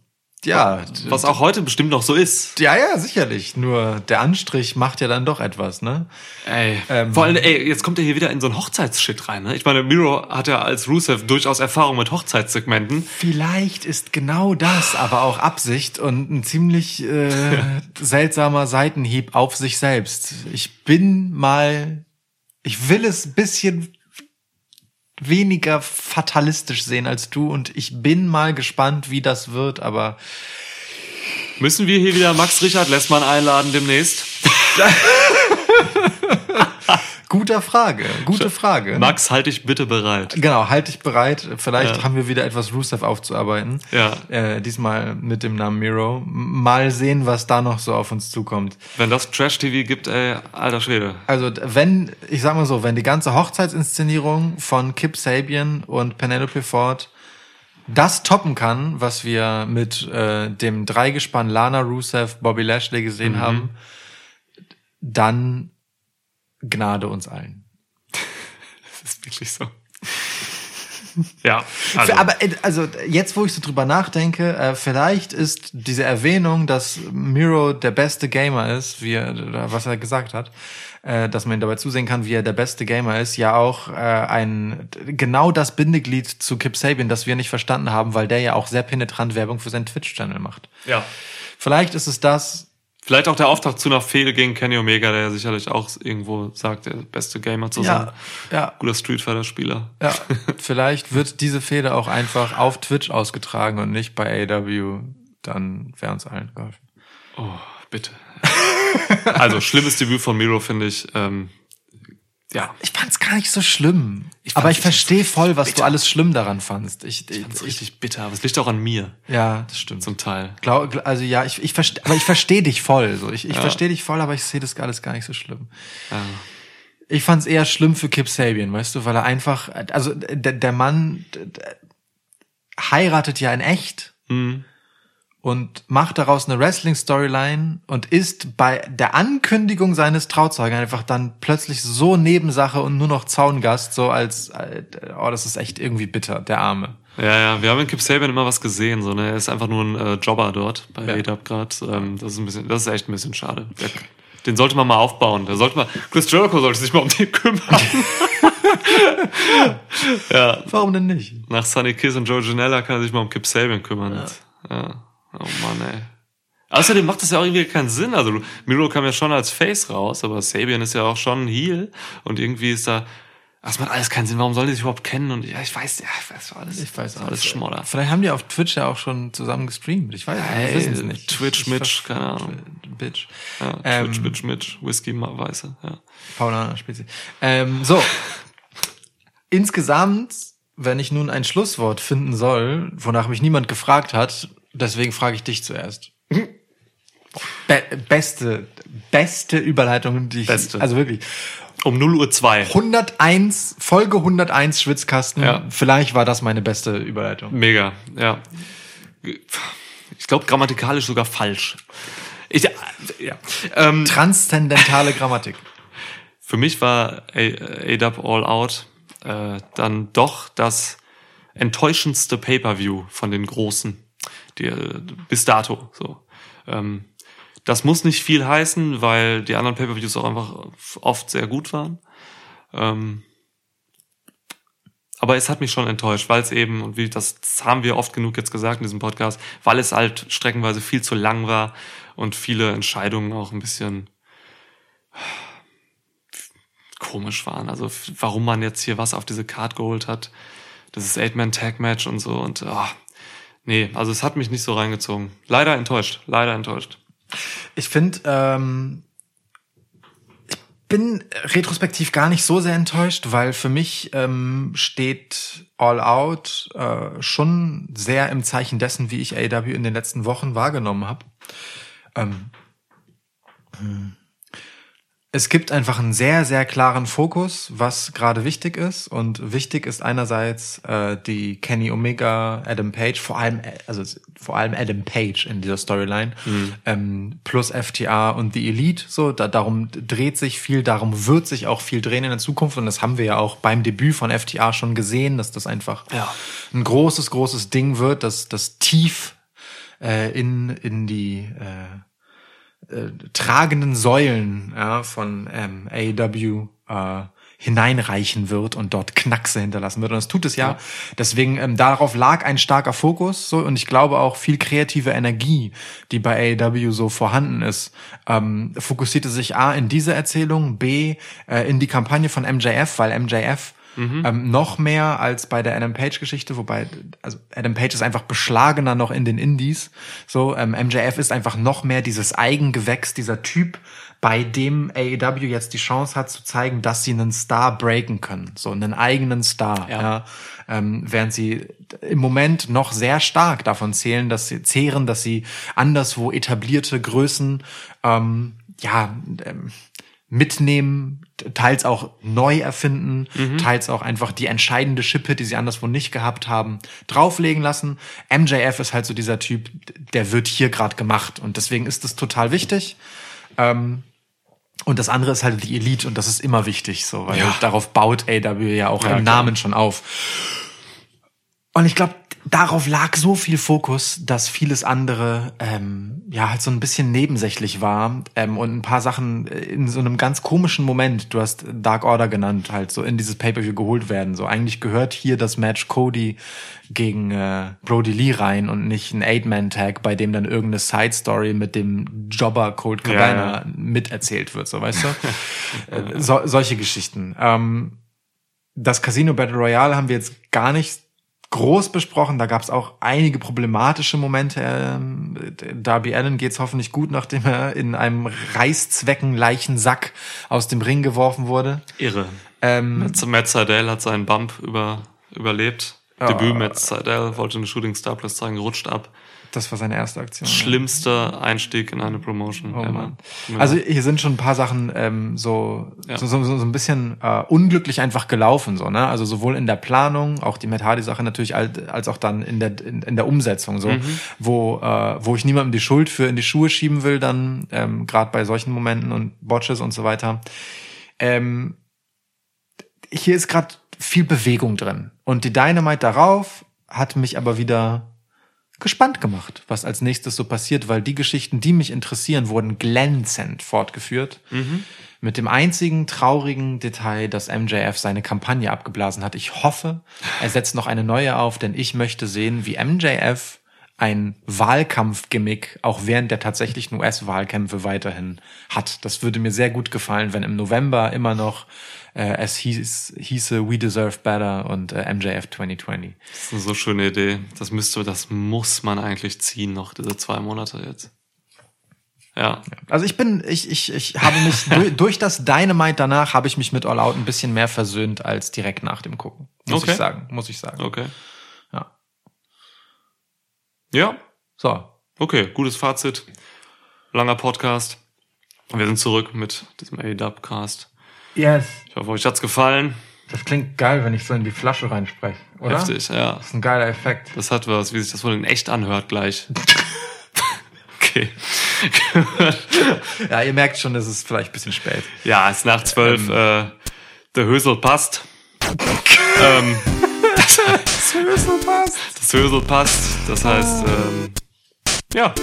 ja, Was auch heute bestimmt noch so ist. ja, ja, sicherlich. Nur der Anstrich macht ja dann doch etwas, ne? Ey. Ähm, Vor allem, ey, jetzt kommt er hier wieder in so einen Hochzeitsshit rein, ne? Ich meine, Miro hat ja als Rusev durchaus Erfahrung mit Hochzeitssegmenten. Vielleicht ist genau das aber auch Absicht und ein ziemlich äh, [LAUGHS] seltsamer Seitenhieb auf sich selbst. Ich bin mal, ich will es ein bisschen weniger fatalistisch sehen als du und ich bin mal gespannt, wie das wird, aber Müssen wir hier wieder Max Richard Lessmann einladen demnächst? [LAUGHS] guter Frage, gute Frage. Max, halt dich bitte bereit. Genau, halt dich bereit. Vielleicht Ja. haben wir wieder etwas Rusev aufzuarbeiten. Ja. Äh, diesmal mit dem Namen Miro. Mal sehen, was da noch so auf uns zukommt. Wenn das Trash-TV gibt, ey, alter Schwede. Also wenn, ich sag mal so, wenn die ganze Hochzeitsinszenierung von Kip Sabian und Penelope Ford das toppen kann, was wir mit äh, dem Dreigespann Lana Rusev, Bobby Lashley gesehen Mhm. haben, dann Gnade uns allen. [LAUGHS] Das ist wirklich so. [LAUGHS] Ja, also, Aber äh, also jetzt, wo ich so drüber nachdenke, äh, vielleicht ist diese Erwähnung, dass Miro der beste Gamer ist, wie er, was er gesagt hat, äh, dass man ihm dabei zusehen kann, wie er der beste Gamer ist, ja auch ein genau das Bindeglied zu Kip Sabian, das wir nicht verstanden haben, weil der ja auch sehr penetrant Werbung für seinen Twitch-Channel macht. ja. Vielleicht ist es das. Vielleicht auch der Auftrag zu einer Fehde gegen Kenny Omega, der ja sicherlich auch irgendwo sagt, der beste Gamer zu sein. Ja, ja, Guter Street Fighter Spieler. ja. [LAUGHS] vielleicht wird diese Fehde auch einfach auf Twitch ausgetragen und nicht bei AW. Dann wäre uns allen geholfen. Oh, bitte. also, schlimmes Debüt von Miro, finde ich. Ähm, ja, Ich fand's gar nicht so schlimm. Ich aber fand's ich verstehe voll, was du alles schlimm daran fandst. Ich, ich, das ist richtig bitter. Aber es liegt auch an mir, ja, das stimmt. zum Teil. Glaub, gl- also ja, ich, ich verstehe, aber ich verstehe dich voll. So, ich, ich Ja. verstehe dich voll, aber ich sehe das alles gar nicht so schlimm. Ja. Ich fand's eher schlimm für Kip Sabian, weißt du, weil er einfach, also der, der Mann d- d- heiratet ja in echt Mhm. Und macht daraus eine Wrestling-Storyline und ist bei der Ankündigung seines Trauzeugen einfach dann plötzlich so Nebensache und nur noch Zaungast, so als, äh, oh, das ist echt irgendwie bitter, der Arme. Ja, ja, wir haben in Kip Sabian immer was gesehen, so, ne? Er ist einfach nur ein äh, Jobber dort bei Ja. ja. ADAP gerade. Ähm, das ist ein bisschen, das ist echt ein bisschen schade. Der, den sollte man mal aufbauen. Der sollte mal, Chris Jericho sollte sich mal um den kümmern. [LAUGHS] ja, Warum denn nicht? nach Sunny Kiss und Joe Janella kann er sich mal um Kip Sabian kümmern. Ja. Oh Mann, ey. Außerdem macht das ja auch irgendwie keinen Sinn. Also Miro kam ja schon als Face raus, aber Sabian ist ja auch schon ein Heel und irgendwie ist da, das macht alles keinen Sinn. Warum sollen die sich überhaupt kennen? Und ja, ich weiß, ja, ich weiß alles. Ich weiß ist alles Schmodder. Vielleicht haben die auf Twitch ja auch schon zusammen gestreamt. Ich weiß nicht. Ey, wir wissen es nicht. Twitch, Ich- Mitch, ich- keine Ahnung. Bitch. Ja, Ähm, Twitch, Mitch, Mitch, Whisky, Ma- Weiße, ja. Paulana Spezi. Ähm, so. Insgesamt, wenn ich nun ein Schlusswort finden soll, wonach mich niemand gefragt hat, deswegen frage ich dich zuerst. Be beste, beste Überleitung, die ich, Beste. also wirklich. Um 0 Uhr 2. 101, Folge 101 Schwitzkasten. Ja. Vielleicht war das meine beste Überleitung. Mega, ja. Ich glaube, grammatikalisch sogar falsch. Ich, ja. ähm, Transzendentale [LAUGHS] Grammatik. für mich war A-Dub All Out äh, dann doch das enttäuschendste Pay-Per-View von den großen, die, bis dato. So. Ähm, das muss nicht viel heißen, weil die anderen Pay-Per-Views auch einfach oft sehr gut waren. Ähm, aber es hat mich schon enttäuscht, weil es eben, und wie das, das haben wir oft genug jetzt gesagt in diesem Podcast, weil es halt streckenweise viel zu lang war und viele Entscheidungen auch ein bisschen komisch waren. Also warum man jetzt hier was auf diese Card geholt hat, das ist Eight-Man-Tag-Match und so und oh, nee, also es hat mich nicht so reingezogen. Leider enttäuscht, leider enttäuscht. Ich finde, ähm, ich bin retrospektiv gar nicht so sehr enttäuscht, weil für mich ähm, steht All Out äh, schon sehr im Zeichen dessen, wie ich AEW in den letzten Wochen wahrgenommen habe. Ähm, hm. Es gibt einfach einen sehr, sehr klaren Fokus, was gerade wichtig ist. Und wichtig ist einerseits äh, die Kenny Omega, Adam Page, vor allem, äh, also vor allem Adam Page in dieser Storyline, ähm, plus FTA und The Elite. So, da, darum dreht sich viel, darum wird sich auch viel drehen in der Zukunft. Und das haben wir ja auch beim Debüt von FTA schon gesehen, dass das einfach Ja. ein großes, großes Ding wird, dass das tief äh, in, in die äh, äh, tragenden Säulen ja, von ähm, AEW äh, hineinreichen wird und dort Knackse hinterlassen wird. Und das tut es ja. Deswegen ähm, darauf lag ein starker Fokus so und ich glaube auch viel kreative Energie, die bei AEW so vorhanden ist, ähm, fokussierte sich A in diese Erzählung, B äh, in die Kampagne von MJF, weil MJF ähm, noch mehr als bei der Adam Page Geschichte, wobei also Adam Page ist einfach beschlagener noch in den Indies. So ähm, MJF ist einfach noch mehr dieses Eigengewächs, dieser Typ, bei dem AEW jetzt die Chance hat zu zeigen, dass sie einen Star breaken können, so einen eigenen Star. Ja. Ja. Ähm, während sie im Moment noch sehr stark davon zählen, dass sie zehren, dass sie anderswo etablierte Größen ähm, ja ähm, mitnehmen, teils auch neu erfinden, teils auch einfach die entscheidende Schippe, die sie anderswo nicht gehabt haben, drauflegen lassen. MJF ist halt so dieser Typ, der wird hier gerade gemacht und deswegen ist das total wichtig. Ähm, und das andere ist halt die Elite und das ist immer wichtig, so, weil Ja. darauf baut AW ja auch Ja, im klar. Namen schon auf. Und ich glaube, darauf lag so viel Fokus, dass vieles andere ähm, ja halt so ein bisschen nebensächlich war ähm, und ein paar Sachen in so einem ganz komischen Moment, du hast Dark Order genannt, halt so in dieses Pay-per-View geholt werden. So eigentlich gehört hier das Match Cody gegen äh, Brody Lee rein und nicht ein Eight-Man-Tag, bei dem dann irgendeine Side-Story mit dem Jobber Cold Cabana Ja, ja. miterzählt wird, so weißt du? [LAUGHS] so, solche Geschichten. Ähm, das Casino Battle Royale haben wir jetzt gar nicht groß besprochen. Da gab es auch einige problematische Momente. Ähm, Darby Allen geht's hoffentlich gut, nachdem er in einem Reißzwecken-Leichensack aus dem Ring geworfen wurde. Irre. Ähm, Matt, Matt Seidel hat seinen Bump über, überlebt. Debüt Matt Seidel wollte eine Shooting Star Plus zeigen, rutscht ab. Das war seine erste Aktion. Schlimmster Einstieg in eine Promotion. Oh ever. Ja. Also hier sind schon ein paar Sachen ähm, so, Ja. so, so, so ein bisschen äh, unglücklich einfach gelaufen, so, ne? Also sowohl in der Planung, auch die Matt Hardy-Sache natürlich, als, auch dann in der, in, in der Umsetzung, so, wo, äh, wo ich niemandem die Schuld für in die Schuhe schieben will, dann, ähm, gerade bei solchen Momenten und Botches und so weiter. Ähm, hier ist gerade viel Bewegung drin. Und die Dynamite darauf hat mich aber wieder gespannt gemacht, was als nächstes so passiert, weil die Geschichten, die mich interessieren, wurden glänzend fortgeführt. Mit dem einzigen traurigen Detail, dass MJF seine Kampagne abgeblasen hat. Ich hoffe, er setzt noch eine neue auf, denn ich möchte sehen, wie MJF ein Wahlkampfgimmick auch während der tatsächlichen US-Wahlkämpfe weiterhin hat. Das würde mir sehr gut gefallen, wenn im November immer noch äh, es hieß, hieße We Deserve Better und äh, MJF 2020. Das ist eine so schöne Idee. Das müsste, das muss man eigentlich ziehen noch, diese zwei Monate jetzt. Ja. Also ich bin, ich, ich, ich habe mich [LAUGHS] durch, durch das Dynamite danach habe ich mich mit All Out ein bisschen mehr versöhnt als direkt nach dem Gucken. Muss Okay. ich sagen, muss ich sagen. Okay. Ja. Ja. So. Okay. Gutes Fazit. Langer Podcast. Wir sind zurück mit diesem A-Dub-Cast. Yes. Ich hoffe, euch hat's gefallen. Das klingt geil, wenn ich so in die Flasche reinspreche, oder? Heftig, ja. Das ist ein geiler Effekt. Das hat was, wie sich das wohl in echt anhört gleich. [LAUGHS] okay. Ja, ihr merkt schon, es ist vielleicht ein bisschen spät. Ja, es ist nach zwölf. Äh, der Hösel passt. ähm, [LAUGHS] das, heißt, passt. das Hösel passt. Das heißt, ähm, ja,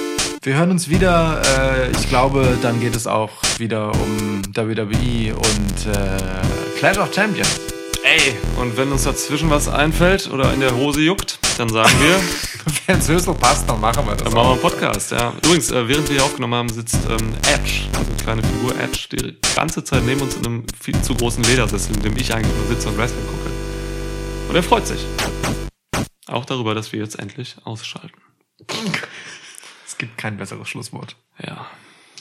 Wir hören uns wieder. Äh, ich glaube, dann geht es auch wieder um WWE und äh, Clash of Champions. ey, und wenn uns dazwischen was einfällt oder in der Hose juckt, dann sagen wir, [LAUGHS] Wenn es Hösel passt, dann machen wir das. dann machen wir einen Podcast, ja. Übrigens, äh, während wir hier aufgenommen haben, sitzt ähm, Edge, also eine kleine Figur Edge, die ganze Zeit neben uns in einem viel zu großen Ledersessel, in dem ich eigentlich nur sitze und Wrestling gucke. Und er freut sich. Auch darüber, dass wir jetzt endlich ausschalten. [LAUGHS] Es gibt kein besseres Schlusswort. Ja.